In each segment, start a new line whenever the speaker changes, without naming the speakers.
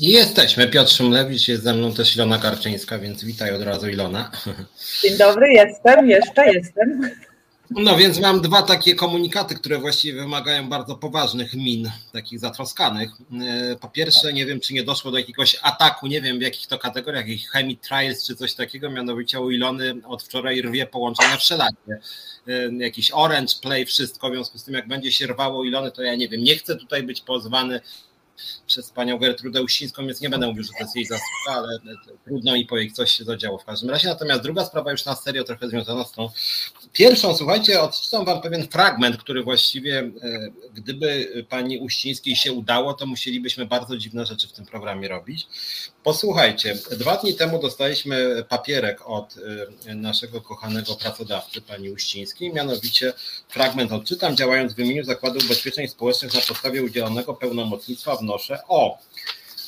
Jesteśmy. Piotr Szumlewicz, jest ze mną też Ilona Karczyńska, więc witaj od razu Ilona.
Dzień dobry, jestem, jeszcze jestem.
No więc mam dwa takie komunikaty, które właściwie wymagają bardzo poważnych min, takich zatroskanych. E, po pierwsze, nie wiem, czy nie doszło do jakiegoś ataku, nie wiem w jakich to kategoriach, jakich chemii trials czy coś takiego, mianowicie u Ilony od wczoraj rwie połączenia wszelakie. E, jakiś Orange Play, wszystko, w związku z tym jak będzie się rwało Ilony, to ja nie wiem, nie chcę tutaj być pozwany przez panią Gertrudę Uścińską, więc nie będę mówił, że to jest jej zasługa, ale trudno mi powiedzieć, coś się zadziało w każdym razie. Natomiast druga sprawa już na serio trochę związana z tą pierwszą, słuchajcie, odczytam wam pewien fragment, który właściwie, e, gdyby pani Uścińskiej się udało, to musielibyśmy bardzo dziwne rzeczy w tym programie robić. Posłuchajcie, dwa dni temu dostaliśmy papierek od e, naszego kochanego pracodawcy, pani Uścińskiej, mianowicie fragment. Odczytam, działając w imieniu Zakładu Ubezpieczeń Społecznych na podstawie udzielonego pełnomocnictwa wnoszę o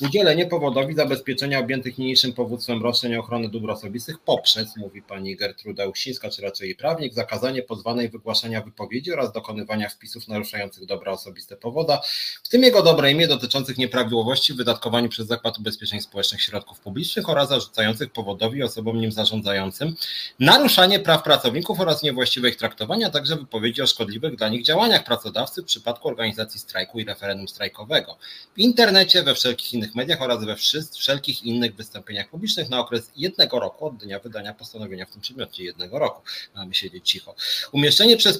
udzielenie powodowi zabezpieczenia objętych niniejszym powództwem roszczeń o ochronę dóbr osobistych poprzez, mówi pani Gertruda Uścińska, czy raczej jej prawnik, zakazanie pozwanej wygłaszania wypowiedzi oraz dokonywania wpisów naruszających dobra osobiste powoda, w tym jego dobre imię dotyczących nieprawidłowości w wydatkowaniu przez Zakład Ubezpieczeń Społecznych środków publicznych oraz zarzucających powodowi osobom nim zarządzającym naruszanie praw pracowników oraz niewłaściwe ich traktowania, a także wypowiedzi o szkodliwych dla nich działaniach pracodawcy w przypadku organizacji strajku i referendum strajkowego. W internecie, we wszelkich innych mediach oraz we wszelkich innych wystąpieniach publicznych na okres jednego roku od dnia wydania postanowienia w tym przedmiocie jednego roku. Mamy siedzieć cicho. Umieszczenie przez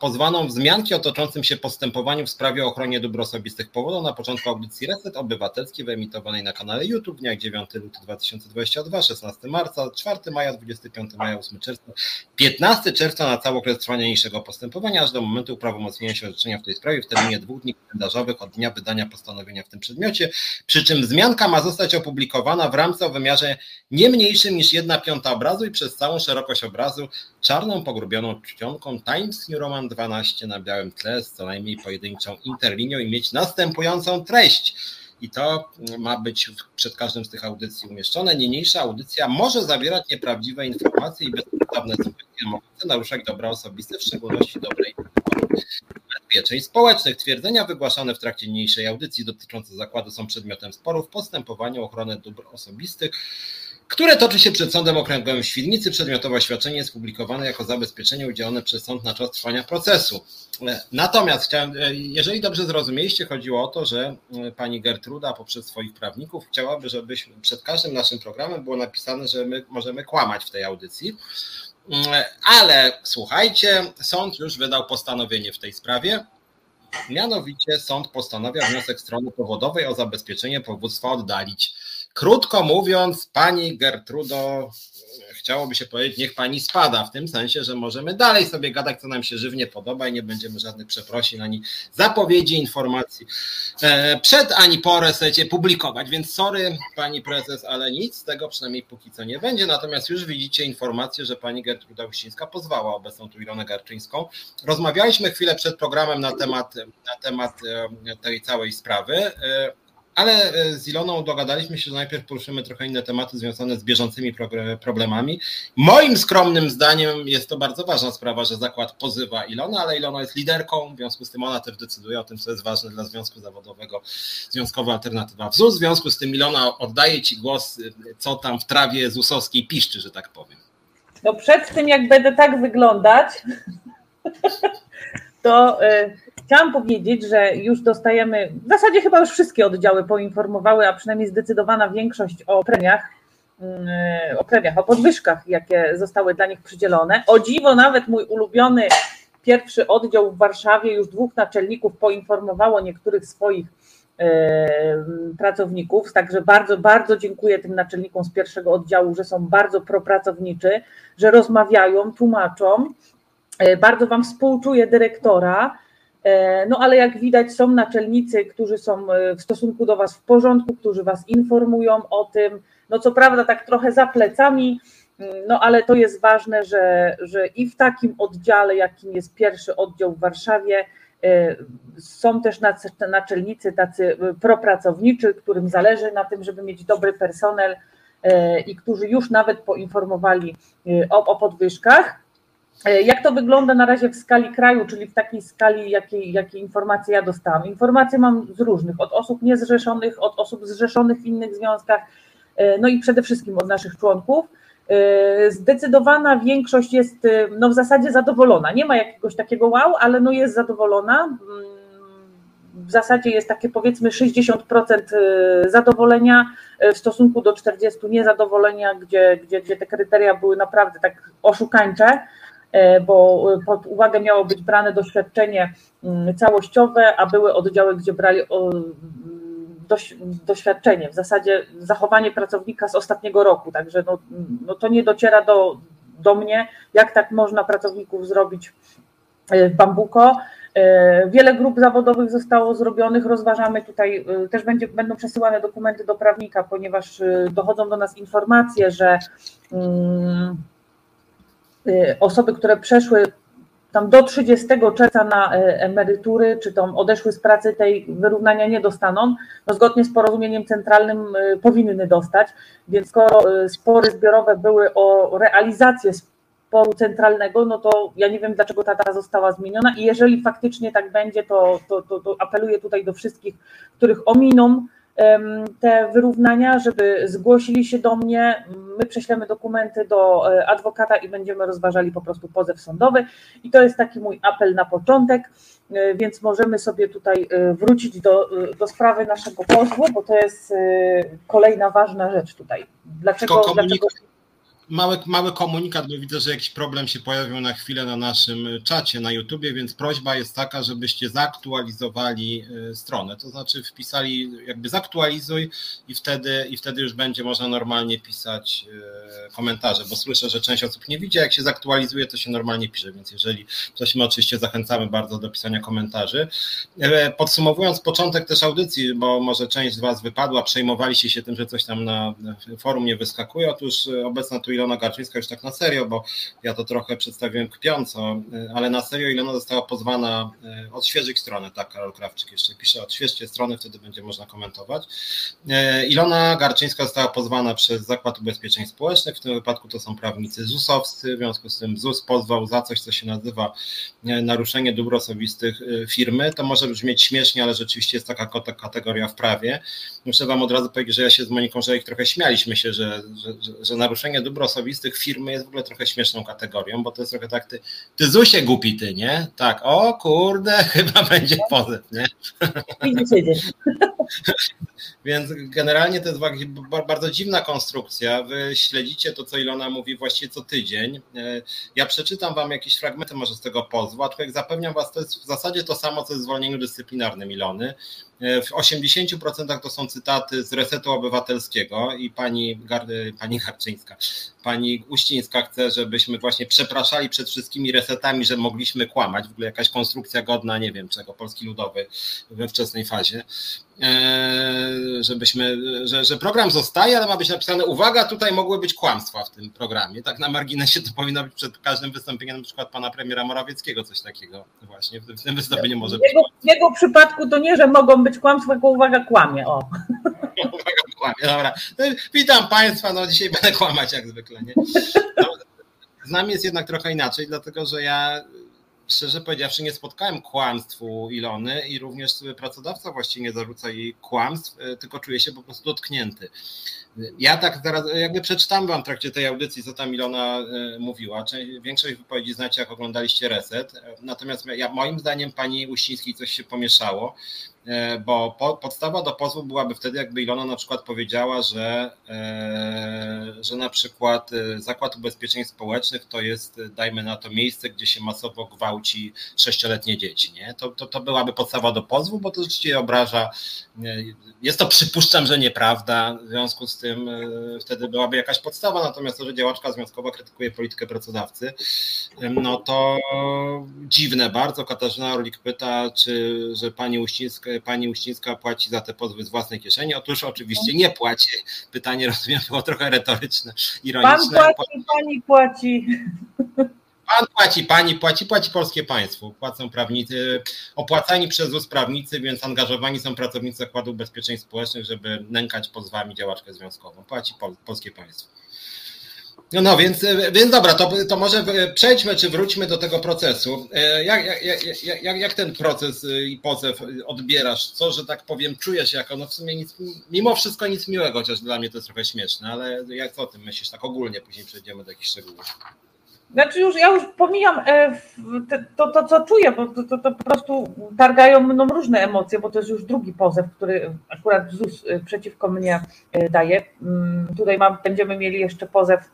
pozwaną wzmianki o toczącym się postępowaniu w sprawie o ochronie dóbr osobistych powodu na początku audycji Reset Obywatelskiej wyemitowanej na kanale YouTube w dniach 9 luty 2022, 16 marca, 4 maja, 25 maja, 8 czerwca, 15 czerwca na cały okres trwania niniejszego postępowania, aż do momentu uprawomocnienia się orzeczenia w tej sprawie w terminie dwóch dni kalendarzowych od dnia wydania postanowienia w tym przedmiocie, przy czym ma zostać opublikowana w ramce o wymiarze nie mniejszym niż 1 piąta obrazu i przez całą szerokość obrazu czarną pogrubioną czcionką Times New Roman 12 na białym tle z co najmniej pojedynczą interlinią i mieć następującą treść. I to ma być przed każdym z tych audycji umieszczone. Niniejsza audycja może zawierać nieprawdziwe informacje i bezpodstawne sugestie mogące naruszać dobra osobiste, w szczególności dobrej ubezpieczeń społecznych. Twierdzenia wygłaszane w trakcie niniejszej audycji dotyczące zakładu są przedmiotem sporu w postępowaniu o ochronę dóbr osobistych, które toczy się przed Sądem Okręgowym w Świdnicy. Przedmiotowe oświadczenie jest publikowane jako zabezpieczenie udzielone przez sąd na czas trwania procesu. Natomiast chciałem, jeżeli dobrze zrozumieliście, chodziło o to, że pani Gertruda poprzez swoich prawników chciałaby, żebyśmy przed każdym naszym programem było napisane, że my możemy kłamać w tej audycji. Ale słuchajcie, sąd już wydał postanowienie w tej sprawie. Mianowicie sąd postanawia wniosek strony powodowej o zabezpieczenie powództwa oddalić. Krótko mówiąc, pani Gertrudo chciałoby się powiedzieć, niech pani spada, w tym sensie, że możemy dalej sobie gadać, co nam się żywnie podoba i nie będziemy żadnych przeprosin ani zapowiedzi informacji e, przed ani po resecie publikować. Więc sorry, pani prezes, ale nic z tego przynajmniej póki co nie będzie. Natomiast już widzicie informację, że pani Gertruda Uścińska pozwała obecną tu Ilonę Garczyńską. Rozmawialiśmy chwilę przed programem na temat, na temat e, tej całej sprawy. Ale e, z Iloną dogadaliśmy się, że najpierw poruszymy trochę inne tematy związane z bieżącymi problemami. Moim skromnym zdaniem jest to bardzo ważna sprawa, że zakład pozywa Ilona, ale Ilona jest liderką, w związku z tym ona też decyduje o tym, co jest ważne dla Związku Zawodowego, Związkowa Alternatywa w ZUS. W związku z tym Ilona oddaje Ci głos, co tam w trawie ZUS-owskiej piszczy, że tak powiem.
No przed tym, jak będę tak wyglądać, to y, Chciałam powiedzieć, że już dostajemy, w zasadzie chyba już wszystkie oddziały poinformowały, a przynajmniej zdecydowana większość o premiach, mm, o premiach, o podwyżkach, jakie zostały dla nich przydzielone. O dziwo, nawet mój ulubiony pierwszy oddział w Warszawie, już dwóch naczelników poinformowało niektórych swoich pracowników, także bardzo, bardzo dziękuję tym naczelnikom z pierwszego oddziału, że są bardzo propracowniczy, że rozmawiają, tłumaczą. E, bardzo Wam współczuję dyrektora, no ale jak widać, są naczelnicy, którzy są e, w stosunku do Was w porządku, którzy Was informują o tym. No co prawda, tak trochę za plecami, mm, no ale to jest ważne, że, że i w takim oddziale, jakim jest pierwszy oddział w Warszawie, e, są też naczelnicy tacy propracowniczy, którym zależy na tym, żeby mieć dobry personel i którzy już nawet poinformowali o, o podwyżkach. Jak to wygląda na razie w skali kraju, czyli w takiej skali, jakiej, jakiej informacje ja dostałam? Informacje mam z różnych, od osób niezrzeszonych, od osób zrzeszonych w innych związkach, no i przede wszystkim od naszych członków. Zdecydowana większość jest no w zasadzie zadowolona. Nie ma jakiegoś takiego wow, ale no jest zadowolona. Mm, w zasadzie jest takie powiedzmy 60% zadowolenia w stosunku do 40% niezadowolenia, gdzie, gdzie, gdzie te kryteria były naprawdę tak oszukańcze. E, bo pod uwagę miało być brane doświadczenie mm, całościowe, a były oddziały, gdzie brali doświadczenie, w zasadzie zachowanie pracownika z ostatniego roku, także no, no to nie dociera do, do mnie, jak tak można pracowników zrobić e, w Bambuko. E, wiele grup zawodowych zostało zrobionych, rozważamy tutaj, też będzie, będą przesyłane dokumenty do prawnika, ponieważ dochodzą do nas informacje, że mm, osoby, które przeszły tam do 30 czerwca na y, emerytury, czy tam odeszły z pracy, tej wyrównania nie dostaną, no zgodnie z porozumieniem centralnym y, powinny dostać, więc skoro spory zbiorowe były o realizację sporu centralnego, no to ja nie wiem, dlaczego ta data została zmieniona. I jeżeli faktycznie tak będzie, to, to, to, to apeluję tutaj do wszystkich, których ominą te wyrównania, żeby zgłosili się do mnie. My prześlemy dokumenty do e, adwokata i będziemy rozważali po prostu pozew sądowy. I to jest taki mój apel na początek, e, więc możemy sobie tutaj e, wrócić do, do sprawy naszego pozwu, bo to jest kolejna ważna rzecz tutaj.
Dlaczego, dlaczego mały, mały komunikat, bo widzę, że jakiś problem się pojawił na chwilę na naszym czacie na YouTubie, więc prośba jest taka, żebyście zaktualizowali e, stronę, to znaczy wpisali jakby zaktualizuj i wtedy, i wtedy już będzie można normalnie pisać e, komentarze, bo słyszę, że część osób nie widzi, jak się zaktualizuje, to się normalnie pisze, więc jeżeli coś my oczywiście zachęcamy bardzo do pisania komentarzy. E, podsumowując początek też audycji, bo może część z Was wypadła, przejmowaliście się tym, że coś tam na forum nie wyskakuje, otóż obecna tu Ilona Garczyńska już tak na serio, bo ja to trochę przedstawiłem kpiąco, e, ale na serio Ilona została pozwana e, odświeżyć stronę, tak Karol Krawczyk jeszcze pisze, odświeżcie stronę, wtedy będzie można komentować. E, Ilona Garczyńska została pozwana przez Zakład Ubezpieczeń Społecznych, w tym wypadku to są prawnicy ZUS-owscy, w związku z tym ZUS pozwał za coś, co się nazywa naruszenie dóbr osobistych firmy. To może brzmieć śmiesznie, ale rzeczywiście jest taka kategoria w prawie. Muszę Wam od razu powiedzieć, że ja się z Moniką Żejk trochę śmialiśmy się, że, że, że naruszenie dóbr osobistych firmy jest w ogóle trochę śmieszną kategorią, bo to jest trochę tak, ty, ty Zusie głupi ty, nie? Tak, o kurde, chyba będzie pozew, nie? Więc generalnie to jest bardzo dziwna konstrukcja. Wy śledzicie to, co Ilona mówi właściwie co tydzień. E, ja przeczytam wam jakieś fragmenty może z tego pozwu, aczkolwiek zapewniam was, to jest w zasadzie to samo, co jest w zwolnieniu dyscyplinarnym Ilony. E, w 80% to są cytaty z resetu obywatelskiego i pani, pani Garczyńska, pani Uścińska chce, żebyśmy właśnie przepraszali przed wszystkimi resetami, że mogliśmy kłamać. W ogóle jakaś konstrukcja godna, nie wiem czego, Polski Ludowy we wczesnej fazie. E, żebyśmy, że, że program zostaje, ale ma być napisane, uwaga, tutaj mogły być kłamstwa w tym programie. Tak na marginesie to powinno być przed każdym wystąpieniem na przykład pana premiera Morawieckiego, coś takiego właśnie. W tym wystąpieniu może
w jego, W jego przypadku to nie, że mogą być kłamstwa, tylko uwaga, kłamie. O.
uwaga, kłamie, dobra. Witam państwa, no dzisiaj będę kłamać jak zwykle. Nie? No, z nami jest jednak trochę inaczej, dlatego że ja szczerze powiedziawszy, nie spotkałem kłamstwu Ilony i również pracodawca właściwie nie zarzuca jej kłamstw, e, tylko czuje się po prostu dotknięty. Ja tak zaraz, jakby przeczytam wam w trakcie tej audycji, co tam Ilona e, mówiła. Większość wypowiedzi znacie, jak oglądaliście reset. E, natomiast ja, moim zdaniem pani Uścińskiej coś się pomieszało. E, bo podstawa do pozwu byłaby wtedy, jakby Ilona na przykład powiedziała, że, że na przykład Zakład Ubezpieczeń Społecznych to jest, dajmy na to, miejsce, gdzie się masowo gwałci sześcioletnie dzieci. Nie? To, to, to byłaby podstawa do pozwu, bo to rzeczywiście obraża, jest to przypuszczam, że nieprawda, w związku z tym wtedy byłaby jakaś podstawa, natomiast to, że działaczka związkowa krytykuje politykę pracodawcy, no to dziwne bardzo. Katarzyna Orlik pyta, czy, że pani Uścińska pani Uścińska płaci za te pozwy z własnej kieszeni? Otóż oczywiście nie płaci. Pytanie rozumiem było trochę retoryczne, ironiczne.
Pan płaci, pani płaci.
Pan płaci, pani płaci, płaci polskie państwo. Płacą prawnicy, opłacani przez ZUS prawnicy, więc angażowani są pracownicy Zakładu Ubezpieczeń Społecznych, żeby nękać pozwami działaczkę związkową. Płaci pol, polskie państwo. No, no więc, więc dobra, to, to może przejdźmy, czy wróćmy do tego procesu. Jak, jak, jak, jak, ten proces i pozew odbierasz? Co, że tak powiem, czujesz jako, no w sumie nic, mimo wszystko nic miłego, chociaż dla mnie to jest trochę śmieszne, ale jak o tym myślisz tak ogólnie, później przejdziemy do jakichś szczegółów.
Znaczy już, ja już pomijam to, to, co czuję, bo to, to, to, po prostu targają mną różne emocje, bo to jest już drugi pozew, który akurat ZUS przeciwko mnie daje. Mm, tutaj mam, będziemy mieli jeszcze pozew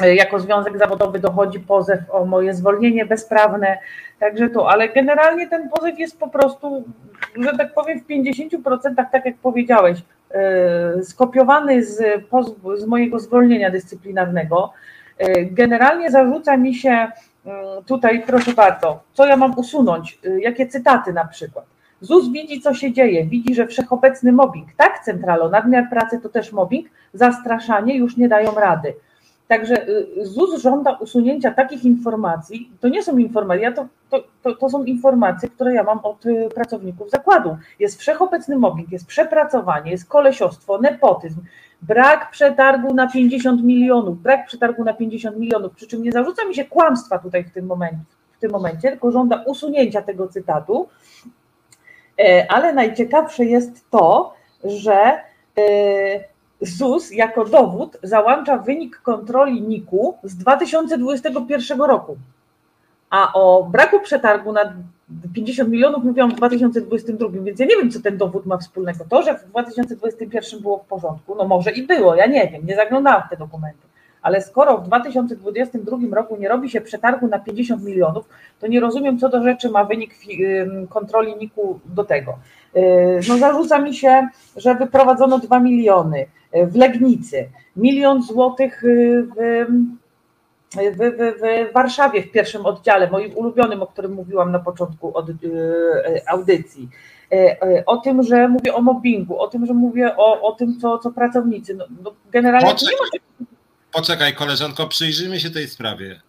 E, jako związek zawodowy dochodzi pozew o moje zwolnienie bezprawne, także to, ale generalnie ten pozew jest po prostu, że tak powiem, w 50%, tak jak powiedziałeś, e, skopiowany z, z mojego zwolnienia dyscyplinarnego. E, generalnie zarzuca mi się mm, tutaj, proszę bardzo, co ja mam usunąć, jakie cytaty na przykład. ZUS widzi, co się dzieje, widzi, że wszechobecny mobbing, tak centralo, nadmiar pracy to też mobbing, zastraszanie już nie dają rady. Także y, ZUS żąda usunięcia takich informacji. To nie są informacje, ja to, to, to, to, są informacje, które ja mam od y, pracowników zakładu. Jest wszechobecny mobbing, jest przepracowanie, jest kolesiostwo, nepotyzm, brak przetargu na 50 milionów, brak przetargu na 50 milionów, przy czym nie zarzuca mi się kłamstwa tutaj w tym momencie, w tym momencie tylko żąda usunięcia tego cytatu. E, ale najciekawsze jest to, że e, ZUS jako dowód załącza wynik kontroli NIK-u z 2021 roku. A o braku przetargu na 50 milionów mówiłam w 2022, więc ja nie wiem, co ten dowód ma wspólnego. To, że w 2021 było w porządku, no może i było, ja nie wiem, nie zaglądałam w te dokumenty. Ale skoro w 2022 roku nie robi się przetargu na 50 milionów, to nie rozumiem, co do rzeczy ma wynik kontroli NIK-u do tego. Yy, no zarzuca mi się, że wyprowadzono 2 miliony w Legnicy, milion złotych y, w, w, w, w Warszawie w pierwszym oddziale, moim ulubionym, o którym mówiłam na początku od, y, audycji. Y, o tym, że mówię o mobbingu, o tym, że mówię o, o tym, co, co pracownicy. No, no generalnie
poczekaj, nie ma... poczekaj, koleżanko, przyjrzyjmy się tej sprawie.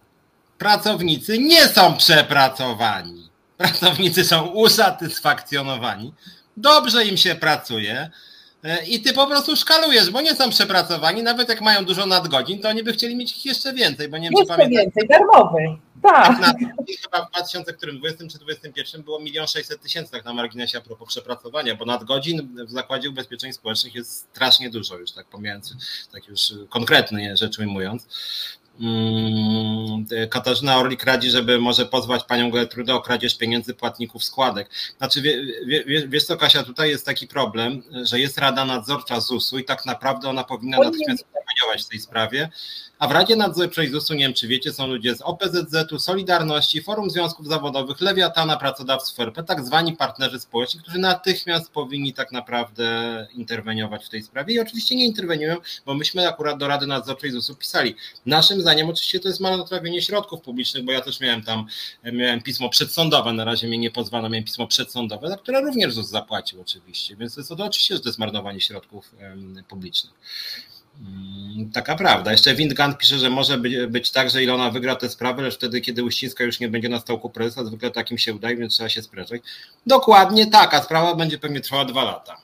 Pracownicy nie są przepracowani. Pracownicy są usatysfakcjonowani. Dobrze im się pracuje E, I ty po prostu szkalujesz, bo nie są przepracowani, nawet jak mają dużo nadgodzin, to oni by chcieli mieć ich jeszcze więcej, bo nie wiem,
jeszcze więcej, darmowy. Tak. Na,
chyba w 2020 czy 2021 było 1 600 tysięcy tak na marginesie a propos przepracowania, bo nadgodzin w Zakładzie Ubezpieczeń Społecznych jest strasznie dużo już, tak pomijając, tak już konkretnie rzecz ujmując. Mm, Katarzyna Orlik radzi, żeby może pozwać panią Gertrudę o kradzież pieniędzy płatników składek. Znaczy, wie, wie, wiesz co, Kasia, tutaj jest taki problem, że jest Rada Nadzorcza ZUS-u i tak naprawdę ona powinna natychmiast interweniować w tej sprawie, a w Radzie Nadzorczej ZUS-u, nie wiem czy wiecie, są ludzie z OPZZ-u, Solidarności, Forum Związków Zawodowych, Lewiatana, Pracodawców RP, tak zwani partnerzy społeczni, którzy natychmiast powinni tak naprawdę interweniować w tej sprawie i oczywiście nie interweniują, bo myśmy akurat do Rady Nadzorczej ZUS-u pisali. Naszym zdaniem oczywiście to jest marnotrawienie środków publicznych, bo ja też miałem tam, miałem pismo przedsądowe, na razie mnie nie pozwano, miałem pismo przedsądowe, za które również ZUS zapłacił oczywiście, więc to jest to oczywiście, że to jest marnowanie środków publicznych. Mm, taka prawda. Jeszcze Windgant pisze, że może być, być tak, że Ilona wygra tę sprawę, lecz wtedy, kiedy Uścińska już nie będzie na stołku prezesa, zwykle takim się udaje, więc trzeba się sprężać. Dokładnie tak, a sprawa będzie pewnie trwała dwa lata.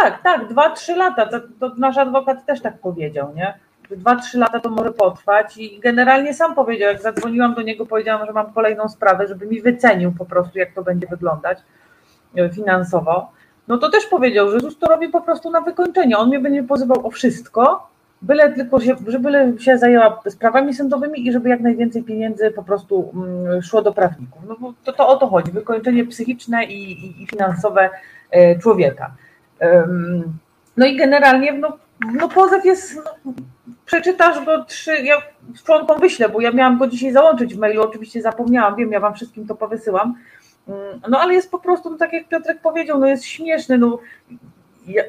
Tak, tak, dwa, trzy lata. To, to nasz adwokat też tak powiedział, nie? Dwa, trzy lata to może potrwać i generalnie sam powiedział, jak zadzwoniłam do niego, powiedziałam, że mam kolejną sprawę, żeby mi wycenił po prostu, jak to będzie wyglądać e, finansowo no to też powiedział, że ZUS to robi po prostu na wykończenie. On mnie będzie pozywał o wszystko, byle tylko się, żeby się zajęła sprawami sądowymi i żeby jak najwięcej pieniędzy po prostu mm, szło do prawników. No bo to, to o to chodzi, wykończenie psychiczne i, i, i finansowe e, człowieka. No i generalnie no, no pozew jest, no, przeczytasz go trzy, ja członkom wyślę, bo ja miałam go dzisiaj załączyć w mailu, oczywiście zapomniałam, wiem, ja wam wszystkim to powysyłam, no ale jest po prostu, no, tak jak Piotrek powiedział, no jest śmieszny. No, ja,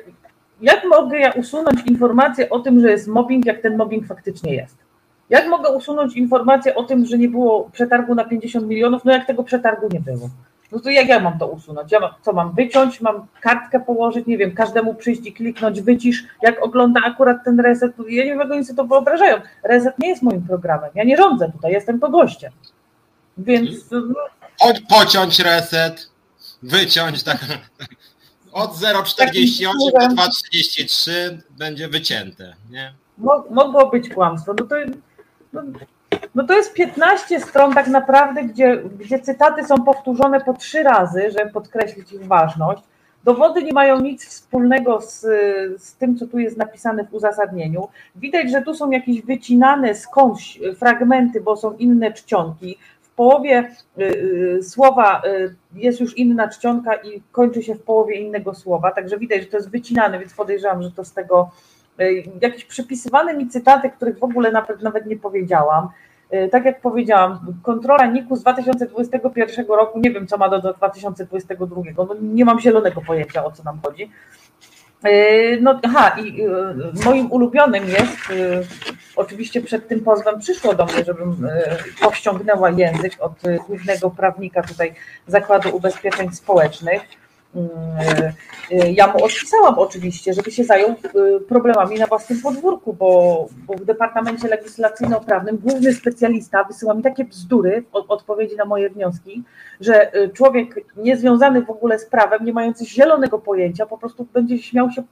jak mogę ja usunąć informację o tym, że jest mobbing, jak ten mobbing faktycznie jest? Jak mogę usunąć informację o tym, że nie było przetargu na 50 milionów, no jak tego przetargu nie było? No to jak ja mam to usunąć? Ja mam, co mam wyciąć, mam kartkę położyć, nie wiem, każdemu przyjść i kliknąć wycisz, jak ogląda akurat ten reset. No ja nie wiem, jak oni sobie to wyobrażają. Reset nie jest moim programem. Ja nie rządzę tutaj, jestem to gościem. Więc no,
od, pociąć reset, wyciąć tak. Od 0,48 do 2,33 będzie wycięte. Nie?
mogło być kłamstwo. No to, no, no to jest 15 stron tak naprawdę, gdzie, gdzie cytaty są powtórzone po trzy razy, żeby podkreślić ich ważność. Dowody nie mają nic wspólnego z, z tym, co tu jest napisane w uzasadnieniu. Widać, że tu są jakieś wycinane skądś fragmenty, bo są inne czcionki. Połowie y, y, słowa y, jest już inna czcionka i kończy się w połowie innego słowa, także widać, że to jest wycinane, więc podejrzewam, że to z tego jakieś przypisywane mi cytaty, których w ogóle nawet, nawet nie powiedziałam. Tak jak powiedziałam, kontrola NIK-u z 2021 roku, nie wiem co ma do 2022, no nie mam zielonego pojęcia o co nam chodzi. E, no, aha, i e, moim ulubionym jest, oczywiście przed tym pozwem przyszło do mnie, żebym powściągnęła język od głównego prawnika tutaj Zakładu Ubezpieczeń Społecznych ja mu odpisałam oczywiście, żeby się zajął y, problemami na własnym podwórku, bo, bo w Departamencie Legislacyjno-Prawnym główny specjalista wysyła mi takie bzdury w odpowiedzi na moje wnioski, że y, człowiek niezwiązany w ogóle z prawem, nie mający zielonego pojęcia, po prostu będzie śmiał się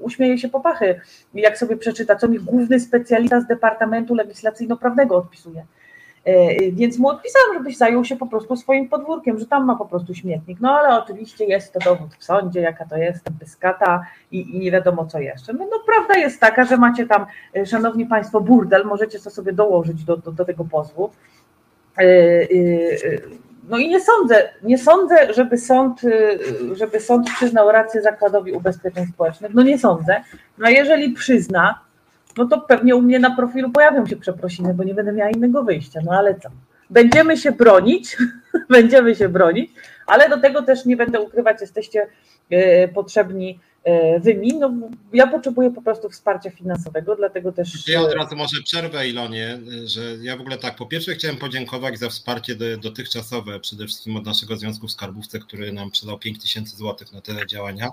uśmieje się po pachy, jak sobie przeczyta, co mi główny specjalista z Departamentu Legislacyjno-Prawnego odpisuje. E, więc mu odpisałam, żebyś zajął się po prostu swoim podwórkiem, że tam ma po prostu śmietnik. No ale oczywiście jest to dowód w sądzie, jaka to jest pyskata i, i nie wiadomo co jeszcze. No, no, prawda jest taka, że macie tam, e, szanowni państwo, burdel, możecie to sobie dołożyć do, do, do tego pozwu. E, no i nie sądzę, nie sądzę, żeby sąd, żeby sąd przyznał rację zakładowi ubezpieczeń społecznych. No nie sądzę. No a jeżeli przyzna, no to pewnie u mnie na profilu pojawią się przeprosiny, bo nie będę miała innego wyjścia. No ale co? Będziemy się bronić, będziemy się bronić, ale do tego też nie będę ukrywać, jesteście e, potrzebni wymi. No, ja potrzebuję po prostu wsparcia finansowego, dlatego też.
Ja od razu może przerwę, Ilonie, że ja w ogóle tak, po pierwsze chciałem podziękować za wsparcie dotychczasowe, przede wszystkim od naszego Związku w Skarbówce, który nam przydał 5 tysięcy złotych na te działania.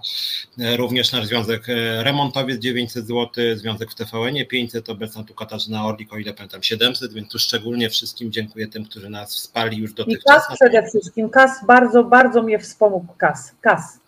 E, również nasz Związek e, Remontowiec 900 zł, Związek w TVN 500, obecna tu Katarzyna Orlik, o ile pamiętam 700, więc tu szczególnie wszystkim dziękuję tym, którzy nas wsparli już dotychczas.
I KAS przede wszystkim, KAS bardzo, bardzo mnie wspomógł, KAS, KAS.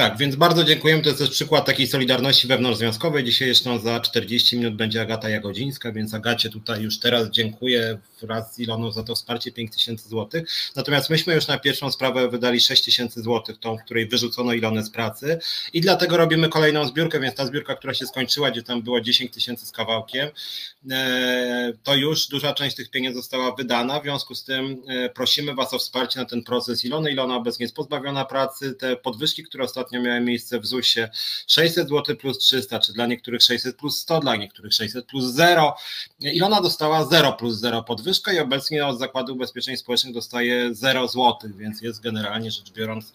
Tak, więc bardzo dziękujemy. To jest też przykład takiej solidarności wewnątrzzwiązkowej. Dzisiaj jeszcze za 40 minut będzie Agata Jagodzińska, więc Agacie tutaj już teraz dziękuję wraz z Iloną za to wsparcie 5 tysięcy złotych. Natomiast myśmy już na pierwszą sprawę wydali 6 tysięcy złotych, tą, w której wyrzucono Ilonę z pracy i dlatego robimy kolejną zbiórkę, więc ta zbiórka, która się skończyła, gdzie tam było 10 tysięcy z kawałkiem, e, to już duża część tych pieniędzy została wydana. W związku z tym e, prosimy Was o wsparcie na ten proces Ilony. Ilona obecnie jest pozbawiona pracy. Te podwyżki, które ostatnio miały miejsce w ZUS-ie, 600 zł plus 300, czy dla niektórych 600 plus 100, dla niektórych 600 plus 0. Ilona dostała 0 plus 0 podwyżki podwyżkę i obecnie od Zakładu Ubezpieczeń Społecznych dostaje 0 zł, więc jest generalnie rzecz biorąc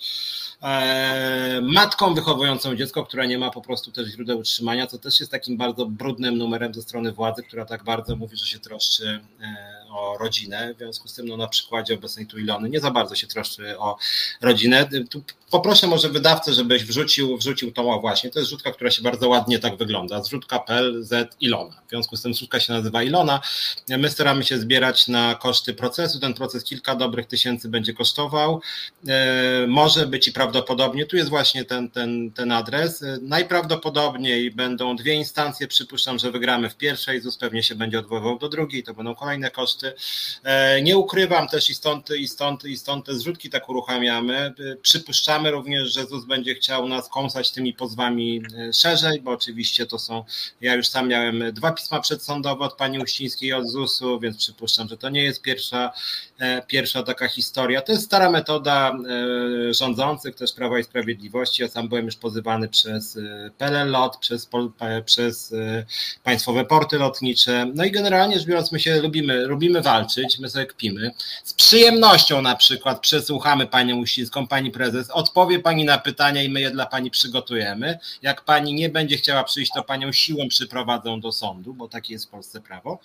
matką wychowującą dziecko, która nie ma po prostu też źródeł utrzymania, co też jest takim bardzo brudnym numerem ze strony władzy, która tak bardzo mówi, że się troszczy e, o rodzinę. W związku z tym, no, na przykładzie obecnej tu Ilony nie za bardzo się troszczy o rodzinę. Tu poproszę może wydawcę, żebyś wrzucił, wrzucił tą, właśnie, to jest zrzutka, która się bardzo ładnie tak wygląda. Zrzutka.pl Z Ilona. W związku z tym zrzutka się nazywa Ilona. My staramy się zbierać na koszty procesu. Ten proces kilka dobrych tysięcy będzie kosztował. E, może być i prawdopodobnie, tu jest właśnie ten, ten, ten adres. Najprawdopodobniej będą dwie instancje. Przypuszczam, że wygramy w pierwszej, ZUS pewnie się będzie odwoływał do drugiej, to będą kolejne koszty. E, nie ukrywam też i stąd, i stąd, i stąd te zrzutki tak uruchamiamy. E, przypuszczamy również, że ZUS będzie chciał nas kąsać tymi pozwami e, szerzej, bo oczywiście to są, ja już sam miałem dwa pisma przedsądowe od pani Uścińskiej od ZUS-u, więc przypuszczam, że to nie jest pierwsza, pierwsza taka historia. To jest stara metoda rządzących też Prawa i Sprawiedliwości. Ja sam byłem już pozywany przez PLLOT, przez, przez państwowe porty lotnicze. No i generalnie rzecz biorąc, my się lubimy, lubimy lubimy walczyć, my sobie kpimy. Z przyjemnością na przykład przesłuchamy panią Uścińską, pani prezes, odpowie pani na pytania i my je dla pani przygotujemy. Jak pani nie będzie chciała przyjść, to panią siłą przyprowadzą do sądu, bo takie jest w Polsce prawo.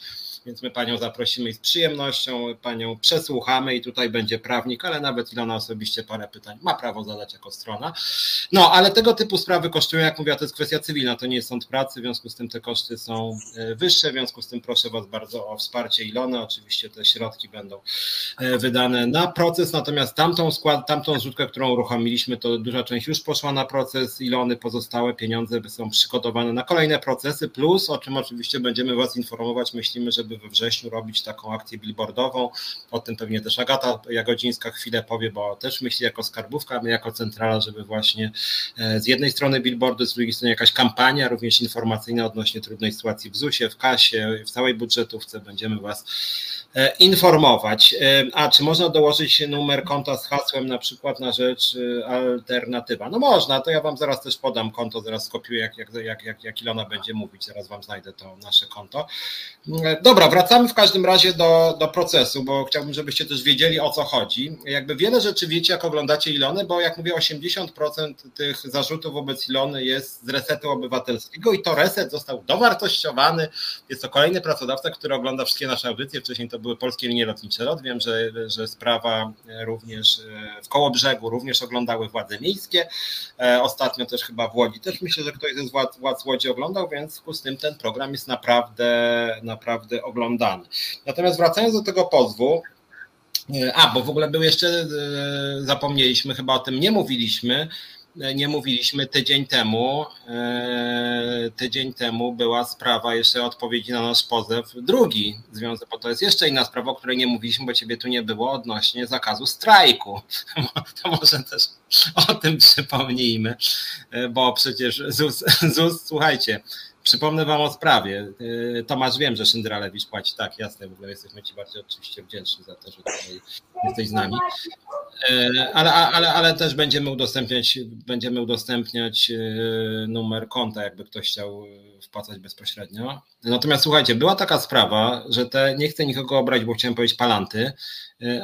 Więc my panią zaprosimy i z przyjemnością panią przesłuchamy i tutaj będzie prawnik, ale nawet Ilona osobiście parę pytań ma prawo zadać jako strona. No, ale tego typu sprawy kosztują, jak mówię, to jest kwestia cywilna, to nie jest sąd pracy, w związku z tym te koszty są e, wyższe, w związku z tym proszę Was bardzo o wsparcie Ilony, oczywiście te środki będą e, wydane na proces, natomiast tamtą skład, tamtą zrzutkę, którą uruchomiliśmy, to duża część już poszła na proces, Ilony pozostałe pieniądze są przygotowane na kolejne procesy, plus o czym oczywiście będziemy Was informować, myślimy, żeby we wrześniu robić taką akcję billboardową, o tym pewnie też Agata Jagodzińska chwilę powie, bo też myśli jako skarbówka, my jako centrala, żeby właśnie e, z jednej strony billboardy, z drugiej strony jakaś kampania, również informacyjna odnośnie trudnej sytuacji w ZUS-ie, w kasie, w całej budżetówce będziemy Was e, informować. E, a czy można dołożyć numer konta z hasłem na przykład na rzecz alternatywa? No można, to ja Wam zaraz też podam konto, zaraz skopiuję, jak, jak, jak, jak, Ilona będzie mówić, zaraz Wam znajdę to nasze konto. Dobra, wracamy w każdym razie do, do procesu, bo chciałbym, żebyście też wiedzieli o co chodzi. Jakby wiele rzeczy wiecie, jak oglądacie Ilony, bo jak mówię, 80% tych zarzutów wobec Ilony jest z resetu obywatelskiego i to reset został dowartościowany. Jest to kolejny pracodawca, który ogląda wszystkie nasze audycje. Wcześniej to były polskie linie lotnicze LOT. Wiem, że, że sprawa również e, w Kołobrzegu również oglądały władze miejskie. E, ostatnio też chyba w Łodzi. Też myślę, że ktoś ze władz, władz Łodzi oglądał, więc w związku z tym ten program jest naprawdę, naprawdę oglądany. Natomiast wracając do tego pozwu, e, a, bo w ogóle był jeszcze, zapomnieliśmy, chyba o tym nie mówiliśmy, nie mówiliśmy tydzień temu, e, tydzień temu była sprawa jeszcze odpowiedzi na nasz pozew, drugi związek, bo to jest jeszcze inna sprawa, o której nie mówiliśmy, bo ciebie tu nie było odnośnie zakazu strajku. To może też o tym przypomnijmy, e, bo przecież ZUS, ZUS słuchajcie, Przypomnę Wam o sprawie. Y, Tomasz, wiem, że Szyndralewicz płaci. Tak, jasne, w ogóle jesteśmy Ci bardzo oczywiście wdzięczni za to, że tutaj jesteś z nami. Y, ale, ale, ale też będziemy udostępniać, będziemy udostępniać y, numer konta, jakby ktoś chciał wpłacać bezpośrednio. Natomiast słuchajcie, była taka sprawa, że te, nie chcę nikogo obrać, bo chciałem powiedzieć palanty,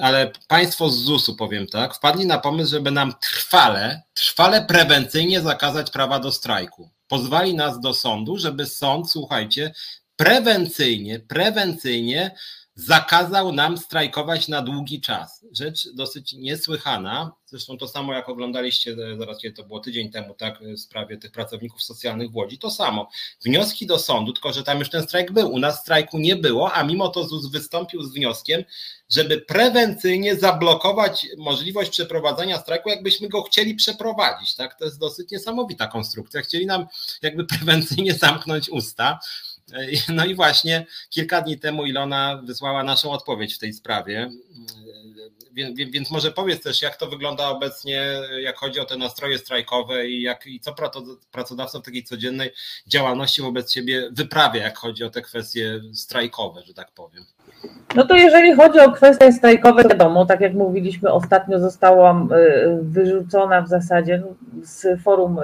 ale państwo z ZUS-u, powiem tak, wpadli na pomysł, żeby nam trwale, trwale prewencyjnie zakazać prawa do strajku pozwali nas do sądu, żeby sąd, słuchajcie, prewencyjnie, prewencyjnie zakazał nam strajkować na długi czas. Rzecz dosyć niesłychana. Zresztą to samo, jak oglądaliście, e, zaraz kiedy to było tydzień temu, tak, w sprawie tych pracowników socjalnych w Łodzi, to samo. Wnioski do sądu, tylko że tam już ten strajk był. U nas strajku nie było, a mimo to ZUS wystąpił z wnioskiem, żeby prewencyjnie zablokować możliwość przeprowadzenia strajku, jakbyśmy go chcieli przeprowadzić. Tak? To jest dosyć niesamowita konstrukcja. Chcieli nam jakby prewencyjnie zamknąć usta. No i właśnie kilka dni temu Ilona wysłała naszą odpowiedź w tej sprawie. Więc, może powiedz też, jak to wygląda obecnie, jak chodzi o te nastroje strajkowe i, jak, i co pracodawca w takiej codziennej działalności wobec siebie wyprawia, jak chodzi o te kwestie strajkowe, że tak powiem.
No to jeżeli chodzi o kwestie strajkowe, wiadomo, tak jak mówiliśmy, ostatnio zostałam y, wyrzucona w zasadzie z forum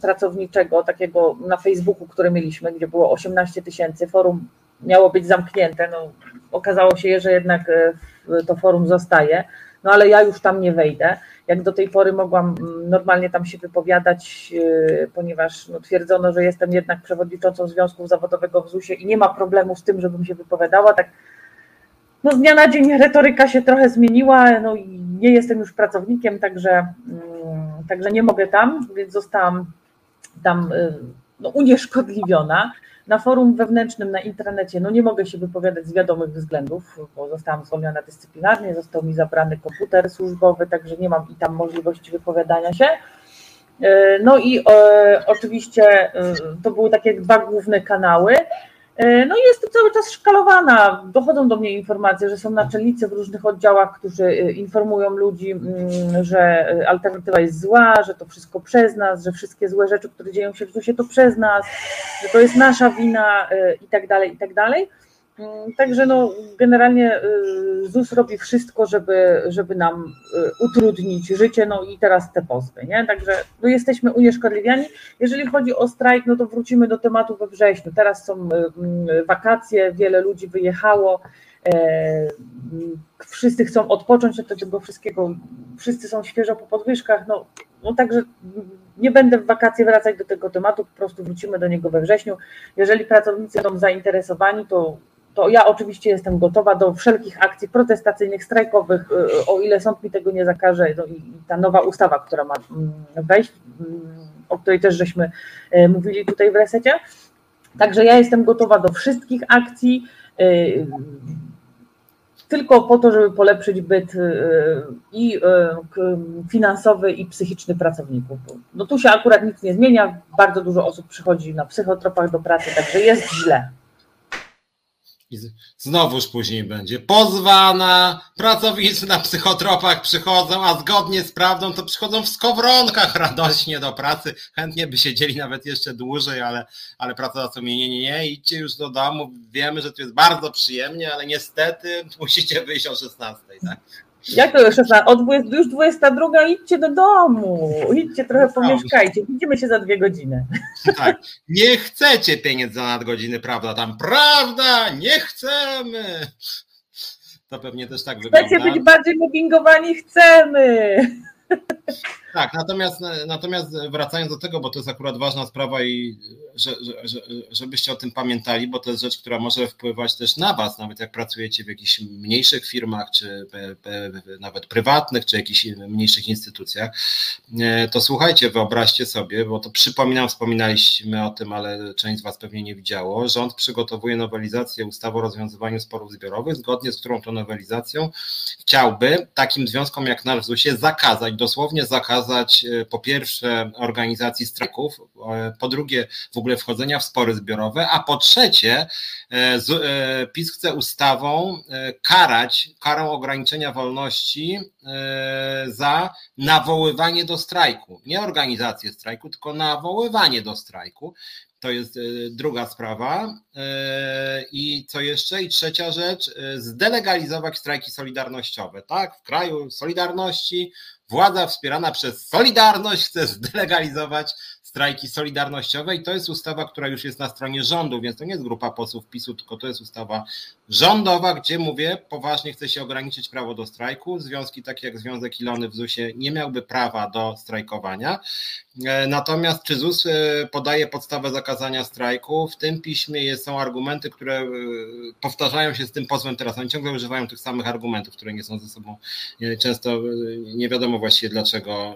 pracowniczego, takiego na Facebooku, które mieliśmy, gdzie było 18 tysięcy, forum miało być zamknięte, no okazało się, że jednak y, to forum zostaje, no ale ja już tam nie wejdę. Jak do tej pory mogłam mm, normalnie tam się wypowiadać, y, ponieważ no, twierdzono, że jestem jednak przewodniczącą Związku Zawodowego w ZUS-ie i nie ma problemu z tym, żebym się wypowiadała, tak no z dnia na dzień retoryka się trochę zmieniła, no i nie jestem już pracownikiem, także, mm, także nie mogę tam, więc zostałam tam y, no, unieszkodliwiona. Na forum wewnętrznym, na intranecie, no nie mogę się wypowiadać z wiadomych względów, bo zostałam zwolniona dyscyplinarnie, został mi zabrany komputer służbowy, także nie mam i tam możliwości wypowiadania się. Y, no i e, oczywiście y, to były takie dwa główne kanały. E, no i jest cały czas szkalowana. Dochodzą do mnie informacje, że są naczelnicy w różnych oddziałach, którzy e, informują ludzi, mm, że e, alternatywa jest zła, że to wszystko przez nas, że wszystkie złe rzeczy, które dzieją się w ZUS-ie, to przez nas, że to jest nasza wina i tak dalej, i tak dalej. Mm, także no, generalnie y, ZUS robi wszystko, żeby, żeby nam y, utrudnić życie, no i teraz te pozwy, nie? Także no, jesteśmy unieszkodliwiani. Jeżeli chodzi o strajk, no to wrócimy do tematu we wrześniu. Teraz są y, wakacje, wiele ludzi wyjechało, e, wszyscy chcą odpocząć od tego wszystkiego, wszyscy są świeżo po podwyżkach, no, no także nie będę w wakacje wracać do tego tematu, po prostu wrócimy do niego we wrześniu. Jeżeli pracownicy będą zainteresowani, to to ja oczywiście jestem gotowa do wszelkich akcji protestacyjnych, strajkowych, o ile sąd mi tego nie zakaże. No i ta nowa ustawa, która ma mm, wejść, mm, o której też żeśmy mówili tutaj w resecie. Także ja jestem gotowa do wszystkich akcji tylko po to, żeby polepszyć byt y, i y, finansowy, i psychiczny pracowników. No tu się akurat nic nie zmienia, bardzo dużo osób przychodzi na psychotropach do pracy, także jest źle.
I znowuż później będzie pozwana, pracownicy na psychotropach przychodzą, a zgodnie z prawdą to przychodzą w skowronkach radośnie do pracy. Chętnie by siedzieli nawet jeszcze dłużej, ale, ale pracodawca mówi, nie, nie, nie, idźcie już do domu, wiemy, że tu jest bardzo przyjemnie, ale niestety musicie wyjść o 16, tak?
Jak to już 16? O 20, już 22, idźcie do domu, idźcie trochę pomieszkajcie, widzimy się za dwie godziny.
Tak, nie chcecie pieniędzy za nadgodziny, prawda? Tam, prawda, nie chcemy. To pewnie też tak
Chcecie wygląda. Chcecie być bardziej mobbingowani? Chcemy.
Tak, natomiast, natomiast wracając do tego, bo to jest akurat ważna sprawa i że, że, żebyście o tym pamiętali, bo to jest rzecz, która może wpływać też na Was, nawet jak pracujecie w jakichś mniejszych firmach, czy nawet prywatnych, czy jakichś mniejszych instytucjach, e, to słuchajcie, wyobraźcie sobie, bo to przypominam, wspominaliśmy o tym, ale część z Was pewnie nie widziało, rząd przygotowuje nowelizację ustawy o rozwiązywaniu sporów zbiorowych, zgodnie z którą to nowelizacją chciałby takim związkom jak nasz ZUS-ie zakazać, dosłownie zakazać e, po pierwsze organizacji strajków, e, po drugie w ogóle wchodzenia w spory zbiorowe, a po trzecie e, PiS chce ustawą karać karą ograniczenia wolności za nawoływanie do strajku. Nie organizację strajku, tylko nawoływanie do strajku. To jest druga sprawa. I co jeszcze? I trzecia rzecz, zdelegalizować strajki solidarnościowe. Tak, w kraju Solidarności władza wspierana przez Solidarność chce zdelegalizować strajki solidarnościowe i to jest ustawa, która już jest na stronie rządu, więc to nie jest grupa posłów PiSu, tylko to jest ustawa rządowa, gdzie mówię, poważnie chce się ograniczyć prawo do strajku. Związki takie jak Związek Ilony w ZUS-ie nie miałby prawa do strajkowania. E, natomiast czy ZUS e, podaje podstawę zakazania strajku? W tym piśmie są argumenty, które e, powtarzają się z tym pozwem teraz. Oni ciągle używają tych samych argumentów, które nie są ze sobą często nie wiadomo właściwie dlaczego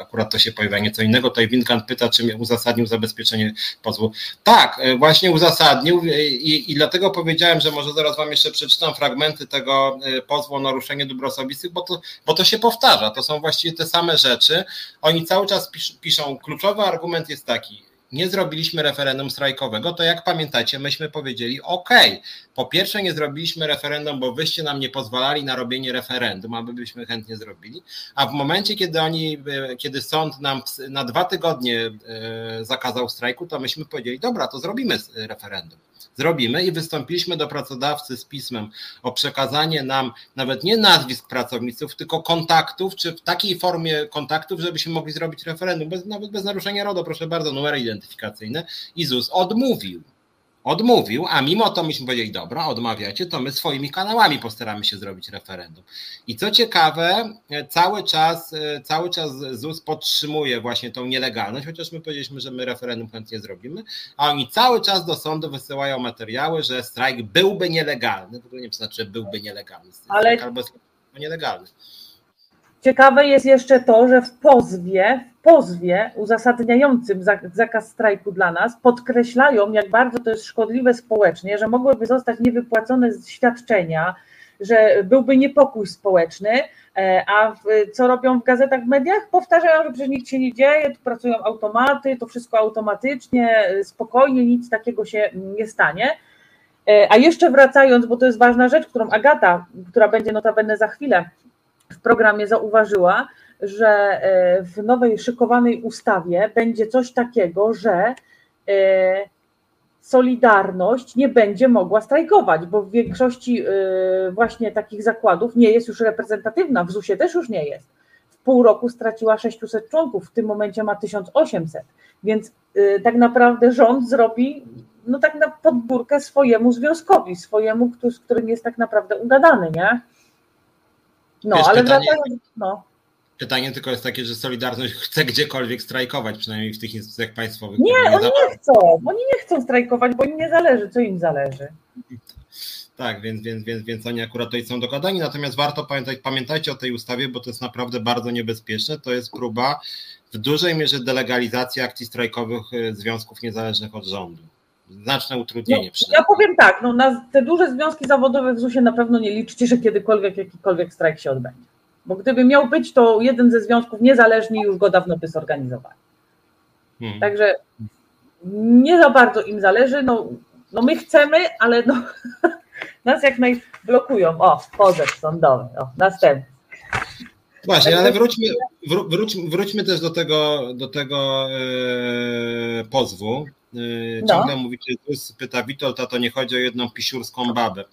akurat to się pojawia nieco innego. Tutaj Winkant pyta, czy uzasadnił zabezpieczenie pozwu. Tak, e, właśnie uzasadnił i, i dlatego powiedziałem, że może zaraz Wam jeszcze przeczytam fragmenty tego e, pozwu o naruszenie dóbr osobistych, bo to, bo to się powtarza. To są właściwie te same rzeczy. Oni cały czas pisz, piszą, kluczowy argument jest taki, nie zrobiliśmy referendum strajkowego, to jak pamiętacie, myśmy powiedzieli, OK, po pierwsze nie zrobiliśmy referendum, bo wyście nam nie pozwalali na robienie referendum, aby byśmy chętnie zrobili, a w momencie, kiedy oni, e, kiedy sąd nam na dwa tygodnie e, zakazał strajku, to myśmy powiedzieli, dobra, to zrobimy referendum. Zrobimy i wystąpiliśmy do pracodawcy z pismem o przekazanie nam nawet nie nazwisk pracowników, tylko kontaktów, czy w takiej formie kontaktów, żebyśmy mogli zrobić referendum, bez, nawet bez naruszenia RODO, proszę bardzo, numery identyfikacyjne. I ZUS odmówił odmówił, a mimo to myśmy powiedzieli, dobra, odmawiacie, to my swoimi kanałami postaramy się zrobić referendum. I co ciekawe, cały czas, cały czas ZUS podtrzymuje właśnie tą nielegalność, chociaż my powiedzieliśmy, że my referendum chętnie zrobimy, a oni cały czas do sądu wysyłają materiały, że strajk byłby nielegalny. W ogóle nie znaczy, że byłby nielegalny. Ale... Albo jest nielegalny.
Ciekawe jest jeszcze to, że w pozwie, w pozwie uzasadniającym zakaz strajku dla nas podkreślają, jak bardzo to jest szkodliwe społecznie, że mogłyby zostać niewypłacone świadczenia, że byłby niepokój społeczny, e, a co robią w gazetach, w mediach? Powtarzają, że przecież nic się nie dzieje, tu pracują automaty, to wszystko automatycznie, spokojnie, nic takiego się nie stanie. E, a jeszcze wracając, bo to jest ważna rzecz, którą Agata, która będzie notabene za chwilę w programie zauważyła, że e, w nowej szykowanej ustawie będzie coś takiego, że e, Solidarność nie będzie mogła strajkować, bo w większości e, właśnie takich zakładów nie jest już reprezentatywna, w ZUS-ie też już nie jest. W pół roku straciła 600 członków, w tym momencie ma 1800, więc tak naprawdę rząd zrobi no tak na podbórkę swojemu związkowi, swojemu, z którym jest tak naprawdę ugadany, nie?
No, Wiesz, ale pytanie, wracając, no. Pytanie tylko jest takie, że Solidarność chce gdziekolwiek strajkować, przynajmniej w tych instytucjach państwowych.
Nie, oni nie chcą, oni nie chcą strajkować, bo im nie zależy, co im zależy.
Tak, więc, więc, więc, więc oni akurat tutaj są dogadani, natomiast warto pamiętać, pamiętajcie o tej ustawie, bo to jest naprawdę bardzo niebezpieczne. To jest próba w dużej mierze delegalizacji akcji strajkowych y, związków niezależnych od rządu. Znaczne utrudnienie.
No, ja powiem tak, no, na te duże związki zawodowe w ZUS-ie na pewno nie liczcie, że kiedykolwiek jakikolwiek strajk się odbędzie. Bo gdyby miał być, to jeden ze związków niezależni już go dawno by zorganizowali. Hmm. Także nie za bardzo im zależy. No, no my chcemy, ale no, nas jak naj blokują. O, pozew sądowy, o, następny.
Właśnie, ale wróćmy, wróćmy, wróćmy też do tego, do tego e, pozwu. E, ciągle no. mówicie, pyta Witold, a to nie chodzi o jedną pisiurską babę.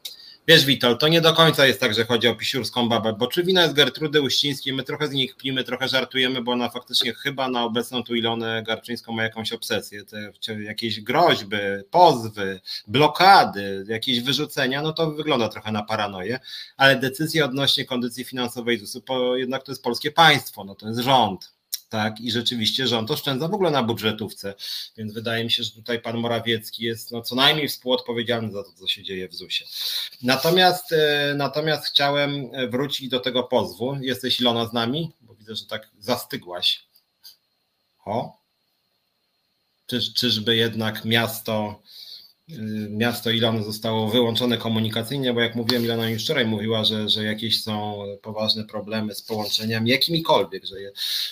Wiesz, Witold, to nie do końca jest tak, że chodzi o pisiurską babę, bo czy wina jest Gertrudy Uścińskiej, my trochę z nich pijmy, trochę żartujemy, bo ona faktycznie chyba na obecną tu Ilonę Garczyńską ma jakąś obsesję, te, jakieś groźby, pozwy, blokady, jakieś wyrzucenia, no to wygląda trochę na paranoję, ale decyzje odnośnie kondycji finansowej ZUS-u, bo jednak to jest polskie państwo, no to jest rząd, tak, i rzeczywiście rząd oszczędza w ogóle na budżetówce, więc wydaje mi się, że tutaj pan Morawiecki jest no, co najmniej współodpowiedzialny za to, co się dzieje w ZUS-ie. Natomiast, e, natomiast chciałem wrócić do tego pozwu. Jesteś Ilona z nami? Bo widzę, że tak zastygłaś. O. Czyż, czyżby jednak miasto miasto Ilony zostało wyłączone komunikacyjnie, bo jak mówiłem, Ilona już wczoraj mówiła, że, że jakieś są poważne problemy z połączeniami, jakimikolwiek, że,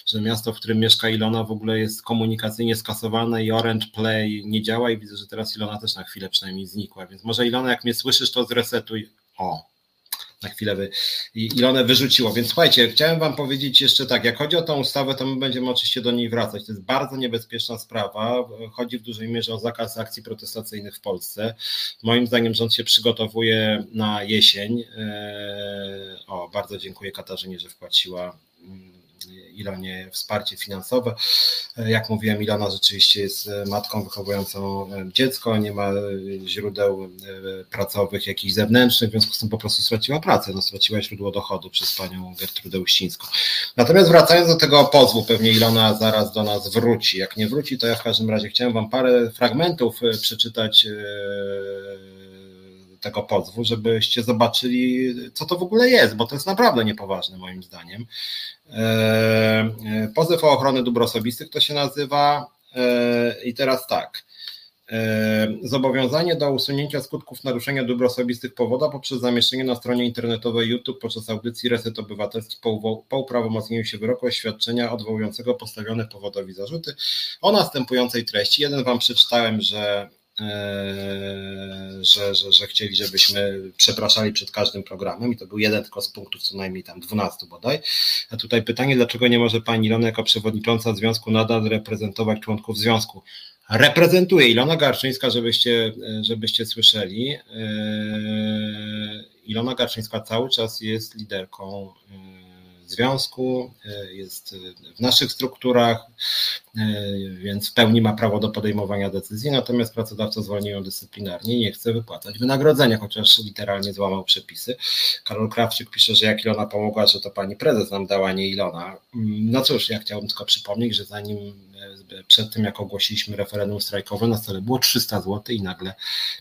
że miasto, w którym mieszka Ilona w ogóle jest komunikacyjnie skasowane i Orange Play nie działa i widzę, że teraz Ilona też na chwilę przynajmniej znikła, więc może Ilona jak mnie słyszysz, to zresetuj. O, na chwilę wy, Ilonę wyrzuciło. Więc słuchajcie, chciałem Wam powiedzieć jeszcze tak, jak chodzi o tą ustawę, to my będziemy oczywiście do niej wracać. To jest bardzo niebezpieczna sprawa. Chodzi w dużej mierze o zakaz akcji protestacyjnych w Polsce. Moim zdaniem rząd się przygotowuje na jesień. E, o, bardzo dziękuję Katarzynie, że wpłaciła Ilonie wsparcie finansowe. Jak mówiłem, Ilona rzeczywiście jest e, matką wychowującą e, dziecko, nie ma e, źródeł pracowych jakichś zewnętrznych, w związku z tym po prostu straciła pracę, no straciła źródło dochodu przez panią Gertrudę Uścińską. Natomiast wracając do tego pozwu, pewnie Ilona zaraz do nas wróci. Jak nie wróci, to ja w każdym razie chciałem wam parę fragmentów przeczytać tego pozwu, żebyście zobaczyli, co to w ogóle jest, bo to jest naprawdę niepoważne moim zdaniem. E, e, pozew o ochronę dóbr osobistych to się nazywa. E, I teraz tak. Zobowiązanie do usunięcia skutków naruszenia dóbr osobistych powoda poprzez zamieszczenie na stronie internetowej YouTube podczas audycji Reset Obywatelski po, po uprawomocnieniu się wyroku oświadczenia odwołującego postawione powodowi zarzuty o następującej treści. Jeden Wam przeczytałem, że że, że, że chcieli, żebyśmy przepraszali przed każdym programem i to był jeden tylko z punktów, co najmniej tam 12 bodaj. A tutaj pytanie, dlaczego nie może pani Ilona jako przewodnicząca związku nadal reprezentować członków związku? Reprezentuje Ilona Garczyńska, żebyście, żebyście słyszeli. Eee, Ilona Garczyńska cały czas jest liderką związku, e, jest w naszych strukturach, e, więc w pełni ma prawo do podejmowania decyzji, natomiast pracodawca zwolni ją dyscyplinarnie i nie chce wypłacać wynagrodzenia, chociaż literalnie złamał przepisy. Karol Krawczyk pisze, że jak Ilona pomogła, że to pani prezes nam dała, nie Ilona. Mm, no cóż, ja chciałbym tylko przypomnieć, że zanim przed tym, jak ogłosiliśmy referendum strajkowe, na stole było 300 zł i nagle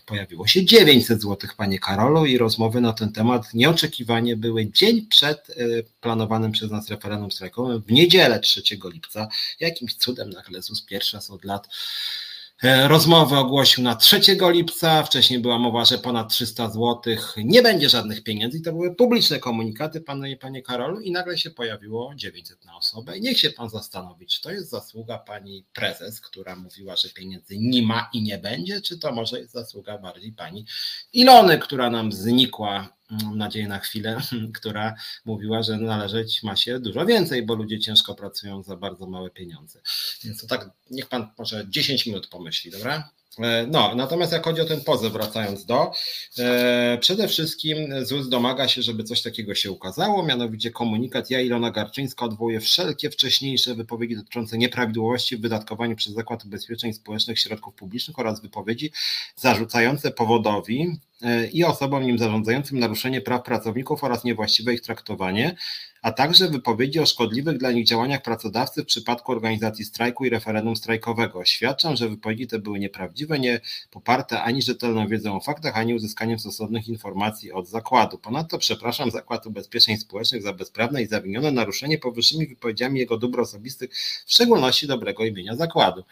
pojawiło się 900 zł, panie Karolu, i rozmowy na ten temat nieoczekiwanie były dzień przed e, planowanym przez nas referendum strajkowym, w niedzielę 3 lipca. Jakimś cudem nagle ZUS pierwszy raz od lat E, rozmowę ogłosił na 3 lipca. Wcześniej była mowa, że ponad 300 zł nie będzie żadnych pieniędzy. I to były publiczne komunikaty, panie, panie Karolu, i nagle się pojawiło 900 na osobę. I niech się pan zastanowi, czy to jest zasługa pani prezes, która mówiła, że pieniędzy nie ma i nie będzie, czy to może jest zasługa bardziej pani Ilony, która nam znikła mam nadzieję na chwilę, która mówiła, że należeć ma się dużo więcej, bo ludzie ciężko pracują za bardzo małe pieniądze. Więc to tak, niech pan może 10 minut pomyśli, dobra? E, no, natomiast jak chodzi o ten pozew, wracając do, e, przede wszystkim ZUS domaga się, żeby coś takiego się ukazało, mianowicie komunikat ja Ilona Garczyńska odwołuje wszelkie wcześniejsze wypowiedzi dotyczące nieprawidłowości w wydatkowaniu przez Zakład Ubezpieczeń Społecznych środków publicznych oraz wypowiedzi zarzucające powodowi e, i osobom nim zarządzającym naruszenie praw pracowników oraz niewłaściwe ich traktowanie, a także wypowiedzi o szkodliwych dla nich działaniach pracodawcy w przypadku organizacji strajku i referendum strajkowego. Oświadczam, że wypowiedzi te były nieprawdziwe, nie poparte ani rzetelną wiedzą o faktach, ani uzyskaniem stosownych informacji od zakładu. Ponadto przepraszam Zakład Ubezpieczeń Społecznych za bezprawne i zawinione naruszenie powyższymi wypowiedziami jego dóbr osobistych, w szczególności dobrego imienia zakładu.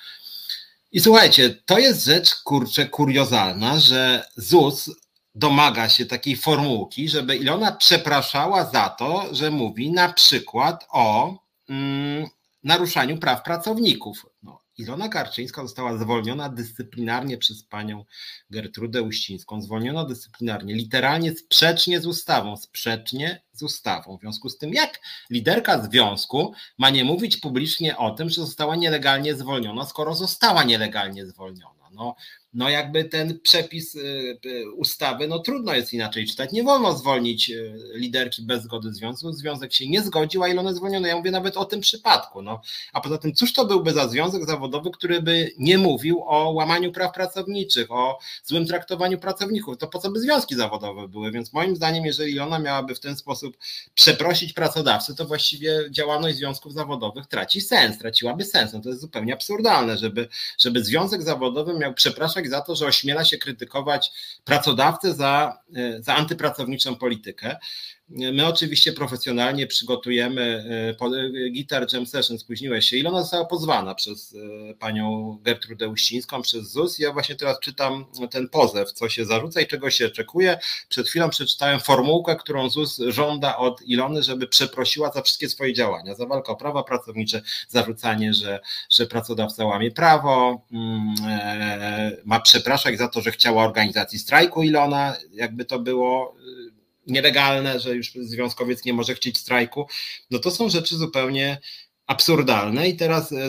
I słuchajcie, to jest rzecz kurczę kuriozalna, że ZUS domaga się takiej formułki, żeby Ilona przepraszała za to, że mówi na przykład o mm, naruszaniu praw pracowników. No, Ilona Karczyńska została zwolniona dyscyplinarnie przez panią Gertrudę Uścińską. Zwolniona dyscyplinarnie, literalnie sprzecznie z ustawą, sprzecznie z ustawą. W związku z tym, jak liderka związku ma nie mówić publicznie o tym, że została nielegalnie zwolniona, skoro została nielegalnie zwolniona? No, no jakby ten przepis y, y, ustawy, no trudno jest inaczej czytać. Nie wolno zwolnić y, liderki bez zgody związku. Związek się nie zgodził, a Ilona zwolniona. Ja mówię nawet o tym przypadku. No. A poza tym, cóż to byłby za związek zawodowy, który by nie mówił o łamaniu praw pracowniczych, o złym traktowaniu pracowników? To po co by związki zawodowe były? Więc moim zdaniem, jeżeli ona miałaby w ten sposób przeprosić pracodawcę, to właściwie działalność związków zawodowych traci sens, traciłaby sens. No to jest zupełnie absurdalne, żeby, żeby związek zawodowy miał przepraszać za to, że ośmiela się krytykować pracodawcę za, e, za antypracowniczą politykę. My oczywiście profesjonalnie przygotujemy e, Gitar Jam Session, spóźniłeś się. Ilona została pozwana przez e, panią Gertrudę Uścińską, przez ZUS. Ja właśnie teraz czytam ten pozew, co się zarzuca i czego się oczekuje. Przed chwilą przeczytałem formułkę, którą ZUS żąda od Ilony, żeby przeprosiła za wszystkie swoje działania, za walkę o prawa pracownicze, zarzucanie, że, że pracodawca łamie prawo, mm, e, ma przepraszać za to, że chciała organizacji strajku Ilona, jakby to było nielegalne, że już związkowiec nie może chcieć strajku, no to są rzeczy zupełnie absurdalne i teraz e,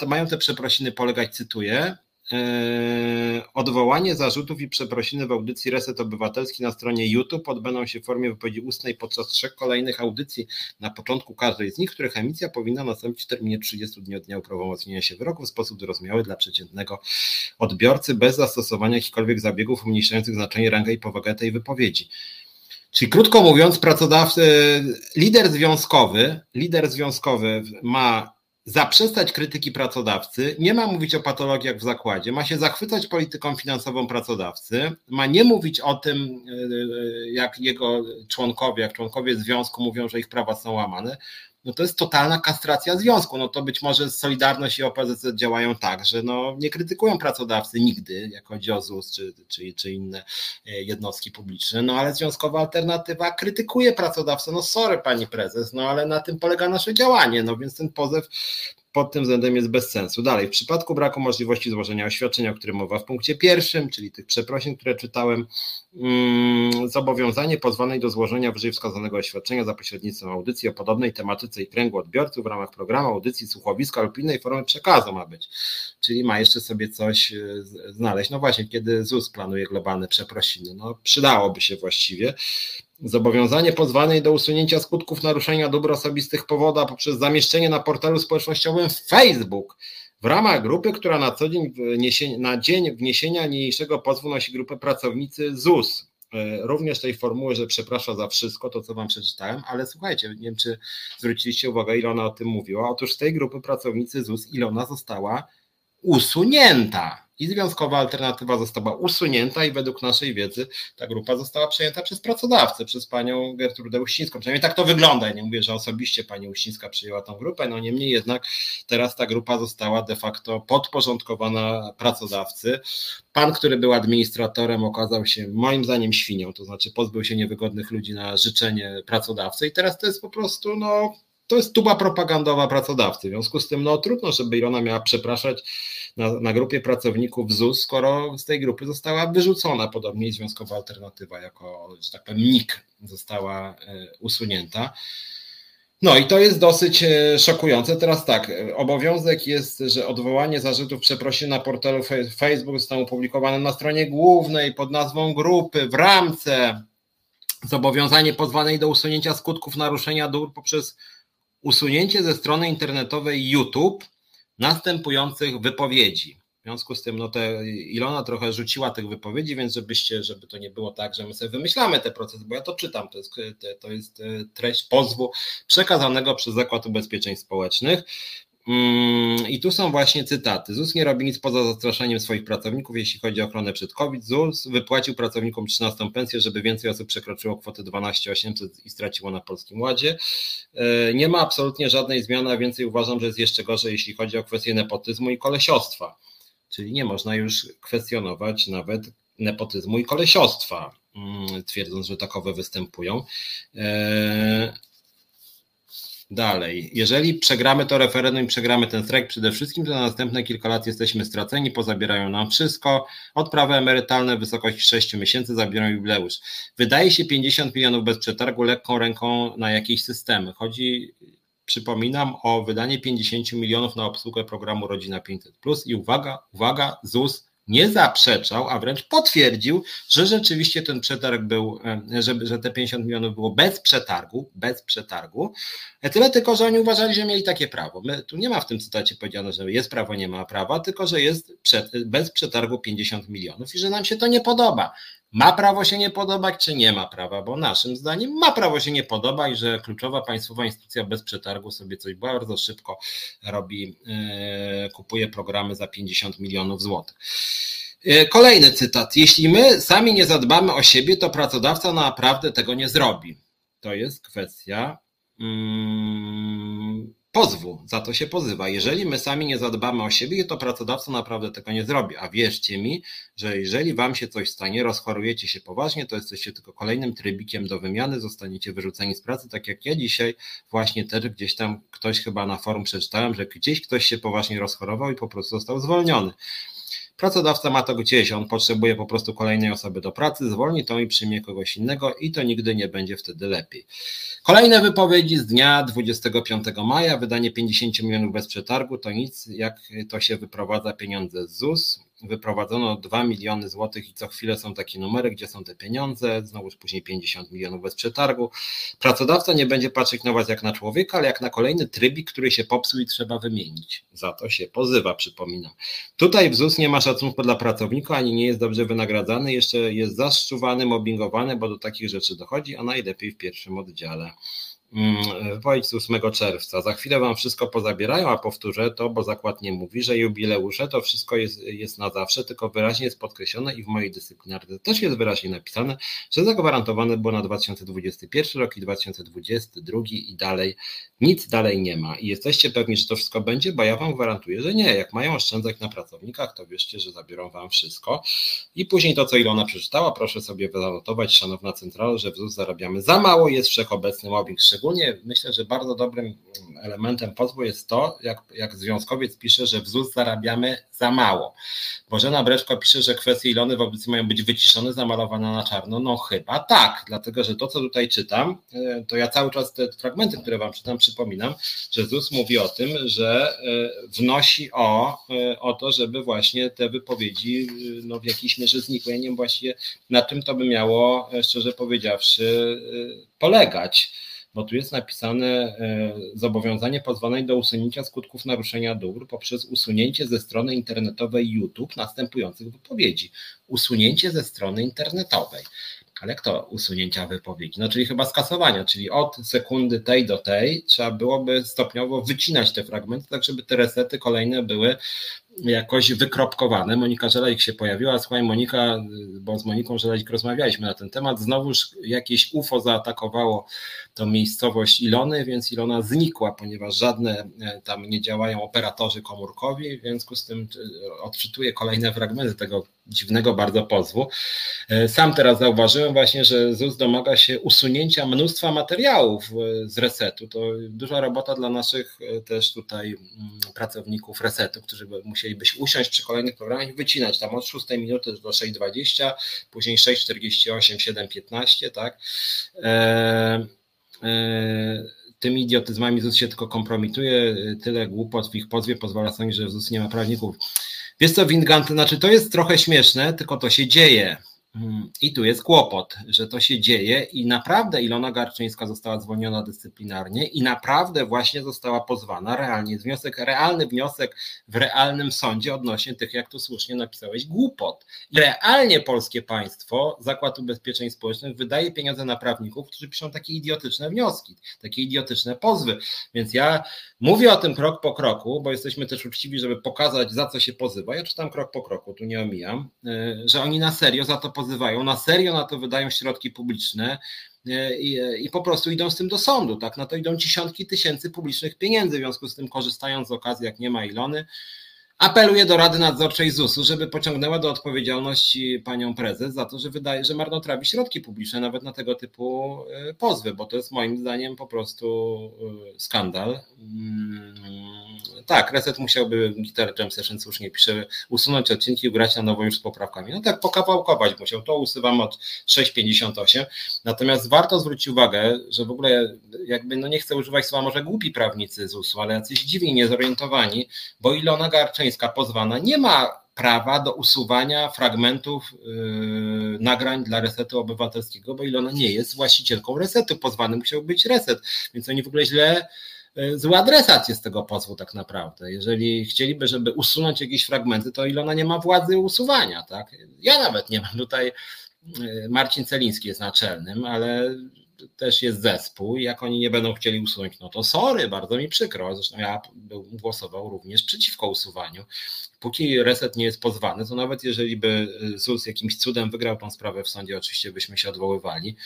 e, mają te przeprosiny polegać, cytuję, E, odwołanie zarzutów i przeprosiny w audycji Reset Obywatelski na stronie YouTube odbędą się w formie wypowiedzi ustnej podczas trzech kolejnych audycji na początku każdej z nich, których emisja powinna nastąpić w terminie 30 dni od dnia uprawomocnienia się wyroku w sposób zrozumiały dla przeciętnego odbiorcy, bez zastosowania jakichkolwiek zabiegów umniejszających znaczenie, rangę i powagę tej wypowiedzi. Czyli krótko mówiąc, pracodawcy, lider związkowy, lider związkowy ma zaprzestać krytyki pracodawcy, nie ma mówić o patologiach w zakładzie, ma się zachwycać polityką finansową pracodawcy, ma nie mówić o tym, e, e, jak jego członkowie, jak członkowie związku mówią, że ich prawa są łamane, no to jest totalna kastracja związku. No to być może Solidarność i OPZZ działają tak, że no nie krytykują pracodawcy nigdy, jak chodzi o ZUS czy, czy, czy inne e, jednostki publiczne, no ale związkowa alternatywa krytykuje pracodawcę. No sorry pani prezes, no ale na tym polega nasze działanie, no więc ten pozew pod tym względem jest bez sensu. Dalej, w przypadku braku możliwości złożenia oświadczenia, o którym mowa w punkcie pierwszym, czyli tych przeprosin, które czytałem, mm, zobowiązanie pozwanej do złożenia wyżej wskazanego oświadczenia za pośrednictwem audycji o podobnej tematyce i kręgu odbiorców w ramach programu audycji słuchowiska lub innej formy przekazu ma być. Czyli ma jeszcze sobie coś e, znaleźć. No właśnie, kiedy ZUS planuje globalne przeprosiny, no przydałoby się właściwie. Zobowiązanie pozwanej do usunięcia skutków naruszenia dóbr osobistych powoda poprzez zamieszczenie na portalu społecznościowym Facebook w ramach grupy, która na co dzień, na dzień wniesienia niniejszego pozwu nosi grupę pracownicy ZUS. E, również tej formuły, że przeprasza za wszystko, to co Wam przeczytałem, ale słuchajcie, nie wiem, czy zwróciliście uwagę, ile ona o tym mówiła. Otóż z tej grupy pracownicy ZUS Ilona została usunięta i związkowa alternatywa została usunięta i według naszej wiedzy ta grupa została przejęta przez pracodawcę, przez panią Gertrudę Uścińską. Przynajmniej tak to wygląda. Ja nie mówię, że osobiście pani Uścińska przyjęła tą grupę, no niemniej jednak teraz ta grupa została de facto podporządkowana pracodawcy. Pan, który był administratorem, okazał się moim zdaniem świnią, to znaczy pozbył się niewygodnych ludzi na życzenie pracodawcy i teraz to jest po prostu no to jest tuba propagandowa pracodawcy. W związku z tym no, trudno, żeby Ilona miała przepraszać na, na grupie pracowników ZUS, skoro z tej grupy została wyrzucona, podobnie i Związkowa Alternatywa jako, że tak powiem, NIK została e, usunięta. No i to jest dosyć e, szokujące. Teraz tak, obowiązek jest, że odwołanie zarzutów przeprosin na portalu Facebook zostało opublikowane na stronie głównej pod nazwą grupy w ramce zobowiązanie pozwanej do usunięcia skutków naruszenia dóbr poprzez usunięcie ze strony internetowej YouTube następujących wypowiedzi. W związku z tym, no te Ilona trochę rzuciła tych wypowiedzi, więc żebyście, żeby to nie było tak, że my sobie wymyślamy te procesy, bo ja to czytam, to jest, to jest treść pozwu przekazanego przez Zakład Ubezpieczeń Społecznych. Mm, I tu są właśnie cytaty. ZUS nie robi nic poza zastraszaniem swoich pracowników, jeśli chodzi o ochronę przed COVID. ZUS wypłacił pracownikom 13 pensję, żeby więcej osób przekroczyło kwotę 12 800 i straciło na Polskim Ładzie. E, nie ma absolutnie żadnej zmiany, a więcej uważam, że jest jeszcze gorzej, jeśli chodzi o kwestię nepotyzmu i kolesiostwa. Czyli nie można już kwestionować nawet nepotyzmu i kolesiostwa, mm, twierdząc, że takowe występują. Dalej, jeżeli przegramy to referendum i przegramy ten strajk przede wszystkim, to na następne kilka lat jesteśmy straceni, pozabierają nam wszystko. Odprawy emerytalne w wysokości 6 miesięcy zabiorą jubileusz. Wydaje się 50 milionów bez przetargu lekką ręką na jakieś systemy. Chodzi, przypominam, o wydanie 50 milionów na obsługę programu Rodzina 500. I uwaga, uwaga, ZUS nie zaprzeczał, a wręcz potwierdził, że rzeczywiście ten przetarg był, e, że, że te 50 milionów było bez przetargu, bez przetargu. E, tyle tylko, że oni uważali, że mieli takie prawo. My, tu nie ma w tym cytacie powiedziane, że jest prawo, nie ma prawa, tylko że jest przed, bez przetargu 50 milionów i że nam się to nie podoba ma prawo się nie podobać, czy nie ma prawa, bo naszym zdaniem ma prawo się nie podobać, że kluczowa państwowa instytucja bez przetargu sobie coś bardzo szybko robi, e, kupuje programy za 50 milionów złotych. E, kolejny cytat. Jeśli my sami nie zadbamy o siebie, to pracodawca naprawdę tego nie zrobi. To jest kwestia mm, pozwu, za to się pozywa. Jeżeli my sami nie zadbamy o siebie, to pracodawca naprawdę tego nie zrobi. A wierzcie mi, że jeżeli wam się coś stanie, rozchorujecie się poważnie, to jesteście tylko kolejnym trybikiem do wymiany, zostaniecie wyrzuceni z pracy, tak jak ja dzisiaj właśnie też gdzieś tam ktoś chyba na forum przeczytałem, że gdzieś ktoś się poważnie rozchorował i po prostu został zwolniony. Pracodawca ma to gdzieś, on potrzebuje po prostu kolejnej osoby do pracy, zwolni to i przyjmie kogoś innego i to nigdy nie będzie wtedy lepiej. Kolejne wypowiedzi z dnia 25 maja, wydanie 50 milionów bez przetargu, to nic, jak to się wyprowadza pieniądze z ZUS, wyprowadzono 2 miliony złotych i co chwilę są takie numery, gdzie są te pieniądze, znowuż później 50 milionów bez przetargu. Pracodawca nie będzie patrzeć na was jak na człowieka, ale jak na kolejny trybik, który się popsuł i trzeba wymienić. Za to się pozywa, przypominam. Tutaj w ZUS nie ma szacunku dla pracownika, ani nie jest dobrze wynagradzany, jeszcze jest zaszczuwany, mobbingowany, bo do takich rzeczy dochodzi, a najlepiej w pierwszym oddziale. Wypowiedź z 8 czerwca. Za chwilę wam wszystko pozabierają, a powtórzę to, bo zakład nie mówi, że jubileusze to wszystko jest, jest na zawsze, tylko wyraźnie jest podkreślone i w mojej dyscyplinarce też jest wyraźnie napisane, że zagwarantowane było na 2021 rok i 2022 i dalej nic dalej nie ma. I jesteście pewni, że to wszystko będzie, bo ja wam gwarantuję, że nie. Jak mają oszczędzać na pracownikach, to wierzcie, że zabiorą wam wszystko. I później to, co Ilona przeczytała, proszę sobie zanotować, szanowna centrala, że w ZUS zarabiamy za mało, jest wszechobecny mobbing, Szczególnie myślę, że bardzo dobrym elementem pozwu jest to, jak, jak związkowiec pisze, że w ZUS zarabiamy za mało. Bożena Breczko pisze, że kwestie Ilony wobec mają być wyciszone, zamalowane na czarno. No chyba tak, dlatego że to, co tutaj czytam, e, to ja cały czas te fragmenty, które wam czytam, przypominam, że ZUS mówi o tym, że e, wnosi o, e, o to, żeby właśnie te wypowiedzi no, w jakiejś mierze znikły. Ja nie wiem właściwie na czym to by miało, szczerze powiedziawszy, polegać bo tu jest napisane e, zobowiązanie pozwolenia do usunięcia skutków naruszenia dóbr poprzez usunięcie ze strony internetowej YouTube następujących wypowiedzi. Usunięcie ze strony internetowej. Ale jak to usunięcia wypowiedzi? No czyli chyba skasowania, czyli od sekundy tej do tej trzeba byłoby stopniowo wycinać te fragmenty, tak żeby te resety kolejne były jakoś wykropkowane. Monika Żelajk się pojawiła. Słuchaj, Monika, bo z Moniką Żelajk rozmawialiśmy na ten temat. Znowuż jakieś UFO zaatakowało tą miejscowość Ilony, więc Ilona znikła, ponieważ żadne e, tam nie działają operatorzy komórkowi, w związku z tym e, odczytuję kolejne fragmenty tego dziwnego bardzo pozwu. E, sam teraz zauważyłem właśnie, że ZUS domaga się usunięcia mnóstwa materiałów z resetu. To duża robota dla naszych też tutaj mm, pracowników resetu, którzy musieliby się usiąść przy kolejnych programach i wycinać tam od 6 minuty do 6.20, później 6.48, 7.15, tak. E, e, tymi idiotyzmami ZUS się tylko kompromituje, tyle głupot w ich pozwie pozwala sądzić, że ZUS nie ma prawników. Wiesz co, Wingant, znaczy to jest trochę śmieszne, tylko to się dzieje. Mm, I tu jest kłopot, że to się dzieje i naprawdę Ilona Garczyńska została zwolniona dyscyplinarnie i naprawdę właśnie została pozwana realnie. Jest wniosek, realny wniosek w realnym sądzie odnośnie tych, jak tu słusznie napisałeś, głupot. I realnie polskie państwo, Zakład Ubezpieczeń Społecznych wydaje pieniądze na prawników, którzy piszą takie idiotyczne wnioski, takie idiotyczne pozwy. Więc ja mówię o tym krok po kroku, bo jesteśmy też uczciwi, żeby pokazać, za co się pozywa. Ja czytam krok po kroku, tu nie omijam, y, że oni na serio za to pozywają, na serio na to wydają środki publiczne e, i, i, po prostu idą z tym do sądu, tak? Na to idą dziesiątki tysięcy publicznych pieniędzy, w związku z tym korzystając z okazji, jak nie ma Ilony, apeluję do Rady Nadzorczej ZUS-u, żeby pociągnęła do odpowiedzialności panią prezes za to, że wydaje, że marnotrawi środki publiczne nawet na tego typu e, pozwy, bo to jest moim zdaniem po prostu e, skandal. Mm, tak, reset musiałby Guitar Jam Session słusznie pisze, usunąć odcinki i grać na nowo już z poprawkami. No tak, pokawałkować musiał, to usuwam od 6,58. Natomiast warto zwrócić uwagę, że w ogóle jakby, no nie chcę używać słowa może głupi prawnicy ZUS-u, ale jacyś dziwnie niezorientowani, bo Ilona Garczyńska pozwana nie ma prawa do usuwania fragmentów yy, nagrań dla resetu obywatelskiego, bo Ilona nie jest właścicielką resetu. Pozwany musiał być reset, więc oni w ogóle źle E, zły adresat jest tego pozwu tak naprawdę. Jeżeli chcieliby, żeby usunąć jakieś fragmenty, to Ilona nie ma władzy usuwania. Tak? Ja nawet nie mam tutaj, e, Marcin Celiński jest naczelnym, ale też jest zespół i jak oni nie będą chcieli usunąć, no to sorry, bardzo mi przykro. Zresztą ja bym głosował również przeciwko usuwaniu. Póki reset nie jest pozwany, to nawet jeżeli by ZUS jakimś cudem wygrał tą sprawę w sądzie, oczywiście byśmy się odwoływali,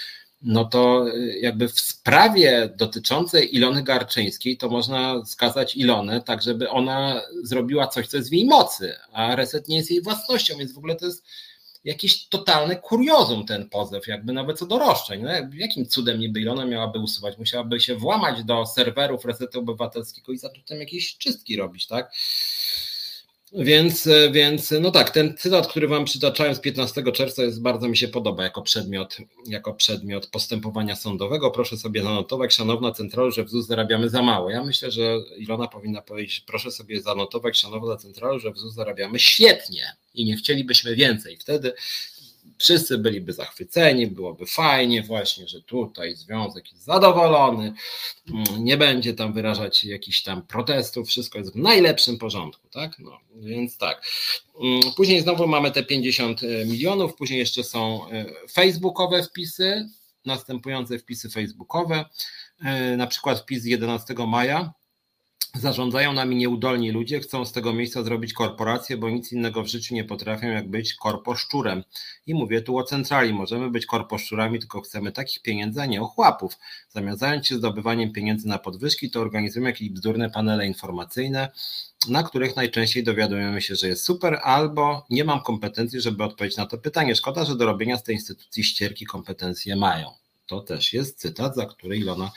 no to y, jakby w sprawie dotyczącej Ilony Garczyńskiej to można skazać Ilonę tak, żeby ona zrobiła coś, co jest w jej mocy, a reset nie jest jej własnością, więc w ogóle to jest jakiś totalny kuriozum ten pozew, jakby nawet co do roszczeń. No, jakim cudem niby Ilona miałaby usuwać? Musiałaby się włamać do serwerów Resetu Obywatelskiego i zacząć jakieś czystki robić, tak? Więc, więc no tak, ten cytat, który wam przytaczałem z 15 czerwca jest bardzo mi się podoba jako przedmiot, jako przedmiot postępowania sądowego. Proszę sobie zanotować, szanowna centralu, że w ZUS zarabiamy za mało. Ja myślę, że Ilona powinna powiedzieć, proszę sobie zanotować, szanowna centralu, że w ZUS zarabiamy świetnie i nie chcielibyśmy więcej. Wtedy wszyscy byliby zachwyceni, byłoby fajnie właśnie, że tutaj związek jest zadowolony, mm, nie będzie tam wyrażać jakichś tam protestów, wszystko jest w najlepszym porządku, tak? No, więc tak. Mm, później znowu mamy te 50 e, milionów, później jeszcze są e, facebookowe wpisy, następujące wpisy facebookowe, e, na przykład wpis 11 maja, Zarządzają nami nieudolni ludzie, chcą z tego miejsca zrobić korporację, bo nic innego w życiu nie potrafią, jak być korposzczurem. I mówię tu o centrali. Możemy być korposzczurami, tylko chcemy takich pieniędzy, a nie ochłapów. Zamiast zająć się zdobywaniem pieniędzy na podwyżki, to organizujemy jakieś bzdurne panele informacyjne, na których najczęściej dowiadujemy się, że jest super, albo nie mam kompetencji, żeby odpowiedzieć na to pytanie. Szkoda, że do robienia z tej instytucji ścierki kompetencje mają. To też jest cytat, za który Ilona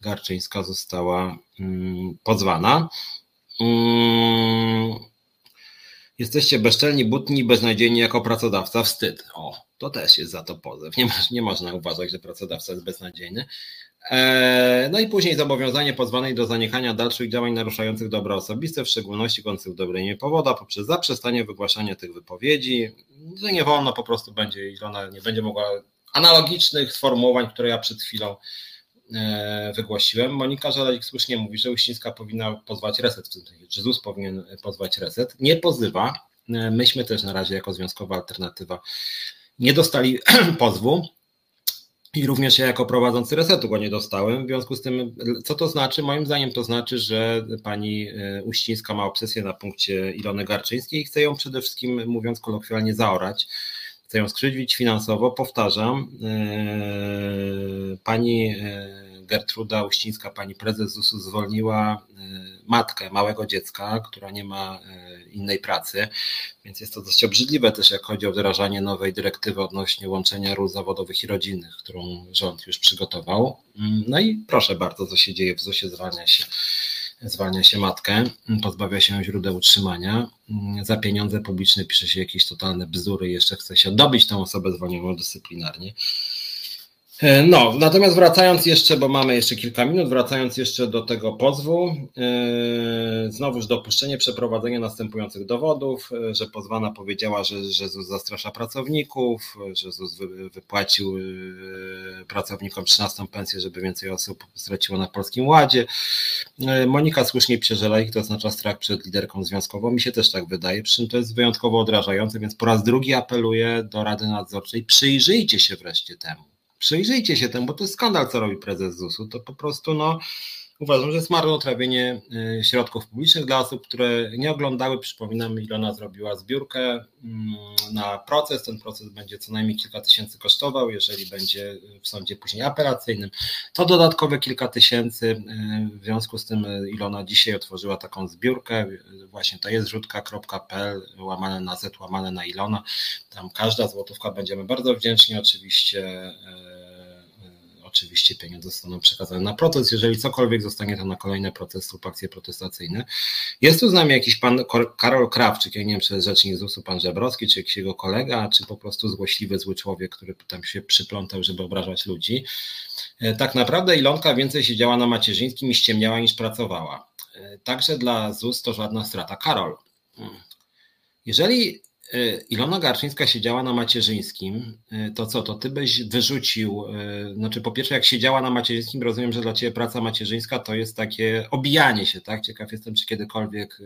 Garczyńska została mm, pozwana. Mm, jesteście bezczelni, butni, beznadziejni jako pracodawca. Wstyd. O, to też jest za to pozew. Nie, nie można uważać, że pracodawca jest beznadziejny. E, no i później zobowiązanie pozwanej do zaniechania dalszych działań naruszających dobra osobiste, w szczególności końcych udobrenie powoda poprzez zaprzestanie wygłaszania tych wypowiedzi, że nie wolno po prostu będzie, Ilona nie będzie mogła analogicznych sformułowań, które ja przed chwilą e, wygłosiłem. Monika Żelalik słusznie mówi, że Uścińska powinna pozwać reset w tym sensie, czy ZUS powinien pozwać reset. Nie pozywa. E, myśmy też na razie jako związkowa alternatywa nie dostali pozwu. I również ja jako prowadzący resetu go nie dostałem. W związku z tym, co to znaczy? Moim zdaniem to znaczy, że pani e, Uścińska ma obsesję na punkcie Ilony Garczyńskiej i chce ją przede wszystkim, mówiąc kolokwialnie, zaorać chcę ją skrzywdzić finansowo. Powtarzam, e, pani e, Gertruda Uścińska, pani prezes ZUS-u zwolniła e, matkę małego dziecka, która nie ma innej pracy, więc jest to dość obrzydliwe też, jak chodzi o wdrażanie nowej dyrektywy odnośnie łączenia ról zawodowych i rodzinnych, którą rząd już przygotował. Mm, no i proszę bardzo, co się dzieje w ZUS-ie, zwalnia się zwalnia się matkę, pozbawia się źródeł utrzymania, za pieniądze publiczne pisze się jakieś totalne bzdury jeszcze chce się dobić tę osobę zwolnioną dyscyplinarnie. E, no, natomiast wracając jeszcze, bo mamy jeszcze kilka minut, wracając jeszcze do tego pozwu, yy, znowuż dopuszczenie przeprowadzenia następujących dowodów, yy, że pozwana powiedziała, że, że ZUS zastrasza pracowników, że ZUS wy, wypłacił pracownikom 13 pensję, żeby więcej osób straciło na Polskim Ładzie. Monika słusznie przeżela ich, to oznacza strach przed liderką związkową, mi się też tak wydaje, przy czym to jest wyjątkowo odrażające, więc po raz drugi apeluję do Rady Nadzorczej, przyjrzyjcie się wreszcie temu przyjrzyjcie się temu, bo to jest skandal, co robi prezes ZUS-u. To po prostu no, uważam, że jest marnotrawienie y, środków publicznych dla osób, które nie oglądały. Przypominam, Ilona zrobiła zbiórkę mm, na proces. Ten proces będzie co najmniej kilka tysięcy kosztował. Jeżeli będzie w sądzie później apelacyjnym, to dodatkowe kilka tysięcy. Y, w związku z tym Ilona dzisiaj otworzyła taką zbiórkę. Właśnie to jest rzutka.pl łamane na Z, łamane na Ilona. Tam każda złotówka będziemy bardzo wdzięczni oczywiście y, oczywiście pieniądze zostaną przekazane na proces. Jeżeli cokolwiek zostanie to na kolejne protesty lub akcje protestacyjne. Jest tu z nami jakiś pan Karol Krawczyk, ja nie wiem, czy rzecznik ZUS-u pan Żebrowski, czy jakiś jego kolega, czy po prostu złośliwy, zły człowiek, który tam się przyplątał, żeby obrażać ludzi. E, tak naprawdę Ilonka więcej siedziała na macierzyńskim i ściemniała niż pracowała. E, także dla ZUS to żadna strata. Karol, hmm. jeżeli Ilona Garczyńska siedziała na macierzyńskim, y, to co, to ty byś wyrzucił, y, znaczy po pierwsze jak siedziała na macierzyńskim, rozumiem, że dla ciebie praca macierzyńska to jest takie obijanie się, tak? Ciekaw jestem, czy kiedykolwiek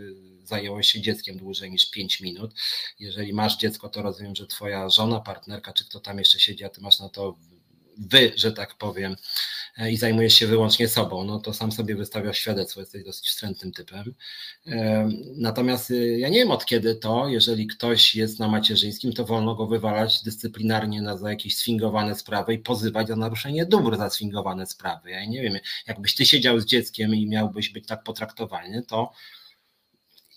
zajęłaś się dzieckiem dłużej niż 5 minut. Jeżeli masz dziecko, to rozumiem, że twoja żona, partnerka, czy kto tam jeszcze siedzi, a ty masz na to wy, że tak powiem, e, i zajmujesz się wyłącznie sobą, no to sam sobie wystawiasz świadectwo, jesteś dosyć wstrętnym typem. E, natomiast y, ja nie wiem od kiedy to, jeżeli ktoś jest na macierzyńskim, to wolno go wywalać dyscyplinarnie na, za jakieś sfingowane sprawy i pozywać za naruszenie dóbr za sfingowane sprawy. Ja nie wiem, jakbyś ty siedział z dzieckiem i miałbyś być tak potraktowany, to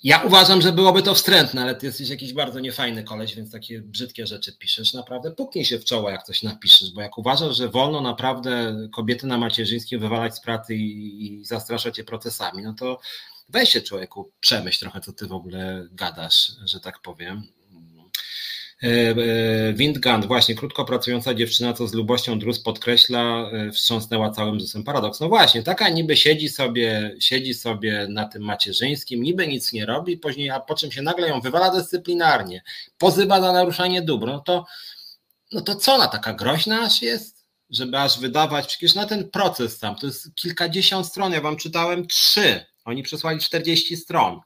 ja uważam, że byłoby to wstrętne, ale ty jesteś jakiś bardzo niefajny koleś, więc takie brzydkie rzeczy piszesz. Naprawdę puknij się w czoło, jak coś napiszesz, bo jak uważasz, że wolno naprawdę kobiety na macierzyńskim wywalać z pracy i, i zastraszać je procesami, no to weź się człowieku, przemyśl trochę, co ty w ogóle gadasz, że tak powiem. E, e, Windgand, właśnie, krótko pracująca dziewczyna, co z lubością drus podkreśla, e, wstrząsnęła całym ZUS-em. Paradoks. No właśnie, taka niby siedzi sobie, siedzi sobie na tym macierzyńskim, niby nic nie robi, później, a po czym się nagle ją wywala dyscyplinarnie, pozywa za naruszanie dóbr. No to, no to co ona taka groźna aż jest? Żeby aż wydawać, przecież na ten proces tam, to jest kilkadziesiąt stron, ja wam czytałem trzy, oni przesłali 40 stron.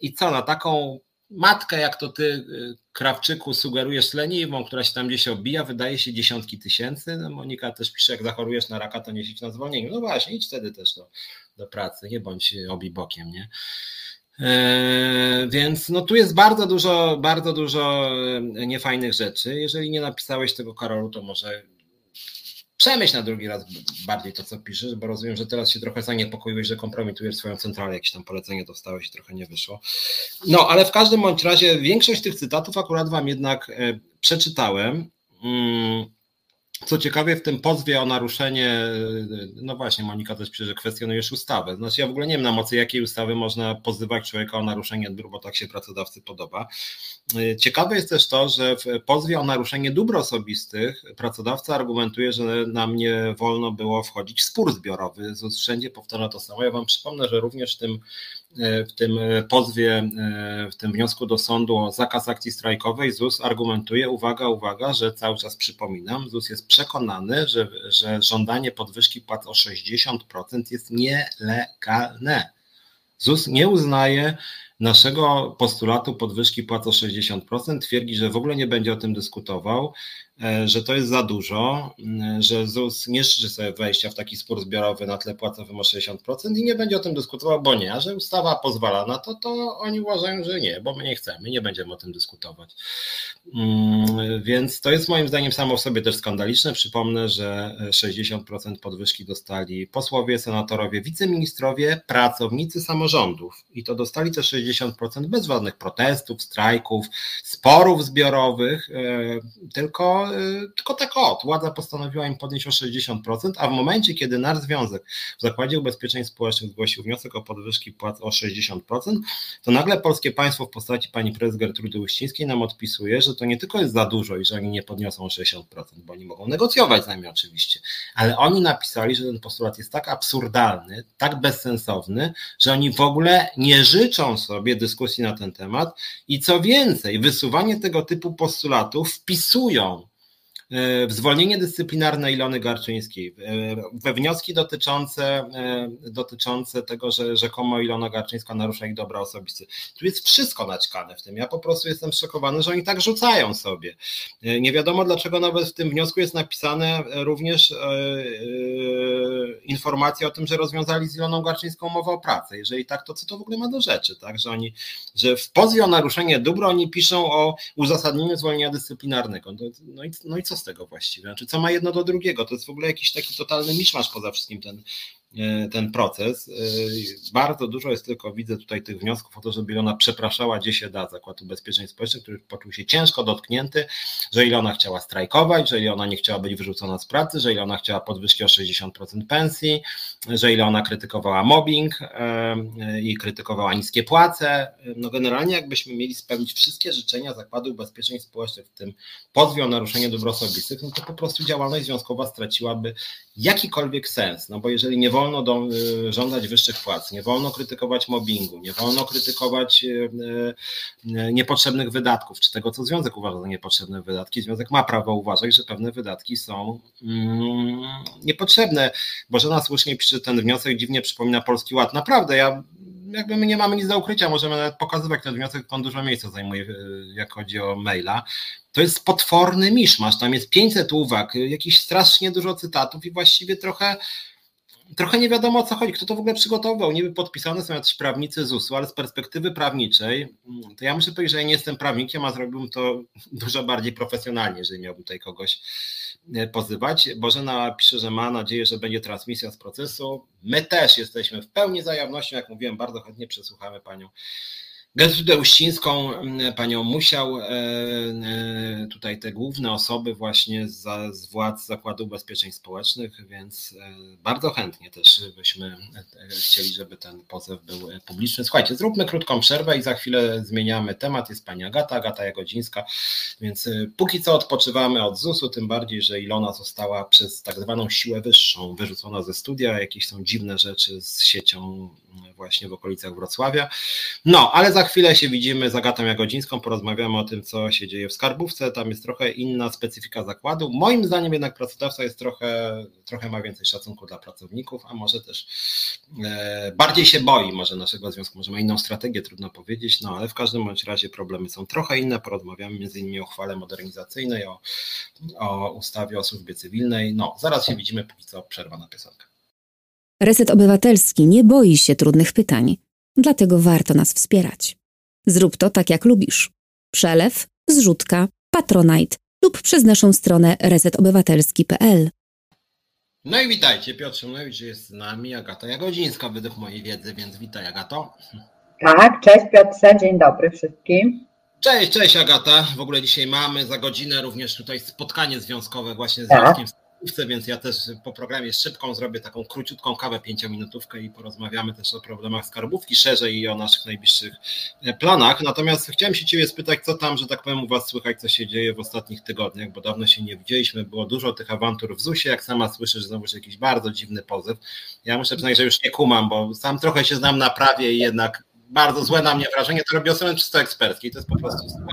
I co, na taką matkę, jak to ty, y, Krawczyku, sugerujesz leniwą, która się tam gdzieś obija, wydaje się dziesiątki tysięcy. No Monika też pisze, jak zachorujesz na raka, to nie siedź na zwolnieniu. No właśnie, idź wtedy też do, do pracy, nie bądź obibokiem, nie? E, więc no tu jest bardzo dużo, bardzo dużo e, niefajnych rzeczy. Jeżeli nie napisałeś tego Karolu, to może przemyśl na drugi raz bardziej to, co piszesz, bo rozumiem, że teraz się trochę zaniepokoiłeś, że kompromitujesz swoją centralę, jakieś tam polecenie dostałeś i trochę nie wyszło. No, ale w każdym bądź razie większość tych cytatów akurat wam jednak e, przeczytałem. Mm, co ciekawe, w tym pozwie o naruszenie, no właśnie, Monika też pisze, że kwestionujesz ustawę. Znaczy, ja w ogóle nie wiem, na mocy jakiej ustawy można pozywać człowieka o naruszenie dóbr, bo tak się pracodawcy podoba. Ciekawe jest też to, że w pozwie o naruszenie dóbr osobistych pracodawca argumentuje, że nam nie wolno było wchodzić w spór zbiorowy. Wszędzie powtarza to samo. Ja Wam przypomnę, że również w tym E, w tym e, pozwie, e, w tym wniosku do sądu o zakaz akcji strajkowej ZUS argumentuje, uwaga, uwaga, że cały czas przypominam, ZUS jest przekonany, że, że żądanie podwyżki płat o 60% jest nielegalne. ZUS nie uznaje naszego postulatu podwyżki płac o 60%, twierdzi, że w ogóle nie będzie o tym dyskutował, e, że to jest za dużo, e, że ZUS nie życzy sobie wejścia w taki spór zbiorowy na tle płacowym o 60% i nie będzie o tym dyskutował, bo nie, a że ustawa pozwala na to, to oni uważają, że nie, bo my nie chcemy, nie będziemy o tym dyskutować. Mm, więc to jest moim zdaniem samo w sobie też skandaliczne. Przypomnę, że 60% podwyżki dostali posłowie, senatorowie, wiceministrowie, pracownicy samorządów i to dostali te 60 60% bez żadnych protestów, strajków, sporów zbiorowych, tylko, tylko tak o, władza postanowiła im podnieść o 60%, a w momencie, kiedy nasz związek w Zakładzie Ubezpieczeń Społecznych zgłosił wniosek o podwyżki płac o 60%, to nagle polskie państwo w postaci pani prezes Gertrudy Uścińskiej nam odpisuje, że to nie tylko jest za dużo i że oni nie podniosą 60%, bo oni mogą negocjować z nami oczywiście, ale oni napisali, że ten postulat jest tak absurdalny, tak bezsensowny, że oni w ogóle nie życzą sobie dyskusji na ten temat i co więcej, wysuwanie tego typu postulatów wpisują w zwolnienie dyscyplinarne Ilony Garczyńskiej, e, we wnioski dotyczące, e, dotyczące tego, że rzekomo Ilona Garczyńska narusza ich dobra osobiste. Tu jest wszystko naćkane w tym. Ja po prostu jestem szokowany, że oni tak rzucają sobie. Nie wiadomo dlaczego nawet w tym wniosku jest napisane również informacja o tym, że rozwiązali z Iloną Garczyńską umowę o pracę. Jeżeli tak, to co to w ogóle ma do rzeczy, tak? Że oni, że w pozwie o naruszenie dóbr oni piszą o uzasadnieniu zwolnienia dyscyplinarnego. No i, no i co z tego właściwie? Znaczy, co ma jedno do drugiego? To jest w ogóle jakiś taki totalny miszmasz poza wszystkim ten, ten proces. E, bardzo dużo jest tylko, widzę tutaj tych wniosków o to, żeby ona przepraszała, gdzie się da Zakład Ubezpieczeń Społecznych, który poczuł się ciężko dotknięty, że ile ona chciała strajkować, że ile ona nie chciała być wyrzucona z pracy, że ile ona chciała podwyżki o 60% pensji, że ile ona krytykowała mobbing e, i krytykowała niskie płace. No generalnie jakbyśmy mieli spełnić wszystkie życzenia Zakładu Ubezpieczeń Społecznych, w tym pozwie o naruszenie dóbr osobistych, no to po prostu działalność związkowa straciłaby jakikolwiek sens, no bo jeżeli nie wolno do, y, żądać wyższych płac, nie wolno krytykować mobbingu, nie wolno krytykować y, y, niepotrzebnych wydatków, czy tego, co związek uważa za niepotrzebne wydatki, związek ma prawo uważać, że pewne wydatki są mm, niepotrzebne. Bożena słusznie pisze, ten wniosek dziwnie przypomina Polski Ład. Naprawdę, ja jakby my nie mamy nic do ukrycia, możemy nawet pokazywać ten wniosek, on dużo miejsca zajmuje, jak chodzi o maila to jest potworny miszmasz. Tam jest 500 uwag, jakiś strasznie dużo cytatów i właściwie trochę, trochę nie wiadomo o co chodzi. Kto to w ogóle przygotował? Niby podpisane są jacyś prawnicy ZUS-u, ale z perspektywy prawniczej, mm, to ja muszę powiedzieć, że ja nie jestem prawnikiem, a zrobiłbym to dużo bardziej profesjonalnie, jeżeli miałbym tutaj kogoś e, pozywać. Bożena pisze, że ma nadzieję, że będzie transmisja z procesu. My też jesteśmy w pełni zajawnością, jak mówiłem, bardzo chętnie przesłuchamy panią Gertrudę Uścińską, panią Musiał, e, e, tutaj te główne osoby właśnie z, z władz Zakładu Ubezpieczeń Społecznych, więc e, bardzo chętnie też byśmy chcieli, żeby ten pozew był publiczny. Słuchajcie, zróbmy krótką przerwę i za chwilę zmieniamy temat. Jest pani Agata, Agata Jagodzińska, więc póki co odpoczywamy od ZUS-u, tym bardziej, że Ilona została przez tak zwaną siłę wyższą wyrzucona ze studia. Jakieś są dziwne rzeczy z siecią właśnie w okolicach Wrocławia. No, ale za chwilę się widzimy z Agatą Jagodzińską, porozmawiamy o tym, co się dzieje w skarbówce. Tam jest trochę inna specyfika zakładu. Moim zdaniem jednak pracodawca jest trochę, trochę ma więcej szacunku dla pracowników, a może też e, bardziej się boi może naszego związku, może ma inną strategię, trudno powiedzieć, no ale w każdym bądź razie problemy są trochę inne. Porozmawiamy między innymi o uchwale modernizacyjnej, o, o ustawie o służbie cywilnej. No, zaraz się widzimy, póki co przerwa na piosenkę.
Reset Obywatelski nie boi się trudnych pytań, dlatego warto nas wspierać. Zrób to tak jak lubisz. Przelew, zrzutka, patronite lub przez naszą stronę resetobywatelski.pl.
No i witajcie, Piotr Szymlewicz jest z nami, Agata Jagodzińska, według mojej wiedzy, więc witaj Agato.
Tak, cześć Piotrze, dzień dobry wszystkim.
Cześć, cześć Agata. W ogóle dzisiaj mamy za godzinę również tutaj spotkanie związkowe właśnie z tak. Więc ja też po programie szybką zrobię taką króciutką kawę pięciominutówkę i porozmawiamy też o problemach skarbówki szerzej i o naszych najbliższych e, planach. Natomiast chciałem się Ciebie spytać, co tam, że tak powiem, u Was słychać, co się dzieje w ostatnich tygodniach, bo dawno się nie widzieliśmy, było dużo tych awantur w ZUS-ie, jak sama słyszysz, znowu jakiś bardzo dziwny pozew. Ja muszę przyznać, że już nie kumam, bo sam trochę się znam na prawie i jednak bardzo złe na mnie wrażenie, to robi osobę czysto eksperckiej, to jest po prostu złe,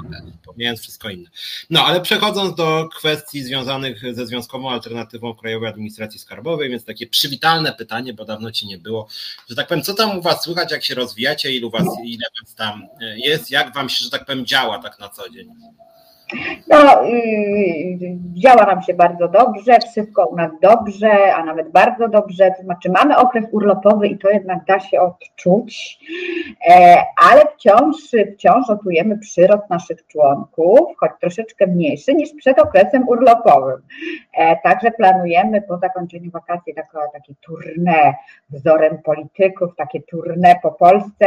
pomijając wszystko inne. No, ale przechodząc do kwestii związanych ze związkową alternatywą Krajowej Administracji Skarbowej, więc takie przywitalne pytanie, bo dawno ci nie było, że tak powiem, co tam u was słychać, jak się rozwijacie, ilu was, ile was tam jest, jak wam się, że tak powiem, działa tak na co dzień?
No, yy, działa nam się bardzo dobrze, wszystko u nas dobrze, a nawet bardzo dobrze. To znaczy, mamy okres urlopowy i to jednak da się odczuć, e, ale wciąż, wciąż notujemy przyrost naszych członków, choć troszeczkę mniejszy niż przed okresem urlopowym. E, także planujemy po zakończeniu wakacji takie, takie tournée wzorem polityków, takie tournée po Polsce.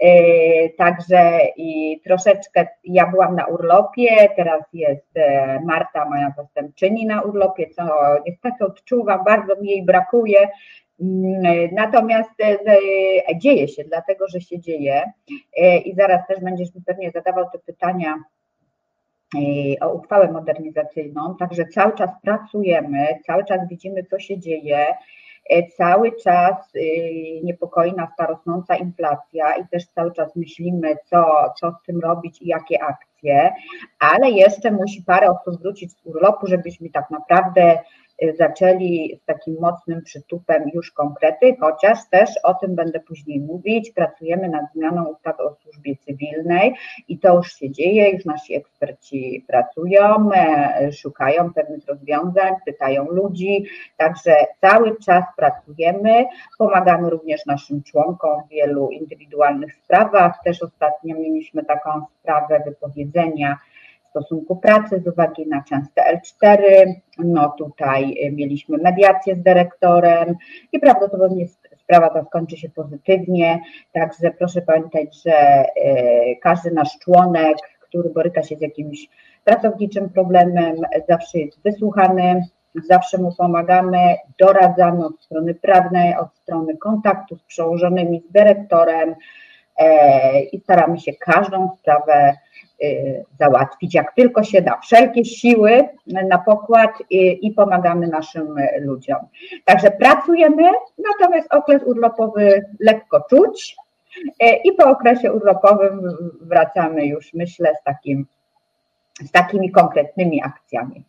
E, także i troszeczkę ja byłam na urlopie, teraz jest e, Marta, moja zastępczyni na urlopie, co niestety odczuwam, bardzo mi jej brakuje. Mm, natomiast e, dzieje się, dlatego że się dzieje e, i zaraz też będziesz mi pewnie zadawał te pytania o uchwałę modernizacyjną, także cały czas pracujemy, cały czas widzimy, co się dzieje. Cały czas niepokoi nas ta rosnąca inflacja i też cały czas myślimy, co, co z tym robić i jakie akcje ale jeszcze musi parę osób wrócić z urlopu, żebyśmy tak naprawdę y, zaczęli z takim mocnym przytupem już konkrety, chociaż też o tym będę później mówić. Pracujemy nad zmianą ustawy o służbie cywilnej i to już się dzieje, już nasi eksperci pracują, e, szukają pewnych rozwiązań, pytają ludzi, także cały czas pracujemy, pomagamy również naszym członkom w wielu indywidualnych sprawach. Też ostatnio mieliśmy taką sprawę wypowiedzenia stosunku pracy z uwagi na częste L4. No tutaj y, mieliśmy mediację z dyrektorem i prawdopodobnie sprawa ta skończy się pozytywnie. Także proszę pamiętać, że y, każdy nasz członek, który boryka się z jakimś pracowniczym problemem, zawsze jest wysłuchany, zawsze mu pomagamy, doradzamy od strony prawnej, od strony kontaktu z przełożonymi, z dyrektorem i staramy się każdą sprawę Y, załatwić, jak tylko się da. Wszelkie siły na pokład i, i, pomagamy naszym ludziom. Także pracujemy, natomiast okres urlopowy lekko czuć y, i po okresie urlopowym wracamy już, myślę, z, takim, z takimi konkretnymi akcjami.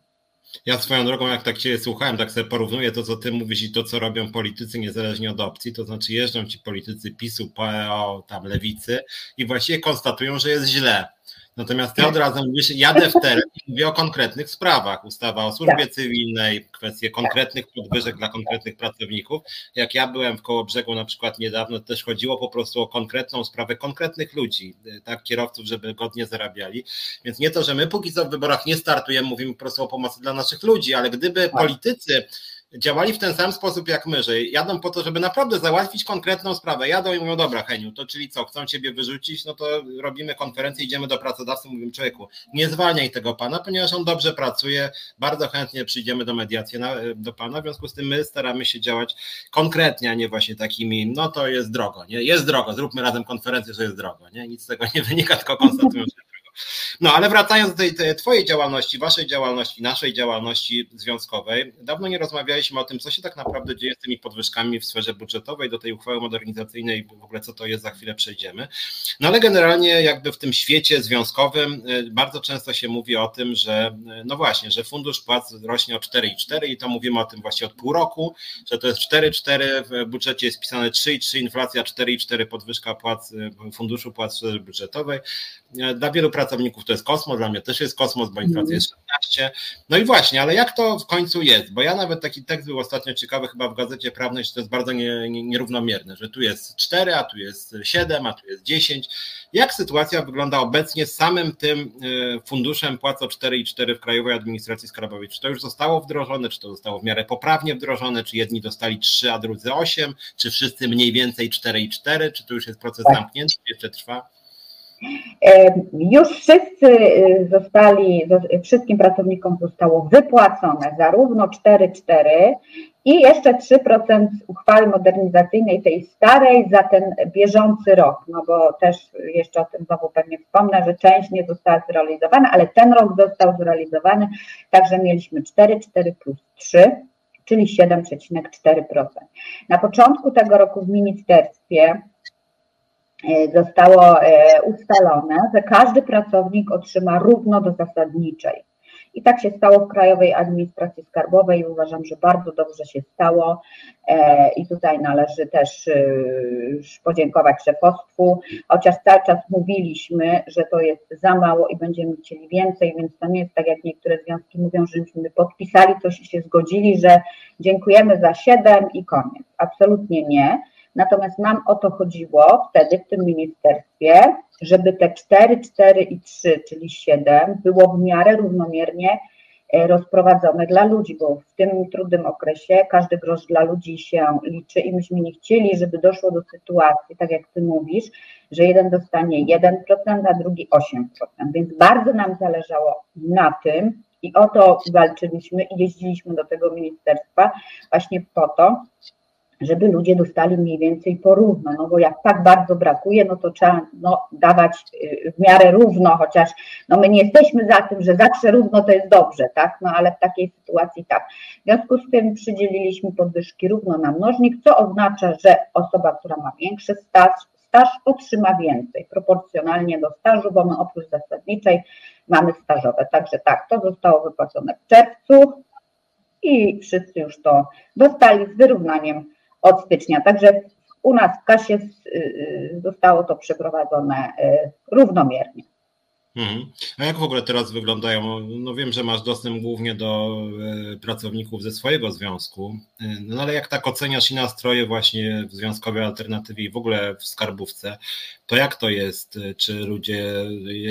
Ja swoją drogą, jak tak Cię słuchałem, tak sobie porównuję to, co Ty mówisz i to, co robią politycy niezależnie od opcji, to znaczy jeżdżą ci politycy PiSu, PO, tam lewicy i właściwie konstatują, że jest źle Natomiast ty od razu mówisz, jadę w teren i mówię o konkretnych sprawach. Ustawa o służbie tak. cywilnej, kwestie konkretnych podwyżek dla konkretnych pracowników. Jak ja byłem w Kołobrzegu na przykład niedawno, to też chodziło po prostu o konkretną sprawę konkretnych ludzi, tak, kierowców, żeby godnie zarabiali. Więc nie to, że my póki co w wyborach nie startujemy, mówimy po prostu o pomocy dla naszych ludzi, ale gdyby tak. politycy działali w ten sam sposób jak my, że jadą po to, żeby naprawdę załatwić konkretną sprawę. Jadą i mówią, dobra Heniu, to czyli co, chcą ciebie wyrzucić, no to robimy konferencję, idziemy do pracodawcy, mówimy człowieku, nie zwalniaj tego pana, ponieważ on dobrze pracuje, bardzo chętnie przyjdziemy do mediacji na, do pana, w związku z tym my staramy się działać konkretnie, a nie właśnie takimi, no to jest drogo, nie? Jest drogo, zróbmy razem konferencję, że jest drogo, nie? Nic z tego nie wynika, tylko konstatujemy, że no ale wracając do tej, tej Twojej działalności, Waszej działalności, naszej działalności związkowej, dawno nie rozmawialiśmy o tym, co się tak naprawdę dzieje z tymi podwyżkami w sferze budżetowej, do tej uchwały modernizacyjnej, w ogóle co to jest, za chwilę przejdziemy. No ale generalnie jakby w tym świecie związkowym y, bardzo często się mówi o tym, że y, no właśnie, że fundusz płac rośnie o 4,4 i to mówimy o tym właśnie od pół roku, że to jest 4,4, w budżecie jest pisane 3,3, inflacja 4,4, podwyżka płac, y, funduszu płac budżetowej. Dla wielu pracowników to jest kosmos, dla mnie też jest kosmos, bo inflacja jest 16. No i właśnie, ale jak to w końcu jest? Bo ja nawet taki tekst był ostatnio ciekawy chyba w Gazecie Prawnej, że to jest bardzo nie, nie, nierównomierne, że tu jest 4, a tu jest 7, a tu jest 10. Jak sytuacja wygląda obecnie z samym tym y, funduszem płac o 4,4 w Krajowej Administracji Skarbowej? Czy to już zostało wdrożone, czy to zostało w miarę poprawnie wdrożone, czy jedni dostali 3, a drudzy 8, czy wszyscy mniej więcej 4,4, czy to już jest proces tak. zamknięty, jeszcze trwa?
Już wszyscy y, zostali, wszystkim pracownikom zostało wypłacone zarówno 4,4 i jeszcze 3% uchwały modernizacyjnej tej starej za ten bieżący rok, no bo też jeszcze o tym znowu pewnie wspomnę, że część nie została zrealizowana, ale ten rok został zrealizowany, także mieliśmy 4,4 plus 3, czyli 7,4%. Na początku tego roku w ministerstwie E, zostało e, ustalone, że każdy pracownik otrzyma równo do zasadniczej. I tak się stało w Krajowej Administracji Skarbowej uważam, że bardzo dobrze się stało. E, I tutaj należy też y, podziękować szefostwu, chociaż cały czas mówiliśmy, że to jest za mało i będziemy chcieli więcej, więc to nie jest tak, jak niektóre związki mówią, że myśmy podpisali coś i się zgodzili, że dziękujemy za siedem i koniec. Absolutnie nie. Natomiast nam o to chodziło wtedy w tym ministerstwie, żeby te 4, 4 i 3, czyli 7 było w miarę równomiernie e, rozprowadzone dla ludzi, bo w tym trudnym okresie każdy grosz dla ludzi się liczy i myśmy nie chcieli, żeby doszło do sytuacji, tak jak ty mówisz, że jeden dostanie 1%, a drugi 8%. Więc bardzo nam zależało na tym i o to walczyliśmy i jeździliśmy do tego ministerstwa właśnie po to, żeby ludzie dostali mniej więcej porówno, no bo jak tak bardzo brakuje, no to trzeba no, dawać y, w miarę równo, chociaż no my nie jesteśmy za tym, że zawsze równo to jest dobrze, tak, no ale w takiej sytuacji tak. W związku z tym przydzieliliśmy podwyżki równo na mnożnik, co oznacza, że osoba, która ma większy staż, staż otrzyma więcej, proporcjonalnie do stażu, bo my oprócz zasadniczej mamy stażowe, także tak, to zostało wypłacone w czerwcu i wszyscy już to dostali z wyrównaniem od stycznia. Także u nas w kasie y, y, zostało to przeprowadzone y, równomiernie.
Mhm. A jak w ogóle teraz wyglądają? No wiem, że masz dostęp głównie do pracowników ze swojego związku, no ale jak tak oceniasz i nastroje właśnie w Związkowej Alternatywie i w ogóle w Skarbówce, to jak to jest? Czy ludzie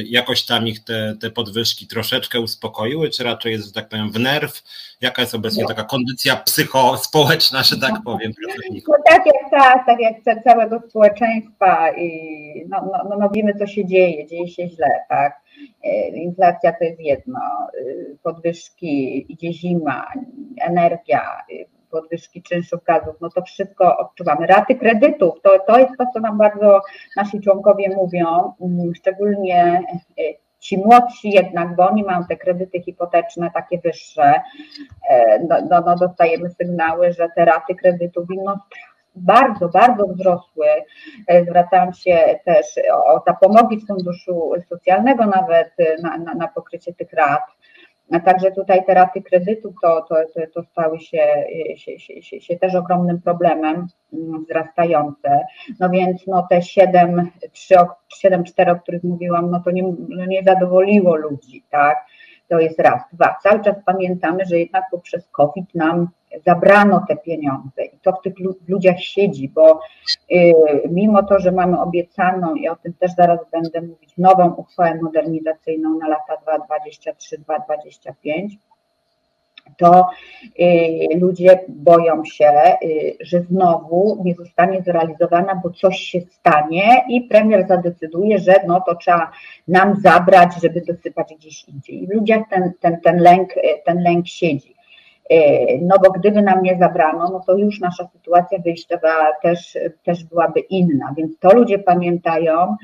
jakoś tam ich te, te podwyżki troszeczkę uspokoiły, czy raczej jest, że tak powiem, w nerw? Jaka jest obecnie no. taka kondycja psychospołeczna, że tak powiem,
pracowników? No tak jak ta, tak jak całego społeczeństwa i no, no, no, no wiemy, co się dzieje, dzieje się źle, tak? E, inflacja to jest jedno, e, podwyżki, idzie zima, energia, e, podwyżki czynszów gazów, no to wszystko odczuwamy. Raty kredytów, to, to jest to, co nam bardzo nasi członkowie mówią, mm, szczególnie ci młodsi jednak, bo oni mają te kredyty hipoteczne takie wyższe, no, no, no dostajemy sygnały, że te raty kredytów no, bardzo, bardzo wzrosły. E, zwracałam się też o zapomogi z Funduszu Socjalnego nawet na, na, na pokrycie tych rat. Także tutaj te raty kredytów to, to, to, to stały się, się, się, się, też ogromnym problemem mm, wzrastające. No więc no te 7, 3, 7, 4, o których mówiłam, no to nie, no nie zadowoliło ludzi, tak? To jest raz. Dwa, cały czas pamiętamy, że jednak poprzez COVID nam zabrano te pieniądze i to w tych ludziach siedzi, bo y, mimo to, że mamy obiecaną i o tym też zaraz będę mówić, nową uchwałę modernizacyjną na lata 2023-2025, to y, ludzie boją się, y, że znowu nie zostanie zrealizowana, bo coś się stanie i premier zadecyduje, że no to trzeba nam zabrać, żeby dosypać gdzieś indziej. I w ludziach ten, ten, ten, lęk, ten lęk siedzi. E, no bo gdyby nam nie zabrano, no to już nasza sytuacja wyjściowa też, też byłaby inna, więc to ludzie pamiętają,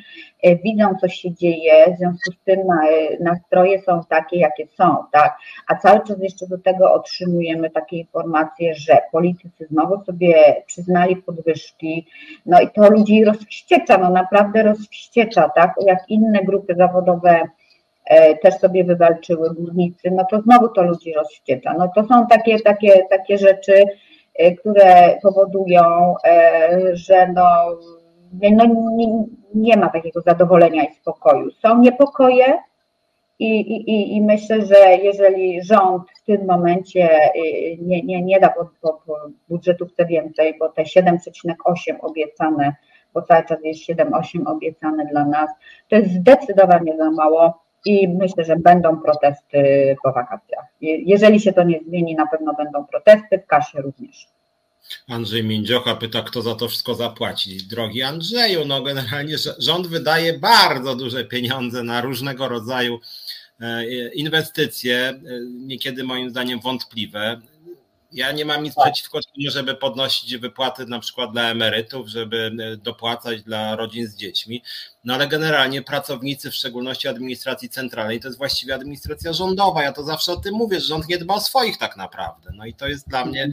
e, widzą co się dzieje, w związku z tym e, nastroje są takie, jakie są, tak, a cały czas jeszcze do tego otrzymujemy takie informacje, że politycy znowu sobie przyznali podwyżki, no i to ludzi rozwściecza, no naprawdę rozwściecza, tak, jak inne grupy zawodowe też sobie wywalczyły górnicy, no to znowu to ludzi rozściecza. No to są takie, takie, takie rzeczy, e, które powodują, e, że no, no nie, nie ma takiego zadowolenia i spokoju. Są niepokoje i, i, i myślę, że jeżeli rząd w tym momencie nie, nie, nie da po, po, po budżetówce więcej, bo te 7,8 obiecane, bo cały czas jest 7,8 obiecane dla nas, to jest zdecydowanie za mało i myślę, że będą protesty po wakacjach. Jeżeli się to nie zmieni, na pewno będą protesty, w kasie również.
Andrzej Międziocha pyta, kto za to wszystko zapłaci. Drogi Andrzeju, no generalnie rząd wydaje bardzo duże pieniądze na różnego rodzaju e, inwestycje, e, niekiedy moim zdaniem wątpliwe. Ja nie mam nic tak. przeciwko temu, żeby podnosić wypłaty na przykład dla emerytów, żeby e, dopłacać dla rodzin z dziećmi, no ale generalnie pracownicy, w szczególności administracji centralnej, to jest właściwie administracja rządowa. Ja to zawsze o tym mówię, że rząd nie dba o swoich tak naprawdę. No i to jest dla mnie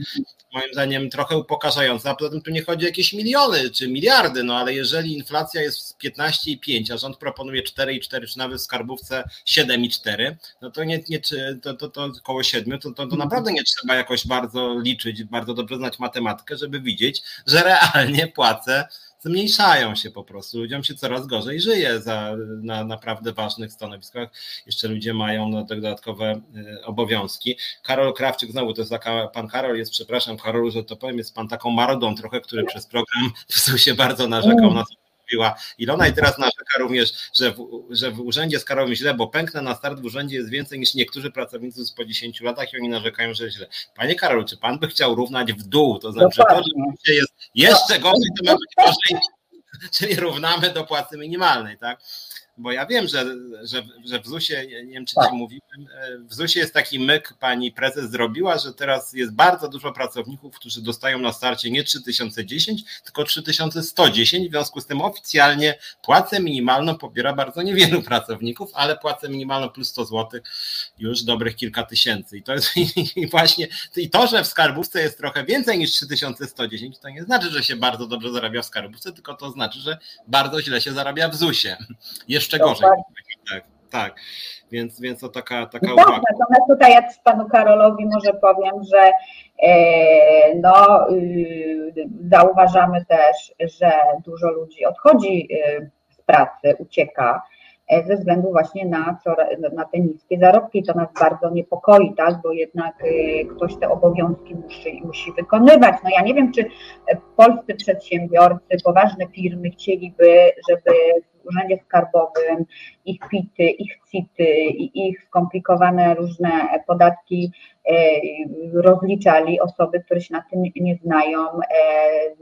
moim zdaniem trochę upokarzające. A poza tym tu nie chodzi o jakieś miliony czy miliardy, no ale jeżeli inflacja jest 15,5, a rząd proponuje 4,4 czy nawet w skarbówce 7,4, no to nie, nie to, to, to około 7, to, to, to naprawdę nie trzeba jakoś bardzo liczyć, bardzo dobrze znać matematykę, żeby widzieć, że realnie płacę zmniejszają się po prostu. Ludziom się coraz gorzej żyje za, na naprawdę ważnych stanowiskach. Jeszcze ludzie mają no, dodatkowe e, obowiązki. Karol Krawczyk, znowu to jest taka, pan Karol jest, przepraszam Karolu, że to powiem, jest pan taką marodą trochę, który przez program w się bardzo narzekał na to, mówiła Ilona i teraz narzeka również, że w, że w urzędzie skarowym źle, bo pęknę na start w urzędzie jest więcej niż niektórzy pracownicy po 10 latach i oni narzekają, że źle. Panie Karolu, czy pan by chciał równać w dół? To znaczy, że to, że jest jeszcze gorzej, to ma być gorzej, czyli równamy do płacy minimalnej, tak? Bo ja wiem, że, że, że w ZUS-ie, nie wiem czy tak. ci mówiłem, w ZUS-ie jest taki myk, pani prezes zrobiła, że teraz jest bardzo dużo pracowników, którzy dostają na starcie nie 3010, tylko 3110, w związku z tym oficjalnie płacę minimalną pobiera bardzo niewielu pracowników, ale płacę minimalną plus 100 zł już dobrych kilka tysięcy i to jest i właśnie, i to, że w skarbówce jest trochę więcej niż 3110, to nie znaczy, że się bardzo dobrze zarabia w skarbówce, tylko to znaczy, że bardzo źle się zarabia w ZUS-ie. Jeszcze gorzej. Tak, tak. Więc, więc to taka, taka
no uwaga. natomiast tutaj ja panu Karolowi może powiem, że e, no, y, zauważamy też, że dużo ludzi odchodzi y, z pracy, ucieka E, ze względu właśnie na, na te niskie zarobki. To nas bardzo niepokoi, tak? bo jednak e, ktoś te obowiązki musi, musi wykonywać. No ja nie wiem, czy polscy przedsiębiorcy, poważne firmy chcieliby, żeby w urzędzie skarbowym ich PIT-y, ich CIT-y ich skomplikowane różne podatki rozliczali osoby, które się na tym nie znają, e,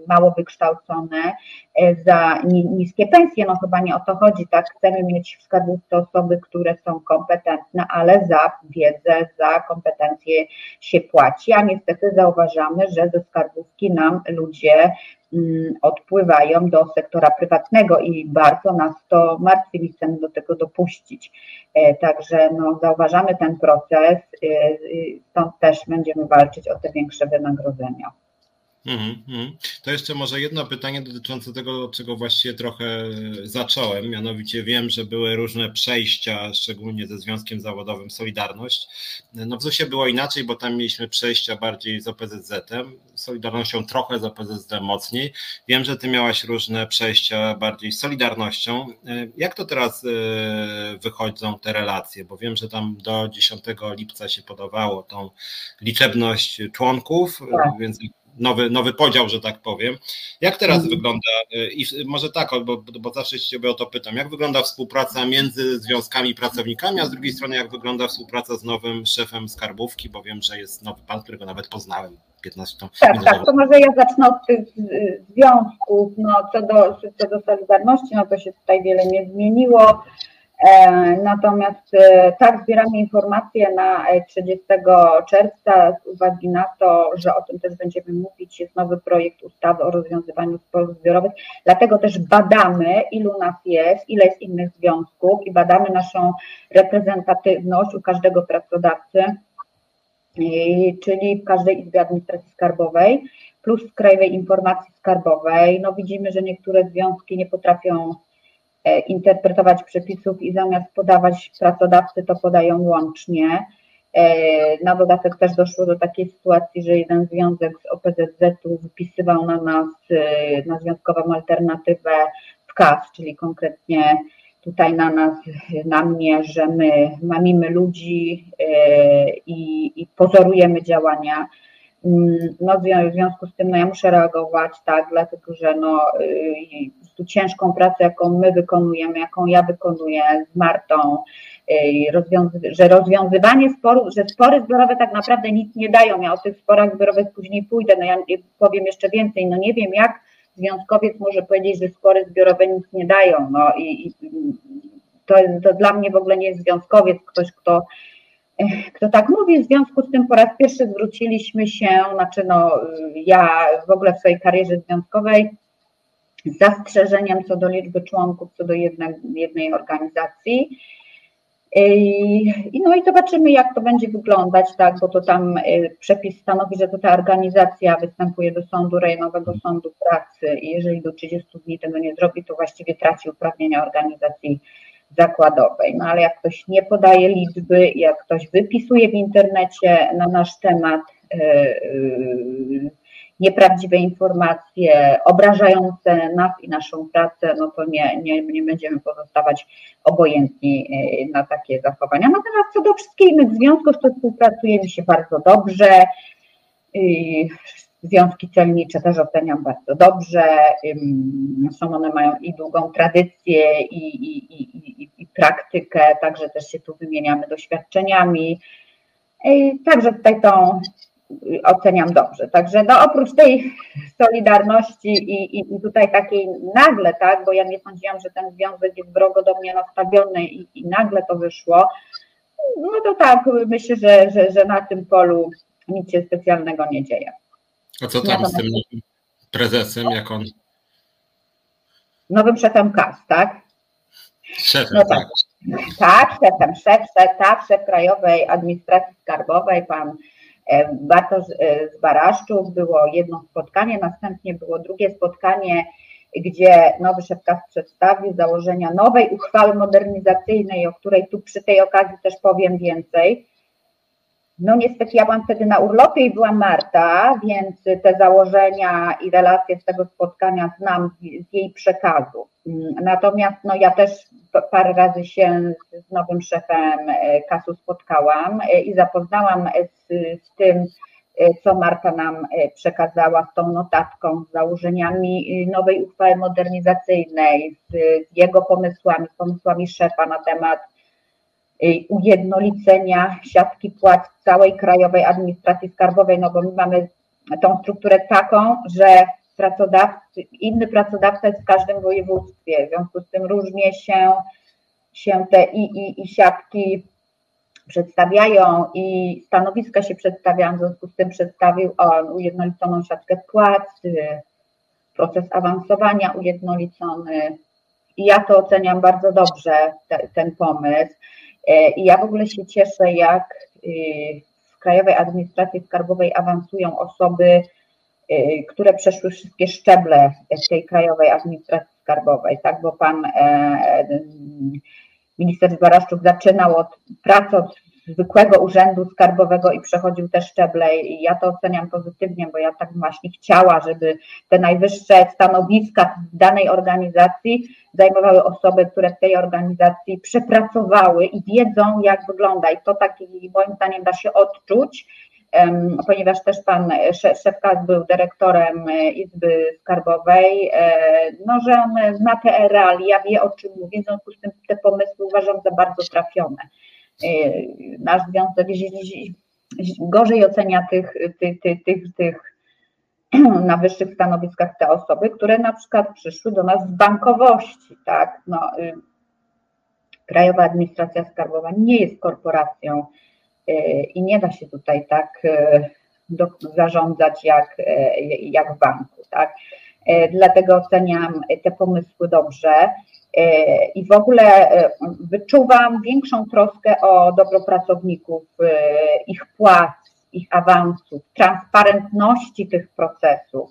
mało wykształcone, e, za niskie pensje. No chyba nie o to chodzi, tak? Chcemy mieć w skarbówce osoby, które są kompetentne, ale za wiedzę, za kompetencje się płaci, a niestety zauważamy, że ze skarbówki nam ludzie mm, odpływają do sektora prywatnego i bardzo nas to martwi, nie chcemy do tego dopuścić. Także no, zauważamy ten proces stąd też będziemy walczyć o te większe wynagrodzenia.
Mm, mm. To jeszcze może jedno pytanie dotyczące tego, od czego właściwie trochę zacząłem. Mianowicie wiem, że były różne przejścia, szczególnie ze Związkiem Zawodowym Solidarność. No w ZUS-ie było inaczej, bo tam mieliśmy przejścia bardziej z OPZZ-em, Solidarnością trochę z OPZZ mocniej. Wiem, że ty miałaś różne przejścia bardziej z Solidarnością. Jak to teraz e, wychodzą te relacje? Bo wiem, że tam do 10 lipca się podawało tą liczebność członków, tak. więc nowy, nowy podział, że tak powiem. Jak teraz mhm. wygląda, y, i może tak, bo, bo zawsze się Ciebie o to pytam, jak wygląda współpraca między związkami i pracownikami, a z drugiej strony jak wygląda współpraca z nowym szefem skarbówki, bo wiem, że jest nowy pan, którego nawet poznałem 15
Tak, tak, to może ja zacznę od tych związków, no co do, co do Solidarności, no to się tutaj wiele nie zmieniło. E, natomiast e, tak, zbieramy informacje na 30 e, czerwca z uwagi na to, że o tym też będziemy mówić, jest nowy projekt ustawy o rozwiązywaniu sporów zbiorowych, dlatego też badamy, ilu nas jest, ile jest innych związków i badamy naszą reprezentatywność u każdego pracodawcy, czyli w każdej izbie administracji skarbowej, plus w Krajowej Informacji Skarbowej. No widzimy, że niektóre związki nie potrafią interpretować przepisów i zamiast podawać pracodawcy, to podają łącznie. E, na dodatek też doszło do takiej sytuacji, że jeden związek z OPZZ-u wypisywał na nas, e, na związkową alternatywę w KAS, czyli konkretnie tutaj na nas, na mnie, że my mamimy ludzi i, i pozorujemy działania. Mm, no, w związku z tym no, ja muszę reagować, tak, dlatego że no, tu ciężką pracę, jaką my wykonujemy, jaką ja wykonuję z Martą, rozwiązy że rozwiązywanie sporów, że spory zbiorowe tak naprawdę nic nie dają. Ja o tych sporach zbiorowych później pójdę, no ja powiem jeszcze więcej, no nie wiem jak związkowiec może powiedzieć, że spory zbiorowe nic nie dają, no i, i to, to dla mnie w ogóle nie jest związkowiec, ktoś, kto kto tak mówi, w związku z tym po raz pierwszy zwróciliśmy się, znaczy no ja w ogóle w swojej karierze związkowej z zastrzeżeniem co do liczby członków, co do jednej, jednej organizacji. I, no i zobaczymy, jak to będzie wyglądać, tak, bo to tam y, przepis stanowi, że to ta organizacja występuje do sądu rejonowego sądu pracy i jeżeli do 30 dni tego nie zrobi, to właściwie traci uprawnienia organizacji zakładowej. No ale jak ktoś nie podaje liczby, jak ktoś wypisuje w internecie na nasz temat yy, yy, nieprawdziwe informacje obrażające nas i naszą pracę, no to nie, nie, nie będziemy pozostawać obojętni e, na takie zachowania. Natomiast co do wszystkich innych związków, to współpracuje mi się bardzo dobrze. Związki celnicze też oceniam bardzo dobrze. Są one mają i długą tradycję, i, i, i praktykę, także też się tu wymieniamy doświadczeniami. Także tutaj tą oceniam dobrze. Także no, oprócz tej solidarności i, i, tutaj takiej nagle, tak, bo ja nie sądziłam, że ten związek jest wrogo do mnie nastawiony i, i nagle to wyszło, no to tak, myślę, że, że, że na tym polu nic się specjalnego nie dzieje.
A co tam z tym prezesem, jak on?
Nowym szefem KAS, tak?
Szefem, no tak.
Tak, szefem, szef, szef, tak, szef Krajowej Administracji Skarbowej, pan E, Bartosz e, z Baraszczuk, było jedno spotkanie, następnie było drugie spotkanie, gdzie nowy szef KAS przedstawił założenia nowej uchwały modernizacyjnej, o której tu przy tej okazji też powiem więcej. No niestety ja byłam wtedy na urlopie i była Marta, więc te założenia i relacje z tego spotkania znam z jej przekazu. Natomiast no, ja też parę razy się z nowym szefem e, kasu spotkałam e, i zapoznałam z, z tym, e, co Marta nam przekazała, z tą notatką, z założeniami nowej uchwały modernizacyjnej, z, z jego pomysłami, z pomysłami szefa na temat ujednolicenia siatki płac całej Krajowej Administracji Skarbowej, no bo my mamy tą strukturę taką, że pracodawcy, inny pracodawca jest w każdym województwie, w związku z tym różnie się, się te i, i, i siatki przedstawiają i stanowiska się przedstawiają, w związku z tym przedstawił on ujednoliconą siatkę płac, proces awansowania ujednolicony i ja to oceniam bardzo dobrze, te, ten pomysł. E, I ja w ogóle się cieszę, jak y, w Krajowej Administracji Skarbowej awansują osoby, y, które przeszły wszystkie szczeble tej Krajowej Administracji Skarbowej, tak, bo pan e, minister Zbaraszczuk zaczynał od pracy od zwykłego urzędu skarbowego i przechodził te szczeble i ja to oceniam pozytywnie, bo ja tak właśnie chciała, żeby te najwyższe stanowiska w danej organizacji zajmowały osoby, które w tej organizacji przepracowały i wiedzą, jak wygląda i to tak moim zdaniem da się odczuć, ponieważ też pan szef KAS był dyrektorem Izby Skarbowej, e, no, że on zna te realia, wie o czym mówi, w związku z tym te pomysły uważam za bardzo trafione. Y, nasz związek gorzej ocenia tych, tych, tych, tych, tych na wyższych stanowiskach te osoby, które na przykład przyszły do nas z bankowości, tak, no, y, Krajowa Administracja Skarbowa nie jest korporacją y, i nie da się tutaj tak do, zarządzać jak, jak w banku, tak. Dlatego oceniam te pomysły dobrze. E, I w ogóle e, wyczuwam większą troskę o dobro pracowników, e, ich płac, ich awansów, transparentności tych procesów,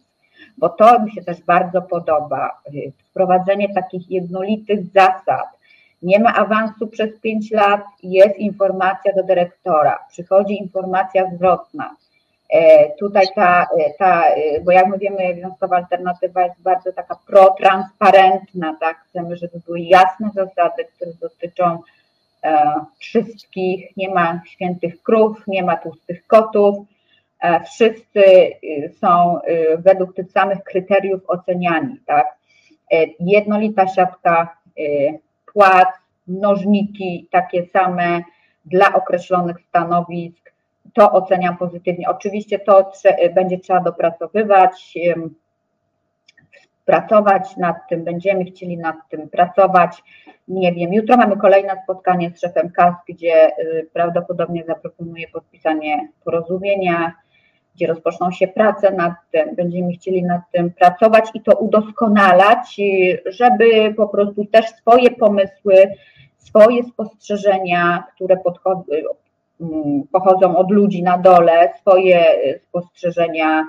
bo to mi się też bardzo podoba. Wprowadzenie takich jednolitych zasad. Nie ma awansu przez 5 lat, jest informacja do dyrektora, przychodzi informacja zwrotna tutaj ta, e, ta, e, bo jak my wiemy, wiązkowa alternatywa jest bardzo taka protransparentna, tak? Chcemy, żeby były jasne zasady, które dotyczą wszystkich, nie ma świętych krów, nie ma tłustych kotów, wszyscy są według tych samych kryteriów oceniani, tak? Jednolita siatka płac, mnożniki takie same dla określonych stanowisk, to oceniam pozytywnie. Oczywiście to będzie trzeba dopracowywać. pracować nad tym, będziemy chcieli nad tym pracować. Nie wiem, jutro mamy kolejne spotkanie z szefem KAS, gdzie y, prawdopodobnie zaproponuję podpisanie porozumienia, gdzie rozpoczną się prace nad tym, będziemy chcieli nad tym pracować i to udoskonalać, żeby po prostu też swoje pomysły, swoje spostrzeżenia, które podchodzą, pochodzą od ludzi na dole, swoje spostrzeżenia,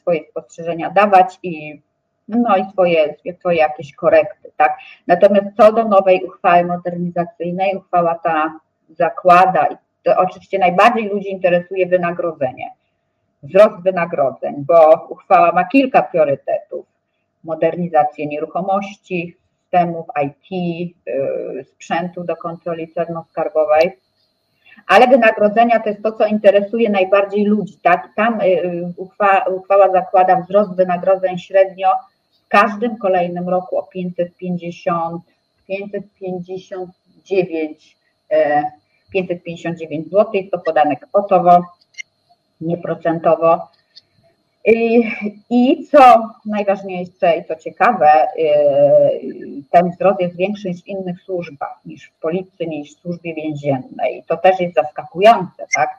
swoje spostrzeżenia dawać i no i swoje, swoje jakieś korekty, tak. Natomiast co do nowej uchwały modernizacyjnej, uchwała ta zakłada, to oczywiście najbardziej ludzi interesuje wynagrodzenie, wzrost wynagrodzeń, bo uchwała ma kilka priorytetów, modernizację nieruchomości, systemów IT, yy, sprzętu do kontroli celno-skarbowej, ale wynagrodzenia to jest to, co interesuje najbardziej ludzi, tak? Tam yy, uchwała, uchwała zakłada wzrost wynagrodzeń średnio każdym kolejnym roku o 550, 559, 559 zł, jest to podane kwotowo, nieprocentowo. I, co najważniejsze i co ciekawe, y, ten wzrost jest większy niż w innych służbach, niż w policji, niż w służbie więziennej. To też jest zaskakujące, tak?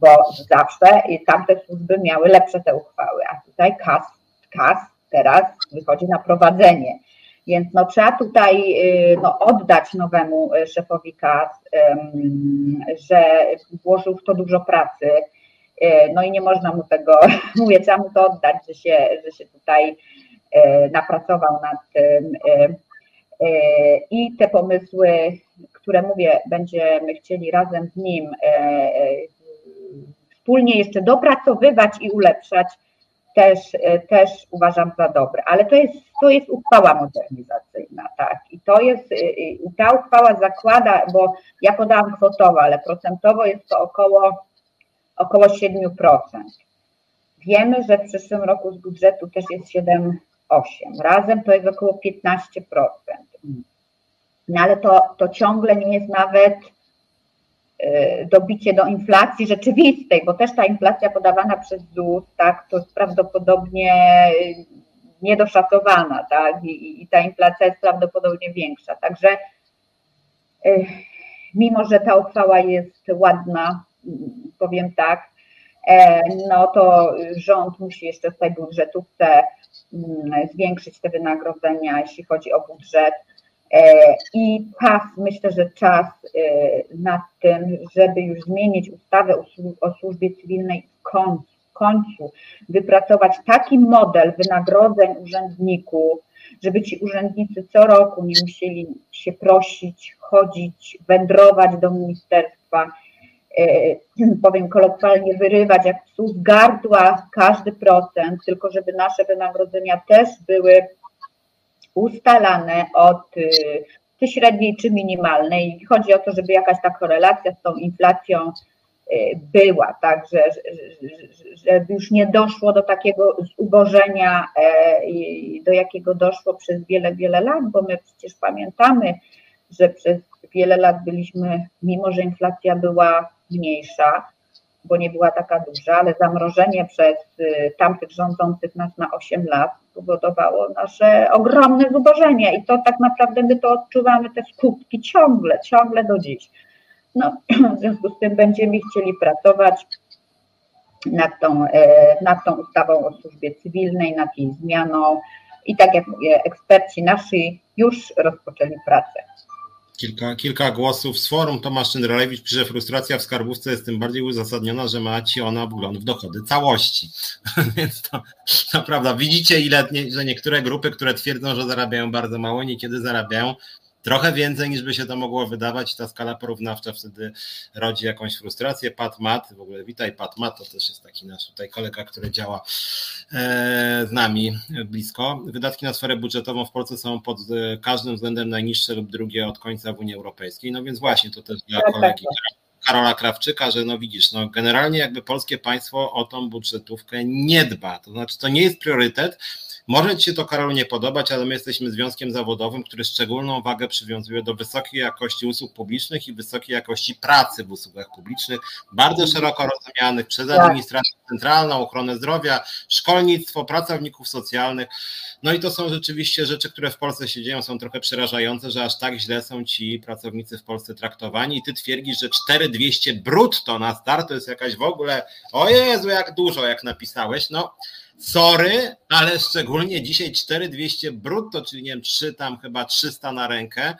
Bo zawsze tamte służby miały lepsze te uchwały, a tutaj KAS, KAS teraz wychodzi na prowadzenie. Więc no, trzeba tutaj y, no, oddać nowemu y, szefowi KAS, że włożył w to dużo pracy. Y, no i nie można mu tego, mówię, trzeba mu to oddać, że się, że się tutaj napracował nad tym. I te pomysły, które mówię, będziemy chcieli razem z nim wspólnie jeszcze dopracowywać i ulepszać, też, e, też uważam za dobre. Ale to jest, to jest uchwała modernizacyjna, tak. I to jest, e, i ta uchwała zakłada, bo ja podałam kwotowo, ale procentowo jest to około, około 7%. Wiemy, że w przyszłym roku z budżetu też jest 7,8. Razem to jest około 15%. No ale to, to ciągle nie jest nawet Y, dobicie do inflacji rzeczywistej, bo też ta inflacja podawana przez ZUS, tak, to jest prawdopodobnie niedoszacowana, tak, i, i ta inflacja jest prawdopodobnie większa. Także y, mimo, że ta uchwała jest ładna, powiem tak, e, no to rząd musi jeszcze w tej budżetówce mm, zwiększyć te wynagrodzenia, jeśli chodzi o budżet. E, I pas, myślę, że czas e, nad tym, żeby już zmienić ustawę o służbie cywilnej w końcu, w końcu wypracować taki model wynagrodzeń urzędników, żeby ci urzędnicy co roku nie musieli się prosić, chodzić, wędrować do ministerstwa, powiem kolokwialnie, wyrywać jak psu z gardła każdy procent, tylko żeby nasze wynagrodzenia też były ustalane od y, czy średniej, czy minimalnej. Chodzi o to, żeby jakaś ta korelacja z tą inflacją y, była, tak, że, żeby już nie doszło do takiego zubożenia, e, do jakiego doszło przez wiele, wiele lat, bo my przecież pamiętamy, że przez wiele lat byliśmy, mimo że inflacja była mniejsza, bo nie była taka duża, ale zamrożenie przez y, tamtych rządzących nas na 8 lat spowodowało nasze ogromne zubożenie i to tak naprawdę my to odczuwamy te skutki ciągle, ciągle do dziś. No, w związku z tym będziemy chcieli pracować nad tą, e, nad tą ustawą o służbie cywilnej, nad jej zmianą i tak jak mówię, eksperci nasi już rozpoczęli pracę.
Kilka, kilka głosów z forum. Tomasz Czyndralewicz pisze, frustracja w skarbówce jest tym bardziej uzasadniona, że ma ci ona wgląd w dochody całości. Więc to, prawda. Widzicie, ile, że niektóre grupy, które twierdzą, że zarabiają bardzo mało, niekiedy zarabiają trochę więcej niż by się to mogło wydawać. Ta skala porównawcza wtedy rodzi jakąś frustrację. Pat Mat, w ogóle witaj Pat Mat, to też jest taki nasz tutaj kolega, który działa e, z nami blisko. Wydatki na sferę budżetową w Polsce są pod e, każdym względem najniższe lub drugie od końca w Unii Europejskiej. No więc właśnie to też dla kolegi Karola Krawczyka, że no widzisz, no generalnie jakby polskie państwo o tą budżetówkę nie dba. To znaczy to nie jest priorytet, Może Ci się to, Karolu, nie podobać, ale my jesteśmy związkiem zawodowym, który szczególną wagę przywiązuje do wysokiej jakości usług publicznych i wysokiej jakości pracy w usługach publicznych, bardzo szeroko rozumianych przez tak. administrację centralną, ochronę zdrowia, szkolnictwo, pracowników socjalnych. No i to są rzeczywiście rzeczy, które w Polsce się dzieją, są trochę przerażające, że aż tak źle są ci pracownicy w Polsce traktowani. I ty twierdzisz, że 4200 brutto na start to jest jakaś w ogóle, o Jezu, jak dużo, jak napisałeś. No, sorry, ale szczególnie dzisiaj 4200 brutto, czyli nie wiem, 3 tam chyba 300 na rękę,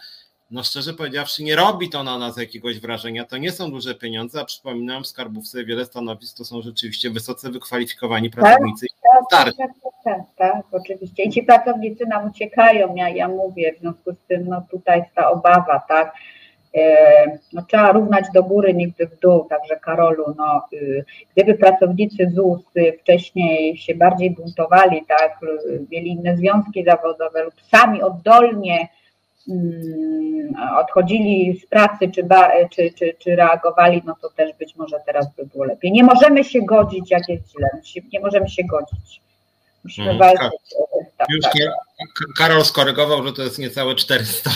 no szczerze powiedziawszy, nie robi to na nas jakiegoś wrażenia. To nie są duże pieniądze, a przypominam, w skarbówce wiele stanowisk to są rzeczywiście wysoce wykwalifikowani tak, pracownicy.
Tak, tak, tak, tak, tak, oczywiście. I ci pracownicy nam uciekają, ja, ja mówię, w związku z tym no tutaj jest ta obawa, tak. E, no, trzeba równać do góry, nigdy w dół, także Karolu, no, y, gdyby pracownicy ZUS wcześniej się bardziej buntowali, tak, mieli inne związki zawodowe lub sami oddolnie Mm, odchodzili z pracy czy, czy, czy, czy reagowali, no to też być może teraz by było lepiej. Nie możemy się godzić, jak jest źle, nie możemy się godzić. Musimy hmm, walczyć.
Tak, już tak. Karol skorygował, że to jest niecałe 400.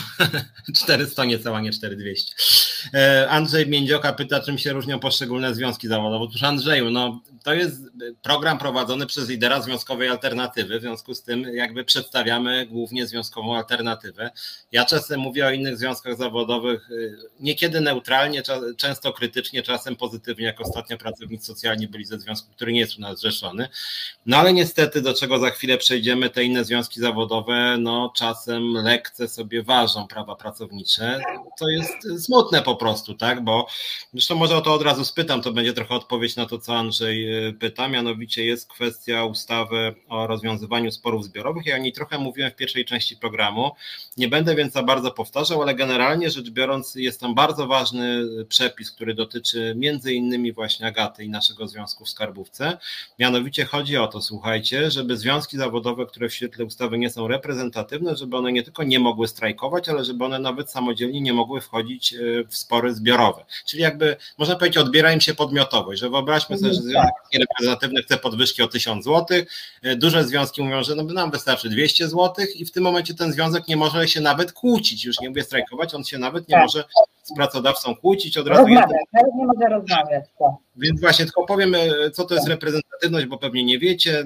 400 niecała, nie 4200. E, Andrzej Międzioka pyta, czym się różnią poszczególne związki zawodowe. Otóż Andrzeju, no to jest program prowadzony przez lidera Związkowej Alternatywy, w związku z tym jakby przedstawiamy głównie Związkową Alternatywę. Ja czasem mówię o innych związkach zawodowych, y, niekiedy neutralnie, często krytycznie, czasem pozytywnie, jak ostatnio pracownicy socjalni byli ze związku, który nie jest u nas zrzeszony. No ale niestety, do czego za chwilę przejdziemy, te inne związki zawodowe, no czasem lekce sobie ważą prawa pracownicze. To jest smutne po prostu, tak, bo zresztą może o to od razu spytam, to będzie trochę odpowiedź na to, co Andrzej pyta, mianowicie jest kwestia ustawy o rozwiązywaniu sporów zbiorowych. Ja o niej trochę mówiłem w pierwszej części programu. Nie będę więc za bardzo powtarzał, ale generalnie rzecz biorąc jest tam bardzo ważny przepis, który dotyczy między innymi właśnie Agaty i naszego związku w skarbówce. Mianowicie chodzi o to, słuchajcie, żeby związki zawodowe, które w świetle ustawy nie są reprezentatywne, żeby one nie tylko nie mogły strajkować, ale żeby one nawet samodzielnie nie mogły wchodzić e, w spory zbiorowe. Czyli jakby można powiedzieć, odbiera im się podmiotowość, że wyobraźmy sobie, że związek reprezentatywny chce podwyżki o 1000 zł. E, duże związki mówią, że no, nam wystarczy 200 zł i w tym momencie ten związek nie może się nawet kłócić, już nie mówię strajkować, on się nawet nie tak. może z pracodawcą kłócić, od razu
jest... nawet nie może rozmawiać. Tak.
Więc właśnie tylko powiem, e, co to jest reprezentatywność, bo pewnie nie wiecie.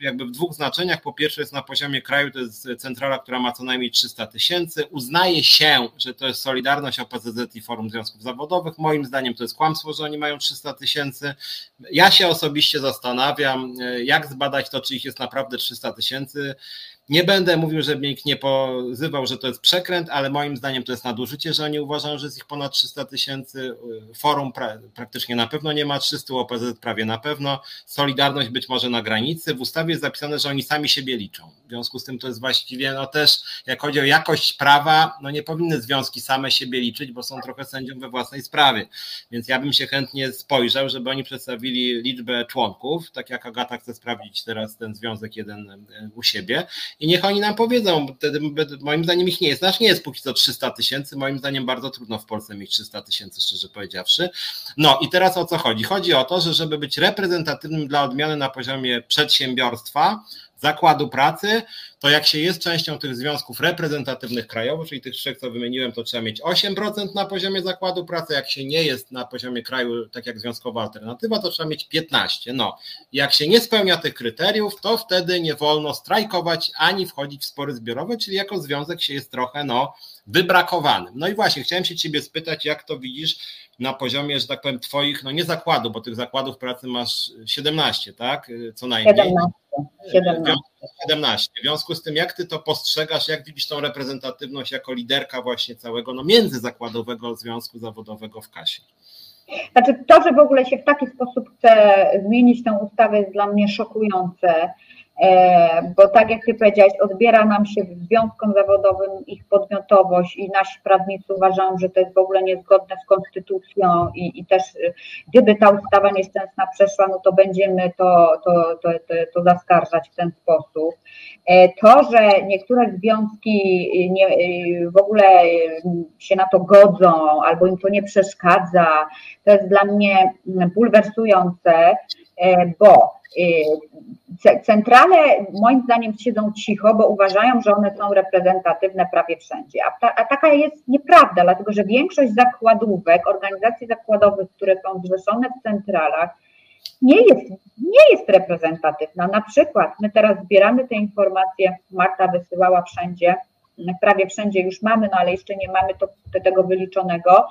Jakby w dwóch znaczeniach. Po pierwsze jest na poziomie kraju, to jest centrala, która ma co najmniej 300 tysięcy. Uznaje się, że to jest Solidarność, OPZZ i Forum Związków Zawodowych. Moim zdaniem to jest kłamstwo, że oni mają 300 tysięcy. Ja się osobiście zastanawiam, e, jak zbadać to, czy ich jest naprawdę 300 tysięcy. Nie będę mówił, żeby nikt nie pozywał, że to jest przekręt, ale moim zdaniem to jest nadużycie, że oni uważają, że jest ich ponad 300 tysięcy. Forum pra praktycznie na pewno nie ma 300, OPZ prawie na pewno. Solidarność być może na granicy. W ustawie jest zapisane, że oni sami siebie liczą. W związku z tym to jest właściwie, no też, jak chodzi o jakość prawa, no nie powinny związki same siebie liczyć, bo są trochę sędzią we własnej sprawie. Więc ja bym się chętnie spojrzał, żeby oni przedstawili liczbę członków, tak jak Agata chce sprawdzić teraz ten związek jeden e, u siebie i niech oni nam powiedzą, wtedy moim zdaniem ich nie jest, nasz nie jest póki co 300 tysięcy, moim zdaniem bardzo trudno w Polsce mieć 300 tysięcy, szczerze powiedziawszy. No i teraz o co chodzi? Chodzi o to, że żeby być reprezentatywnym dla odmiany na poziomie przedsiębiorstwa, zakładu pracy, to jak się jest częścią tych związków reprezentatywnych krajowych, czyli tych trzech, co wymieniłem, to trzeba mieć 8% na poziomie zakładu pracy, jak się nie jest na poziomie kraju, tak jak związkowa alternatywa, to trzeba mieć 15%. No, jak się nie spełnia tych kryteriów, to wtedy nie wolno strajkować ani wchodzić w spory zbiorowe, czyli jako związek się jest trochę, no, wybrakowanym. No i właśnie, chciałem się Ciebie spytać, jak to widzisz na poziomie, że tak powiem, Twoich, no nie zakładu, bo tych zakładów pracy masz 17, tak? Co najmniej.
17. 17.
17. W związku z tym, jak Ty to postrzegasz, jak widzisz tą reprezentatywność jako liderka właśnie całego no, międzyzakładowego związku zawodowego w Kasie?
Znaczy to, że w ogóle się w taki sposób chce zmienić tę ustawę jest dla mnie szokujące. E, bo tak jak Ty powiedziałeś, odbiera nam się związkom zawodowym ich podmiotowość i nasi prawnicy uważają, że to jest w ogóle niezgodne z konstytucją i, i też y, gdyby ta ustawa nieszczęsna przeszła, no to będziemy to, to, to, to, to zaskarżać w ten sposób. E, to, że niektóre związki nie, w ogóle się na to godzą albo im to nie przeszkadza, to jest dla mnie bulwersujące, e, bo Centrale moim zdaniem siedzą cicho, bo uważają, że one są reprezentatywne prawie wszędzie. A, ta, a, taka jest nieprawda, dlatego że większość zakładówek, organizacji zakładowych, które są zrzeszone w centralach, nie jest, nie jest reprezentatywna. Na przykład my teraz zbieramy te informacje, Marta wysyłała wszędzie, prawie wszędzie już mamy, no ale jeszcze nie mamy to, tego wyliczonego.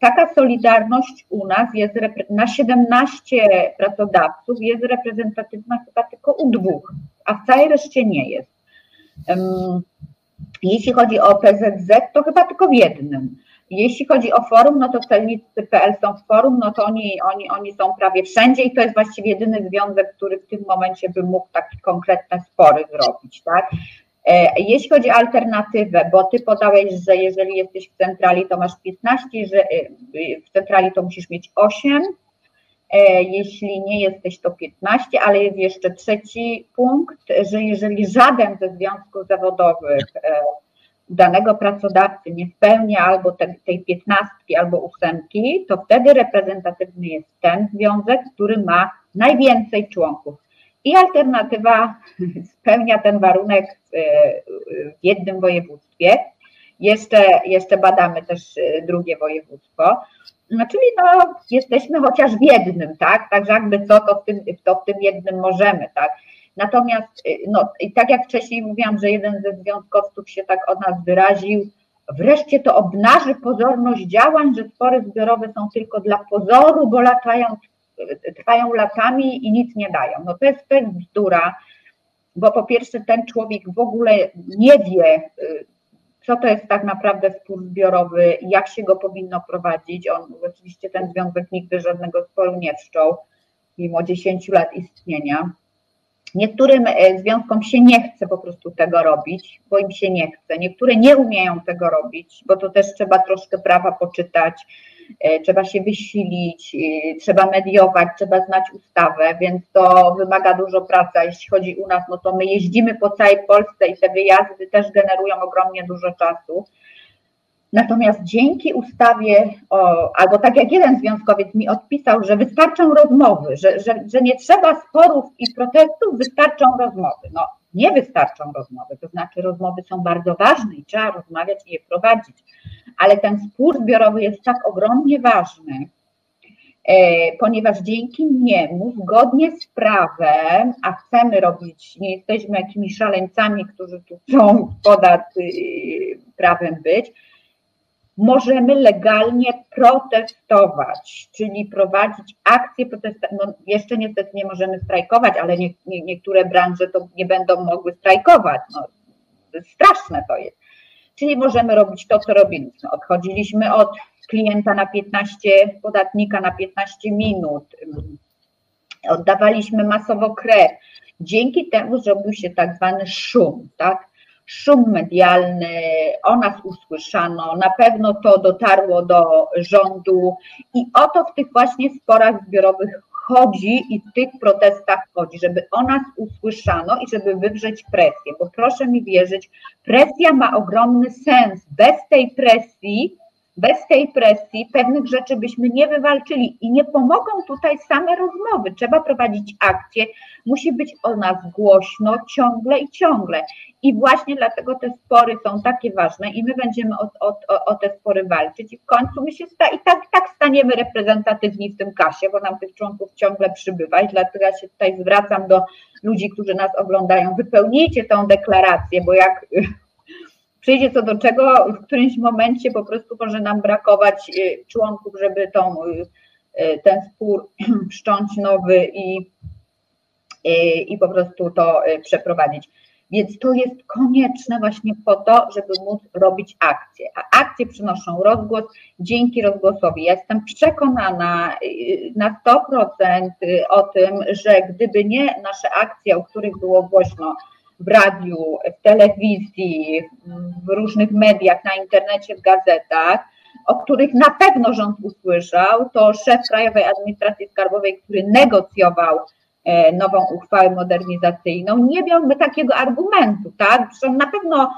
Taka solidarność u nas jest na 17 pracodawców jest reprezentatywna chyba tylko u dwóch, a w całej reszcie nie jest. Jeśli chodzi o PZZ, to chyba tylko w jednym. Jeśli chodzi o forum, no to celnicy.pl są w forum, no to oni, oni, oni są prawie wszędzie i to jest właściwie jedyny związek, który w tym momencie by mógł takie konkretne spory zrobić, tak? E, jeśli chodzi o alternatywę, bo ty podałeś, że jeżeli jesteś w centrali, to masz 15, że e, w centrali to musisz mieć 8, e, jeśli nie jesteś, to 15, ale jest jeszcze trzeci punkt, że jeżeli żaden ze związków zawodowych danego pracodawcy nie spełnia albo te, tej piętnastki, albo ósemki, to wtedy reprezentatywny jest ten związek, który ma najwięcej członków. I alternatywa spełnia ten warunek w jednym województwie. Jeszcze, jeszcze badamy też e, drugie województwo. No, czyli no, jesteśmy chociaż w jednym, tak? Także jakby co, to w tym, to w tym jednym możemy, tak? Natomiast, no, i tak jak wcześniej mówiłam, że jeden ze związkowców się tak od nas wyraził, wreszcie to obnaży pozorność działań, że spory zbiorowe są tylko dla pozoru, bo latają, trwają latami i nic nie dają. No to jest, to jest bzdura, bo po pierwsze ten człowiek w ogóle nie wie, y, co to jest tak naprawdę spór zbiorowy, jak się go powinno prowadzić. On oczywiście ten związek nigdy żadnego sporu nie wszczął, mimo 10 lat istnienia. Niektórym e, związkom się nie chce po prostu tego robić, bo im się nie chce. Niektóre nie umieją tego robić, bo to też trzeba troszkę prawa poczytać, trzeba się wysilić, e, trzeba mediować, trzeba znać ustawę, więc to wymaga dużo pracy. Jeśli chodzi u nas, no to my jeździmy po całej Polsce i te wyjazdy też generują ogromnie dużo czasu. Natomiast dzięki ustawie, o, albo tak jak jeden związkowiec mi odpisał, że wystarczą rozmowy, że, że, że nie trzeba sporów i protestów, wystarczą rozmowy. No, nie wystarczą rozmowy, to znaczy rozmowy są bardzo ważne i trzeba rozmawiać i je prowadzić, ale ten spór zbiorowy jest tak ogromnie ważny, e, ponieważ dzięki niemu zgodnie z prawem, a chcemy robić, nie jesteśmy jakimiś szaleńcami, którzy tu chcą ponad y, prawem być, możemy legalnie protestować, czyli prowadzić akcje protestowe. No, jeszcze niestety nie możemy strajkować, ale nie, nie, niektóre branże to nie będą mogły strajkować. No, straszne to jest. Czyli możemy robić to, co robiliśmy. Odchodziliśmy od klienta na 15, podatnika na 15 minut, oddawaliśmy masowo krew. Dzięki temu zrobił się tak zwany szum, tak? Szum medialny, o nas usłyszano, na pewno to dotarło do rządu i o to w tych właśnie sporach zbiorowych chodzi i w tych protestach chodzi, żeby o nas usłyszano i żeby wywrzeć presję, bo proszę mi wierzyć, presja ma ogromny sens. Bez tej presji bez tej presji pewnych rzeczy byśmy nie wywalczyli i nie pomogą tutaj same rozmowy. Trzeba prowadzić akcje, musi być o nas głośno ciągle i ciągle. I właśnie dlatego te spory są takie ważne i my będziemy o, o, o te spory walczyć i w końcu my się sta, i tak, tak staniemy reprezentatywni w tym kasie, bo nam tych członków ciągle przybywa i dlatego ja się tutaj zwracam do ludzi, którzy nas oglądają. Wypełnijcie tą deklarację, bo jak przyjdzie co do czego, w którymś momencie po prostu może nam brakować y, członków, żeby tą, y, y, ten spór wszcząć nowy i, i, po prostu to przeprowadzić. Więc to jest konieczne właśnie po to, żeby móc robić akcje. A akcje przynoszą rozgłos dzięki rozgłosowi. Ja jestem przekonana na 100% o tym, że gdyby nie nasze akcje, o których było głośno, w radiu, w telewizji, w różnych mediach, na internecie, w gazetach, o których na pewno rząd usłyszał, to szef Krajowej Administracji Skarbowej, który negocjował e, nową uchwałę modernizacyjną, nie miałby takiego argumentu, tak? Zresztą na pewno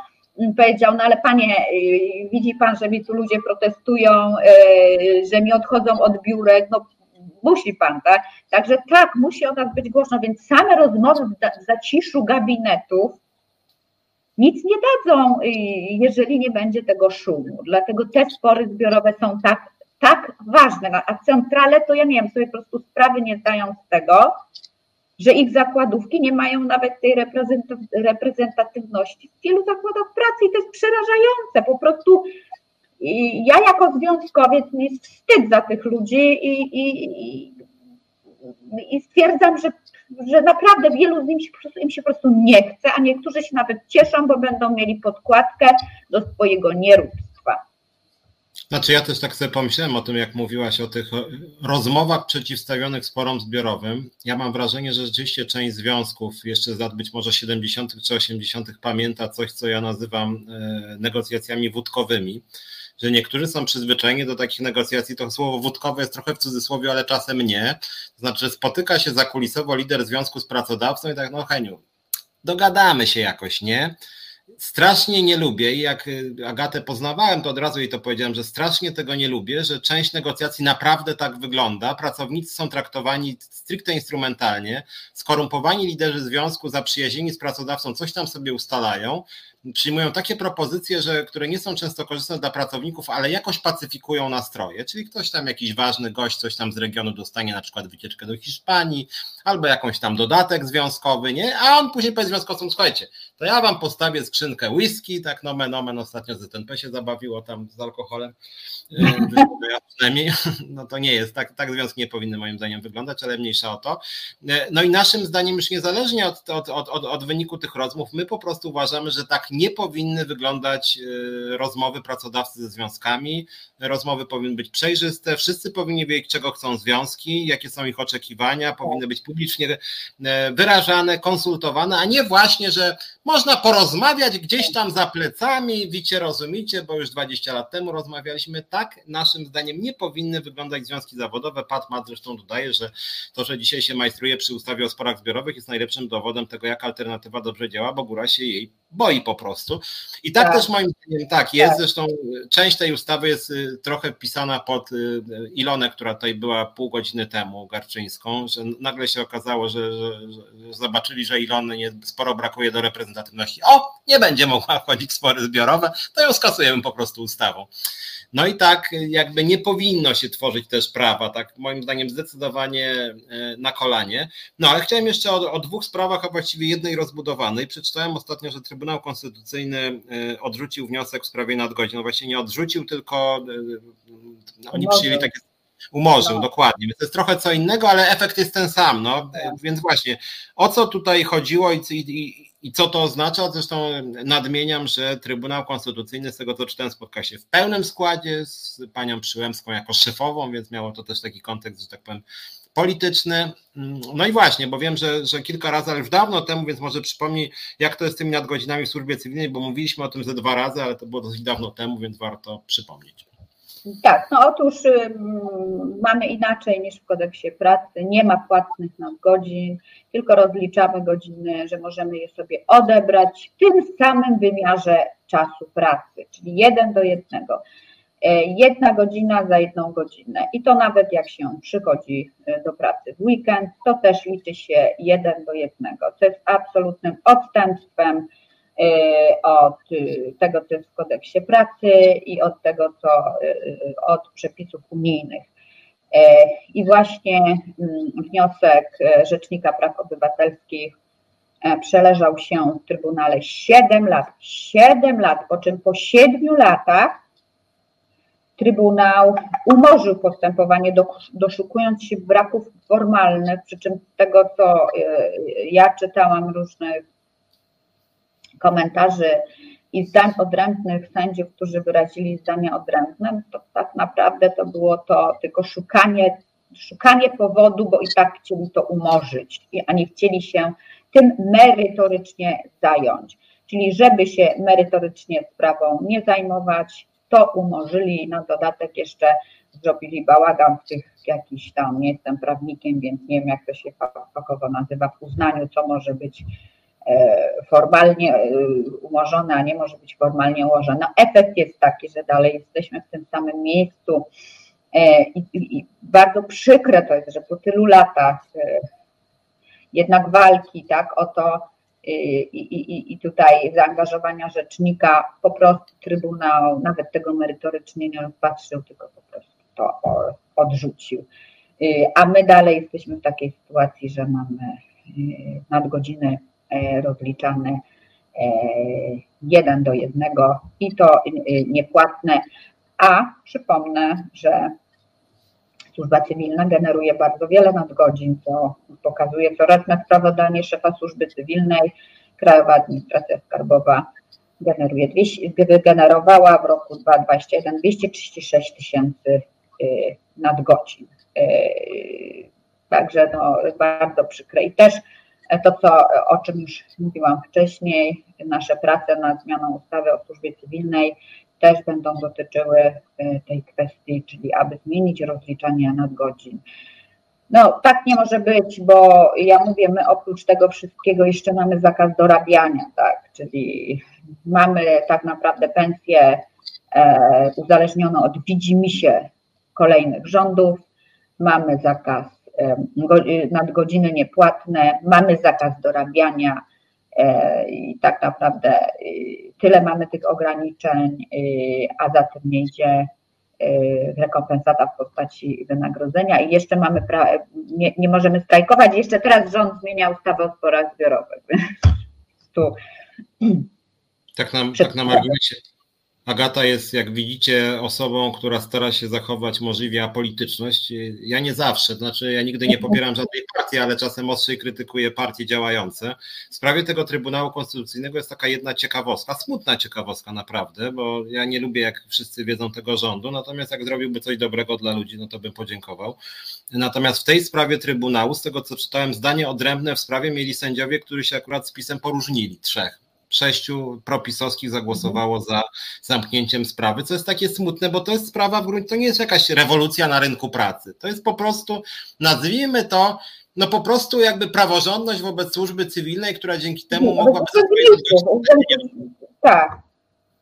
powiedział, no ale panie, y, widzi pan, że mi tu ludzie protestują, e, że mi odchodzą od biurek, no musi pan, tak? Także tak, musi o nas być głośno, więc same rozmowy w zaciszu gabinetów nic nie dadzą, y, jeżeli nie będzie tego szumu. Dlatego te spory zbiorowe są tak, tak ważne. A centrale to ja nie wiem, sobie po prostu sprawy nie zdają z tego, że ich zakładówki nie mają nawet tej reprezentatywności w wielu zakładach pracy i to jest przerażające. Po prostu ja jako związkowiec mi jest wstyd za tych ludzi i, i, i, i stwierdzam, że, że naprawdę wielu z nich im się po prostu nie chce, a niektórzy się nawet cieszą, bo będą mieli podkładkę do swojego nieróbstwa.
Znaczy ja też tak sobie pomyślałem o tym, jak mówiłaś o tych rozmowach przeciwstawionych sporom zbiorowym. Ja mam wrażenie, że rzeczywiście część związków jeszcze z lat być może 70. czy 80. pamięta coś, co ja nazywam e, negocjacjami wódkowymi że niektórzy są przyzwyczajeni do takich negocjacji, to słowo wódkowe jest trochę w cudzysłowie, ale czasem nie. To znaczy, spotyka się zakulisowo lider związku z pracodawcą i tak, no Heniu, dogadamy się jakoś, nie? strasznie nie lubię i jak y, Agatę poznawałem, to od razu jej to powiedziałem, że strasznie tego nie lubię, że część negocjacji naprawdę tak wygląda. Pracownicy są traktowani stricte instrumentalnie, skorumpowani liderzy związku, zaprzyjaźnieni z pracodawcą, coś tam sobie ustalają, przyjmują takie propozycje, że, które nie są często korzystne dla pracowników, ale jakoś pacyfikują nastroje, czyli ktoś tam, jakiś ważny gość, coś tam z regionu dostanie na przykład wycieczkę do Hiszpanii, albo jakąś tam dodatek związkowy, nie? A on później powie związkowcom, słuchajcie, to ja wam postawię skrzynkę whisky, tak nomen omen, ostatnio ZNP się zabawiło tam z alkoholem, ja przynajmniej, no to nie jest, tak, tak związki nie powinny moim zdaniem wyglądać, ale mniejsza o to. No i naszym zdaniem już niezależnie od, od, od, od wyniku tych rozmów, my po prostu uważamy, że tak nie powinny wyglądać e, rozmowy pracodawcy ze związkami, rozmowy powinny być przejrzyste, wszyscy powinni wiedzieć, czego chcą związki, jakie są ich oczekiwania, powinny być publicznie wyrażane, konsultowane, a nie właśnie, że można porozmawiać gdzieś tam za plecami, wicie, rozumicie, bo już 20 lat temu rozmawialiśmy, tak naszym zdaniem nie powinny wyglądać związki zawodowe. Pat Mat zresztą dodaje, że to, że dzisiaj się majstruje przy ustawie o sporach zbiorowych jest najlepszym dowodem tego, jak alternatywa dobrze działa, bo góra się jej boi po prostu. I tak, tak. też moim zdaniem tak jest, tak. zresztą część tej ustawy jest y, trochę pisana pod y, Ilonę, która tutaj była pół godziny temu, Garczyńską, że nagle się okazało, że, że, że zobaczyli, że Ilony nie, sporo brakuje do reprezentatywności. O, nie będzie mogła wchodzić w spory zbiorowe, to ją skasujemy po prostu ustawą. No i tak jakby nie powinno się tworzyć też prawa, tak moim zdaniem zdecydowanie e, na kolanie. No ale chciałem jeszcze o, o dwóch sprawach, a właściwie jednej rozbudowanej. Przeczytałem ostatnio, że Trybunał Konstytucyjny e, odrzucił wniosek w sprawie nadgodzin. No właśnie nie odrzucił, tylko e, oni przyjęli takie umorzył, no. dokładnie. Więc to jest trochę co innego, ale efekt jest ten sam. No. Tak. Więc właśnie, o co tutaj chodziło i, i, i co to oznacza? Zresztą nadmieniam, że Trybunał Konstytucyjny, z tego co czytałem, spotka się w pełnym składzie z panią Przyłębską jako szefową, więc miało to też taki kontekst, że tak powiem, polityczny. No i właśnie, bo wiem, że, że kilka razy, ale już dawno temu, więc może przypomnij, jak to jest z tymi nadgodzinami w służbie cywilnej, bo mówiliśmy o tym ze dwa razy, ale to było dosyć dawno temu, więc warto przypomnieć.
Tak, no otóż y, mamy inaczej niż w kodeksie pracy, nie ma płatnych nadgodzin, tylko rozliczamy godziny, że możemy je sobie odebrać w tym samym wymiarze czasu pracy, czyli jeden do jednego. E, jedna godzina za jedną godzinę i to nawet jak się przychodzi e, do pracy w weekend, to też liczy się jeden do jednego, co jest absolutnym odstępstwem E, od tego, co jest w kodeksie pracy i od tego, co od przepisów unijnych. I właśnie mm, wniosek Rzecznika Praw Obywatelskich przeleżał się w Trybunale 7 lat. 7 lat, po czym po 7 latach Trybunał umorzył postępowanie, doszukując się braków formalnych, przy czym tego, co ja czytałam różnych komentarzy i zdań odrębnych sędziów, którzy wyrazili zdania odrębne, to tak naprawdę to było to tylko szukanie, szukanie powodu, bo i tak chcieli to umorzyć, a nie chcieli się tym merytorycznie zająć. Czyli żeby się merytorycznie sprawą nie zajmować, to umorzyli, na dodatek jeszcze zrobili bałagan w tych jakiś tam, nie jestem prawnikiem, więc nie wiem jak to się fachowo nazywa, w uznaniu, co może być E, formalnie e, umorzone, a nie może być formalnie ułożone. Efekt jest taki, że dalej jesteśmy w tym samym miejscu I, i, I, bardzo przykre to jest, że po tylu latach jednak walki tak, o to i, tutaj zaangażowania rzecznika po prostu Trybunał nawet tego merytorycznie nie rozpatrzył, tylko po prostu to odrzucił. A my dalej jesteśmy w takiej sytuacji, że mamy nadgodziny rozliczane jeden do jednego i to niepłatne. A przypomnę, że służba cywilna generuje bardzo wiele nadgodzin, co pokazuje coraz sprawozdanie szefa służby cywilnej. Krajowa Administracja Skarbowa generuje, wygenerowała w roku 2021 236 tysięcy nadgodzin. Także no, bardzo przykre. I też to, co, o czym już mówiłam wcześniej, nasze prace nad zmianą ustawy o służbie cywilnej też będą dotyczyły e, tej kwestii, czyli aby zmienić rozliczanie nadgodzin. No tak nie może być, bo ja mówię, my oprócz tego wszystkiego jeszcze mamy zakaz dorabiania, tak, czyli mamy tak naprawdę pensję e, uzależnioną od widzimisię kolejnych rządów, mamy zakaz e, nadgodziny niepłatne, mamy zakaz dorabiania, E, I tak naprawdę y, tyle mamy tych ograniczeń, y, a za tym nie idzie y, rekompensata w postaci wynagrodzenia i jeszcze mamy, pra- nie, nie możemy strajkować. Jeszcze teraz rząd zmienia ustawę o sporach zbiorowych. tu.
Tak nam, tak na marginesie. Agata jest, jak widzicie, osobą, która stara się zachować możliwie apolityczność. Ja nie zawsze, znaczy ja nigdy nie popieram żadnej partii, ale czasem ostrzej krytykuję partie działające. W sprawie tego Trybunału Konstytucyjnego jest taka jedna ciekawostka, smutna ciekawostka naprawdę, bo ja nie lubię, jak wszyscy wiedzą tego rządu, natomiast jak zrobiłby coś dobrego dla ludzi, no to bym podziękował. Natomiast w tej sprawie Trybunału, z tego co czytałem, zdanie odrębne w sprawie mieli sędziowie, którzy się akurat z pisem poróżnili, trzech sześciu propisowskich zagłosowało za zamknięciem sprawy, co jest takie smutne, bo to jest sprawa w gruncie, to nie jest jakaś rewolucja na rynku pracy. To jest po prostu, nazwijmy to, no po prostu jakby praworządność wobec służby cywilnej, która dzięki temu mogłaby...
Tak.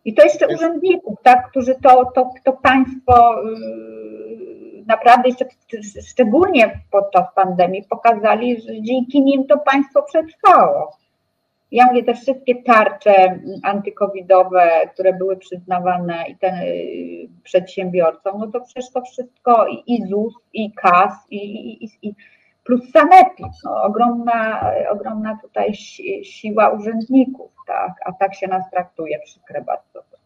I to jeszcze urzędników, tak, którzy to, to, to państwo yy, naprawdę jeszcze szczególnie podczas pandemii pokazali, że dzięki nim to państwo przetrwało. Ja mówię, te wszystkie tarcze antykowidowe, które były przyznawane i ten y, przedsiębiorcom, no to przecież to wszystko i ZUS, i KAS, i, i, i plus sanepid, no, ogromna, ogromna tutaj siła urzędników, tak, a tak się nas traktuje, przykre bardzo.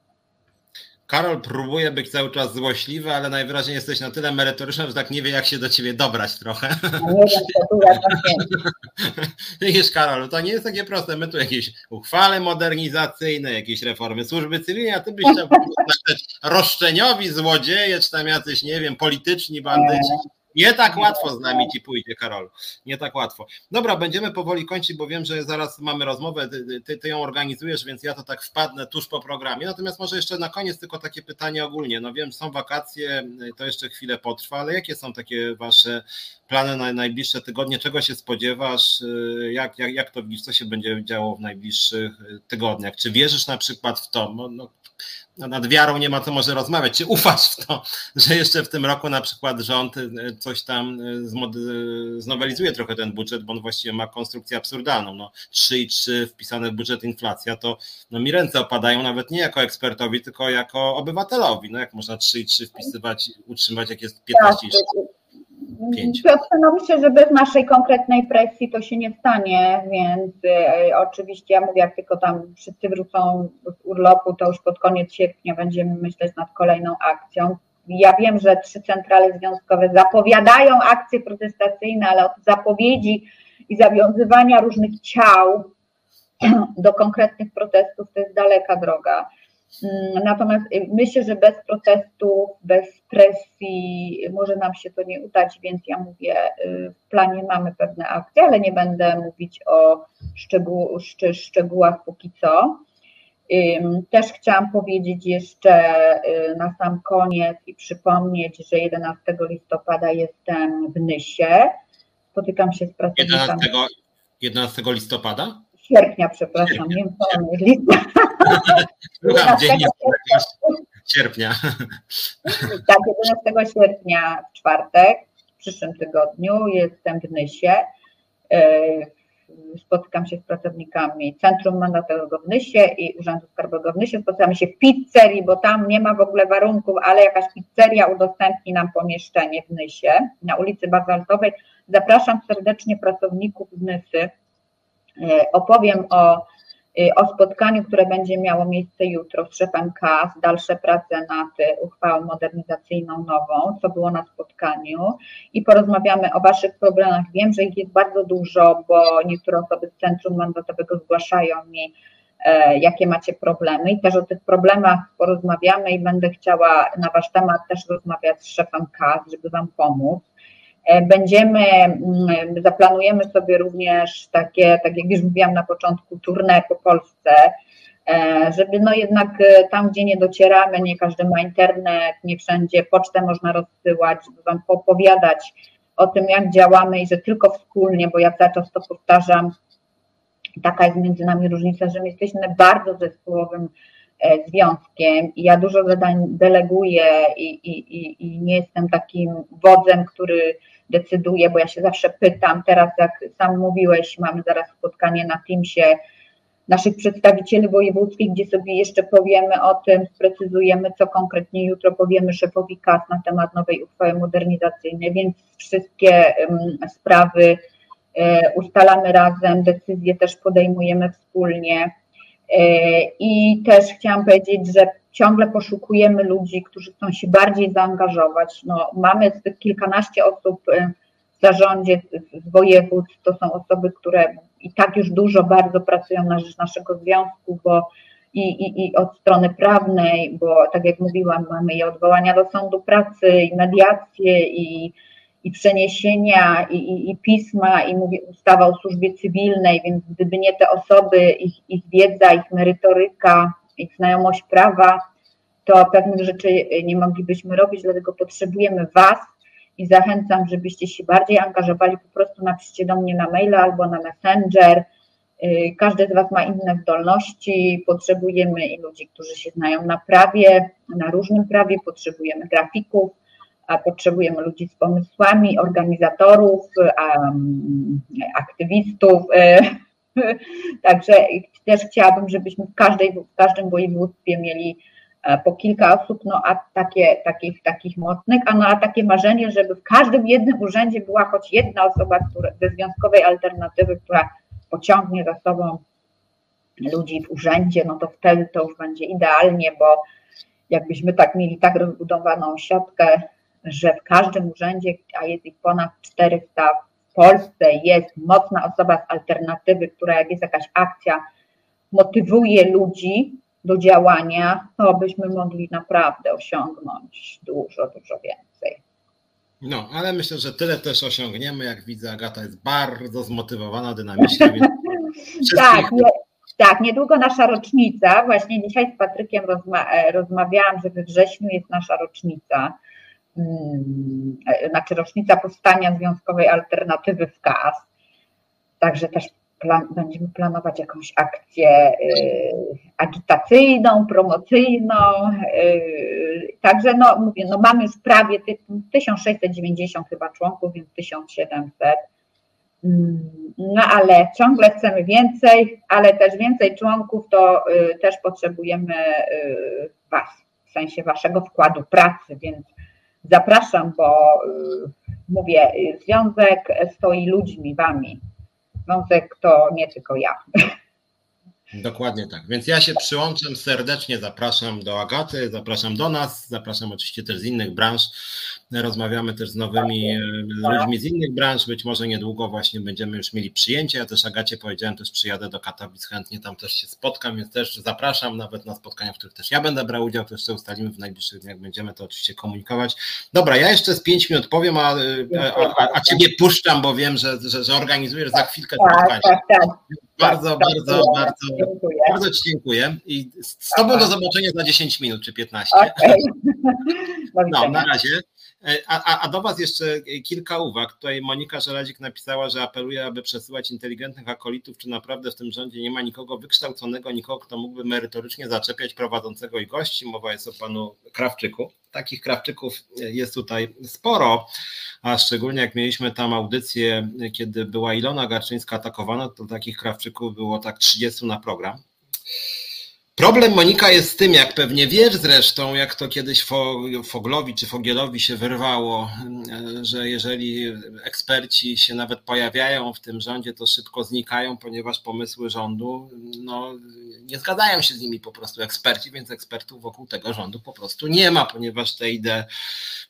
Karol próbuje być cały czas złośliwy, ale najwyraźniej jesteś na tyle merytoryczny, że tak nie wie, jak się do ciebie dobrać trochę. No nie wiem, Widzisz, Karol, to nie jest takie proste. My tu jakieś uchwale modernizacyjne, jakieś reformy służby cywilnej, a ty byś chciał roszczeniowi złodzieje, czy tam jacyś, nie wiem, polityczni bandyci. Nie tak łatwo z nami ci pójdzie, Karol. Nie tak łatwo. Dobra, będziemy powoli kończyć, bo wiem, że zaraz mamy rozmowę. Ty, ty, ty, ją organizujesz, więc ja to tak wpadnę tuż po programie. Natomiast może jeszcze na koniec tylko takie pytanie ogólnie. No wiem, są wakacje, to jeszcze chwilę potrwa, ale jakie są takie wasze plany na najbliższe tygodnie? Czego się spodziewasz? Jak, jak, jak to widzisz? Co się będzie działo w najbliższych tygodniach? Czy wierzysz na przykład w to? No, no, nad wiarą nie ma co może rozmawiać. Czy ufasz w to, że jeszcze w tym roku na przykład rząd e, coś tam e, e, znowelizuje trochę ten budżet, bo on właściwie ma konstrukcję absurdalną. No, 3,3 wpisane w budżet inflacja, to no, mi ręce opadają nawet nie jako ekspertowi, tylko jako obywatelowi. No, jak można 3,3 wpisywać, utrzymać, jak jest 15
5. Piotr, no myślę, że bez naszej konkretnej presji to się nie stanie, więc y, oczywiście ja mówię, jak tylko tam wszyscy wrócą z urlopu, to już pod koniec sierpnia będziemy myśleć nad kolejną akcją. Ja wiem, że trzy centrale związkowe zapowiadają akcje protestacyjne, ale od zapowiedzi i zawiązywania różnych ciał do konkretnych protestów to jest daleka droga. Mm, natomiast y, myślę, że bez protestów, bez presji może nam się to nie udać, więc ja mówię, y, w planie mamy pewne akcje, ale nie będę mówić o szczegół, szczegółach póki co. Też chciałam powiedzieć jeszcze y, na sam koniec i przypomnieć, że 11 listopada jestem w Nysie. Spotykam się z pracownikami.
11, 11 listopada?
Sierpnia, przepraszam, nie wiem co on jest lista.
sierpnia.
Tak, 11 sierpnia w czwartek, w przyszłym tygodniu jestem w Nysie. E, spotykam się z pracownikami Centrum Mandatowego w Nysie i Urzędu Skarbowego w Nysie. Spotykamy się w pizzerii, bo tam nie ma w ogóle warunków, ale jakaś pizzeria udostępni nam pomieszczenie w Nysie na ulicy Bazaltowej. Zapraszam serdecznie pracowników z Nysy. E, opowiem o Y, o spotkaniu, które będzie miało miejsce jutro z szefem KAS, dalsze prace nad uchwałą modernizacyjną nową, co było na spotkaniu i porozmawiamy o Waszych problemach. Wiem, że ich jest bardzo dużo, bo niektóre osoby z Centrum Mandatowego zgłaszają mi, e, jakie macie problemy i też o tych problemach porozmawiamy i będę chciała na Wasz temat też rozmawiać z szefem KAS, żeby Wam pomóc. E, będziemy, mm, zaplanujemy sobie również takie, tak jak już mówiłam na początku, tournée po Polsce, e, żeby no jednak e, tam, gdzie nie docieramy, nie każdy ma internet, nie wszędzie pocztę można rozsyłać, żeby Wam opowiadać o tym, jak działamy i że tylko wspólnie, bo ja cały czas to powtarzam, taka jest między nami różnica, że my jesteśmy bardzo zespołowym związkiem i ja dużo zadań deleguję i, i, i, i nie jestem takim wodzem, który decyduje, bo ja się zawsze pytam, teraz jak sam mówiłeś, mamy zaraz spotkanie na Teamsie naszych przedstawicieli wojewódzkich, gdzie sobie jeszcze powiemy o tym, sprecyzujemy, co konkretnie jutro powiemy szefowi KAS na temat nowej uchwały modernizacyjnej, więc wszystkie sprawy e, ustalamy razem, decyzje też podejmujemy wspólnie. E, I też chciałam powiedzieć, że ciągle poszukujemy ludzi, którzy chcą się bardziej zaangażować. No, mamy kilkanaście osób y, w zarządzie z województw, to są osoby, które i tak już dużo bardzo pracują na rzecz naszego związku, bo i, i, i od strony prawnej, bo tak jak mówiłam, mamy i odwołania do sądu pracy, i mediacje, i, i przeniesienia, i, i, i pisma, i mówię, ustawa o służbie cywilnej, więc gdyby nie te osoby, ich, ich wiedza, ich merytoryka, ich znajomość prawa, to pewnych rzeczy nie moglibyśmy robić, dlatego potrzebujemy Was i zachęcam, żebyście się bardziej angażowali, po prostu napiszcie do mnie na maila albo na Messenger. Y, każdy z Was ma inne zdolności, potrzebujemy i ludzi, którzy się znają na prawie, na różnym prawie, potrzebujemy grafików, potrzebujemy ludzi z pomysłami, organizatorów, aktywistów. Y, Także też chciałabym, żebyśmy w, każdej, w każdym województwie mieli e, po kilka osób, no a takie, takich, takich mocnych, a no a takie marzenie, żeby w każdym jednym urzędzie była choć jedna osoba która, ze związkowej alternatywy, która pociągnie za sobą ludzi w urzędzie, no to wtedy to już będzie idealnie, bo jakbyśmy tak mieli tak rozbudowaną siatkę, że w każdym urzędzie, a jest ich ponad 400 Polsce jest mocna osoba z alternatywy, która jak jest jakaś akcja, motywuje ludzi do działania, to byśmy mogli naprawdę osiągnąć dużo, dużo więcej.
No, ale myślę, że tyle też osiągniemy. Jak widzę, Agata jest bardzo zmotywowana, dynamiczna. Więc
tak, nie, tak, niedługo nasza rocznica. Właśnie dzisiaj z Patrykiem rozma e, rozmawiałam, że we wrześniu jest nasza rocznica. Mm, znaczy rocznica powstania Związkowej Alternatywy w KAS. Także też plan, będziemy planować jakąś akcję y, agitacyjną, promocyjną. Y, także no mówię, no mamy już prawie 1690 chyba członków, więc 1700. Mm, no ale ciągle chcemy więcej, ale też więcej członków to y, też potrzebujemy Was, w sensie Waszego wkładu pracy, więc Zapraszam, bo y, mówię, związek stoi ludźmi, wami. Związek to nie tylko ja.
Dokładnie tak. Więc ja się przyłączam serdecznie, zapraszam do Agaty, zapraszam do nas, zapraszam oczywiście też z innych branż. Rozmawiamy też z nowymi e, ludźmi z innych branż. Być może niedługo właśnie będziemy już mieli przyjęcie. Ja też Agacie powiedziałem, też przyjadę do Katowic, chętnie tam też się spotkam, więc też zapraszam nawet na spotkania, w których też ja będę brał udział, to jeszcze ustalimy w najbliższych dniach, będziemy to oczywiście komunikować. Dobra, ja jeszcze z pięć minut powiem, a, a, a, a Ciebie puszczam, bo wiem, że, że, że organizujesz za chwilkę
tak, spotkanie. Tak, tak.
Bardzo, tak, bardzo, bardzo, dziękuję. bardzo Ci dziękuję i z Tobą do zobaczenia za 10 minut czy 15. Okay. No, na razie. E, a, a, do Was jeszcze kilka uwag. Tutaj Monika Żelazik napisała, że apeluje, aby przesyłać inteligentnych akolitów. Czy naprawdę w tym rządzie nie ma nikogo wykształconego, nikogo, kto mógłby merytorycznie zaczepiać prowadzącego i gości? Mowa jest o panu Krawczyku. Takich Krawczyków jest tutaj sporo, a szczególnie jak mieliśmy tam audycję, kiedy była Ilona Garczyńska atakowana, to takich Krawczyków było tak 30 na program. Problem Monika jest z tym, jak pewnie wiesz zresztą, jak to kiedyś Foglowi czy Fogielowi się wyrwało, że jeżeli eksperci się nawet pojawiają w tym rządzie, to szybko znikają, ponieważ pomysły rządu no, nie zgadzają się z nimi po prostu eksperci, więc ekspertów wokół tego rządu po prostu nie ma, ponieważ te idee,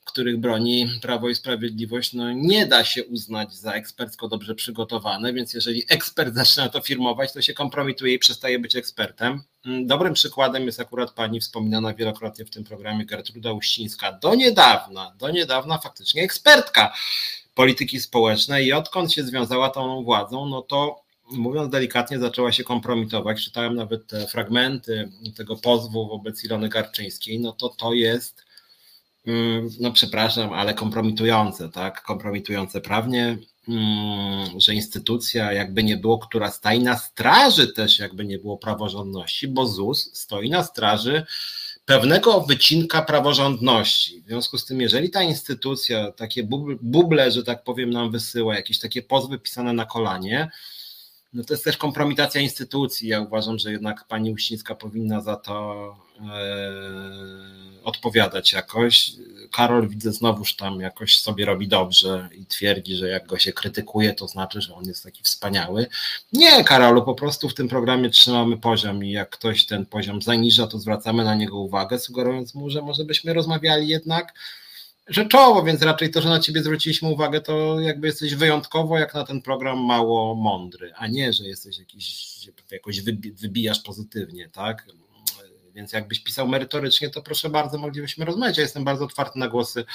których broni Prawo i Sprawiedliwość, no, nie da się uznać za ekspercko dobrze przygotowane, więc jeżeli ekspert zaczyna to firmować, to się kompromituje i przestaje być ekspertem. Mm, dobrym przykładem jest akurat pani wspominana wielokrotnie w tym programie Gertruda Uścińska. Do niedawna, do niedawna faktycznie ekspertka polityki społecznej i odkąd się związała tą władzą, no to mówiąc delikatnie, zaczęła się kompromitować. Czytałem nawet fragmenty tego pozwu wobec Ilony Garczyńskiej, no to to jest, no przepraszam, ale kompromitujące, tak? Kompromitujące prawnie, Mm, że instytucja, jakby nie było, która stoi na straży też, jakby nie było praworządności, bo ZUS stoi na straży pewnego wycinka praworządności. W związku z tym, jeżeli ta instytucja takie buble, że tak powiem, nam wysyła, jakieś takie pozwy pisane na kolanie, no to jest też kompromitacja instytucji. Ja uważam, że jednak pani Uścińska powinna za to e, odpowiadać jakoś. Karol widzę znowuż tam jakoś sobie robi dobrze i twierdzi, że jak go się krytykuje, to znaczy, że on jest taki wspaniały. Nie, Karolu, po prostu w tym programie trzymamy poziom i jak ktoś ten poziom zaniża, to zwracamy na niego uwagę, sugerując mu, że może byśmy rozmawiali jednak rzeczowo, więc raczej to, że na ciebie zwróciliśmy uwagę, to jakby jesteś wyjątkowo jak na ten program mało mądry, a nie, że jesteś jakiś, jakoś wybijasz pozytywnie, tak? Więc jakbyś pisał merytorycznie, to proszę bardzo, moglibyśmy rozmawiać. Ja jestem bardzo otwarty na głosy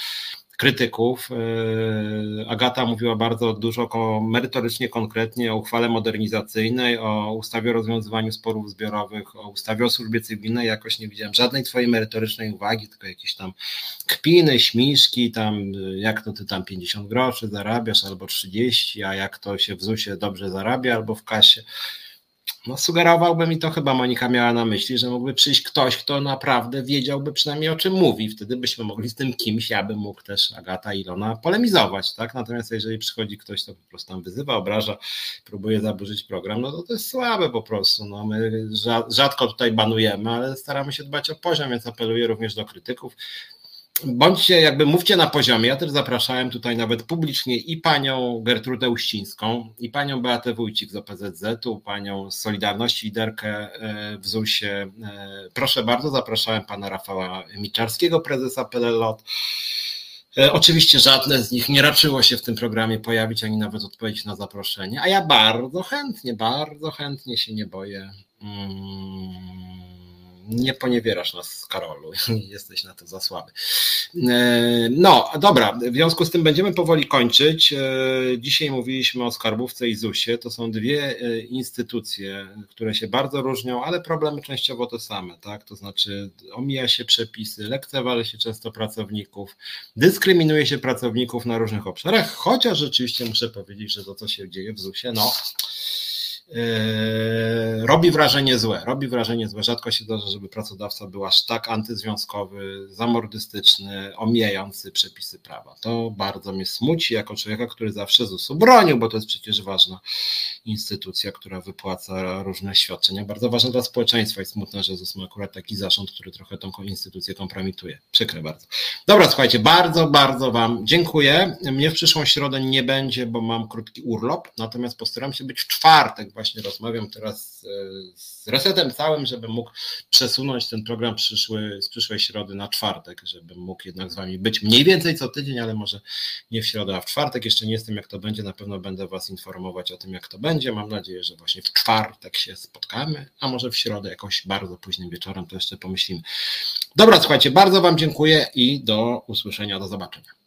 krytyków. Yy, Agata mówiła bardzo dużo merytorycznie, konkretnie o uchwale modernizacyjnej, o ustawie o rozwiązywaniu sporów zbiorowych, o ustawie o służbie cywilnej. Jakoś nie widziałem żadnej twojej merytorycznej uwagi, tylko jakieś tam kpiny, śmiszki, tam jak to ty tam 50 groszy zarabiasz albo 30, a jak to się w ZUS-ie dobrze zarabia albo w kasie. No, sugerowałby mi to chyba Monika miała na myśli, że mógłby przyjść ktoś, kto naprawdę wiedziałby przynajmniej o czym mówi. Wtedy byśmy mogli z tym kimś, ja bym mógł też Agata Ilona polemizować, tak? Natomiast jeżeli przychodzi ktoś, kto po prostu tam wyzywa, obraża, próbuje zaburzyć program, no to to jest słabe po prostu. No, my rzadko tutaj banujemy, ale staramy się dbać o poziom, więc apeluję również do krytyków bądźcie, jakby mówcie na poziomie. Ja też zapraszałem tutaj nawet publicznie i panią Gertrudę Uścińską, i panią Beatę Wójcik z OPZZ-u, panią z Solidarności, liderkę e, w ZUS-ie. E, proszę bardzo, zapraszałem pana Rafała Miczarskiego, prezesa PLLOT. E, oczywiście żadne z nich nie raczyło się w tym programie pojawić, ani nawet odpowiedzieć na zaproszenie, a ja bardzo chętnie, bardzo chętnie się nie boję. Hmm nie poniewierasz nas, Karolu, jesteś na to za słaby. E, no, dobra, w związku z tym będziemy powoli kończyć. E, dzisiaj mówiliśmy o Skarbówce i ZUS-ie. To są dwie e, instytucje, które się bardzo różnią, ale problemy częściowo te same, tak? To znaczy omija się przepisy, lekceważy się często pracowników, dyskryminuje się pracowników na różnych obszarach, chociaż rzeczywiście muszę powiedzieć, że to, co się dzieje w ZUS-ie, no robi wrażenie złe, robi wrażenie złe. Rzadko się zdarza, żeby pracodawca był aż tak antyzwiązkowy, zamordystyczny, omijający przepisy prawa. To bardzo mnie smuci jako człowieka, który zawsze ZUS-u bronił, bo to jest przecież ważna instytucja, która wypłaca różne świadczenia, bardzo ważna dla społeczeństwa i smutne, że ZUS ma akurat taki zarząd, który trochę tą instytucję kompromituje. Przykre bardzo. Dobra, słuchajcie, bardzo, bardzo Wam dziękuję. Mnie w przyszłą środę nie będzie, bo mam krótki urlop, natomiast postaram się być w czwartek właśnie rozmawiam teraz e, z resetem całym, żebym mógł przesunąć ten program przyszły, z przyszłej środy na czwartek, żebym mógł jednak z Wami być mniej więcej co tydzień, ale może nie w środę, a w czwartek. Jeszcze nie jestem jak to będzie, na pewno będę Was informować o tym jak to będzie. Mam nadzieję, że właśnie w czwartek się spotkamy, a może w środę jakoś bardzo późnym wieczorem, to jeszcze pomyślimy. Dobra, słuchajcie, bardzo Wam dziękuję i do usłyszenia, do zobaczenia.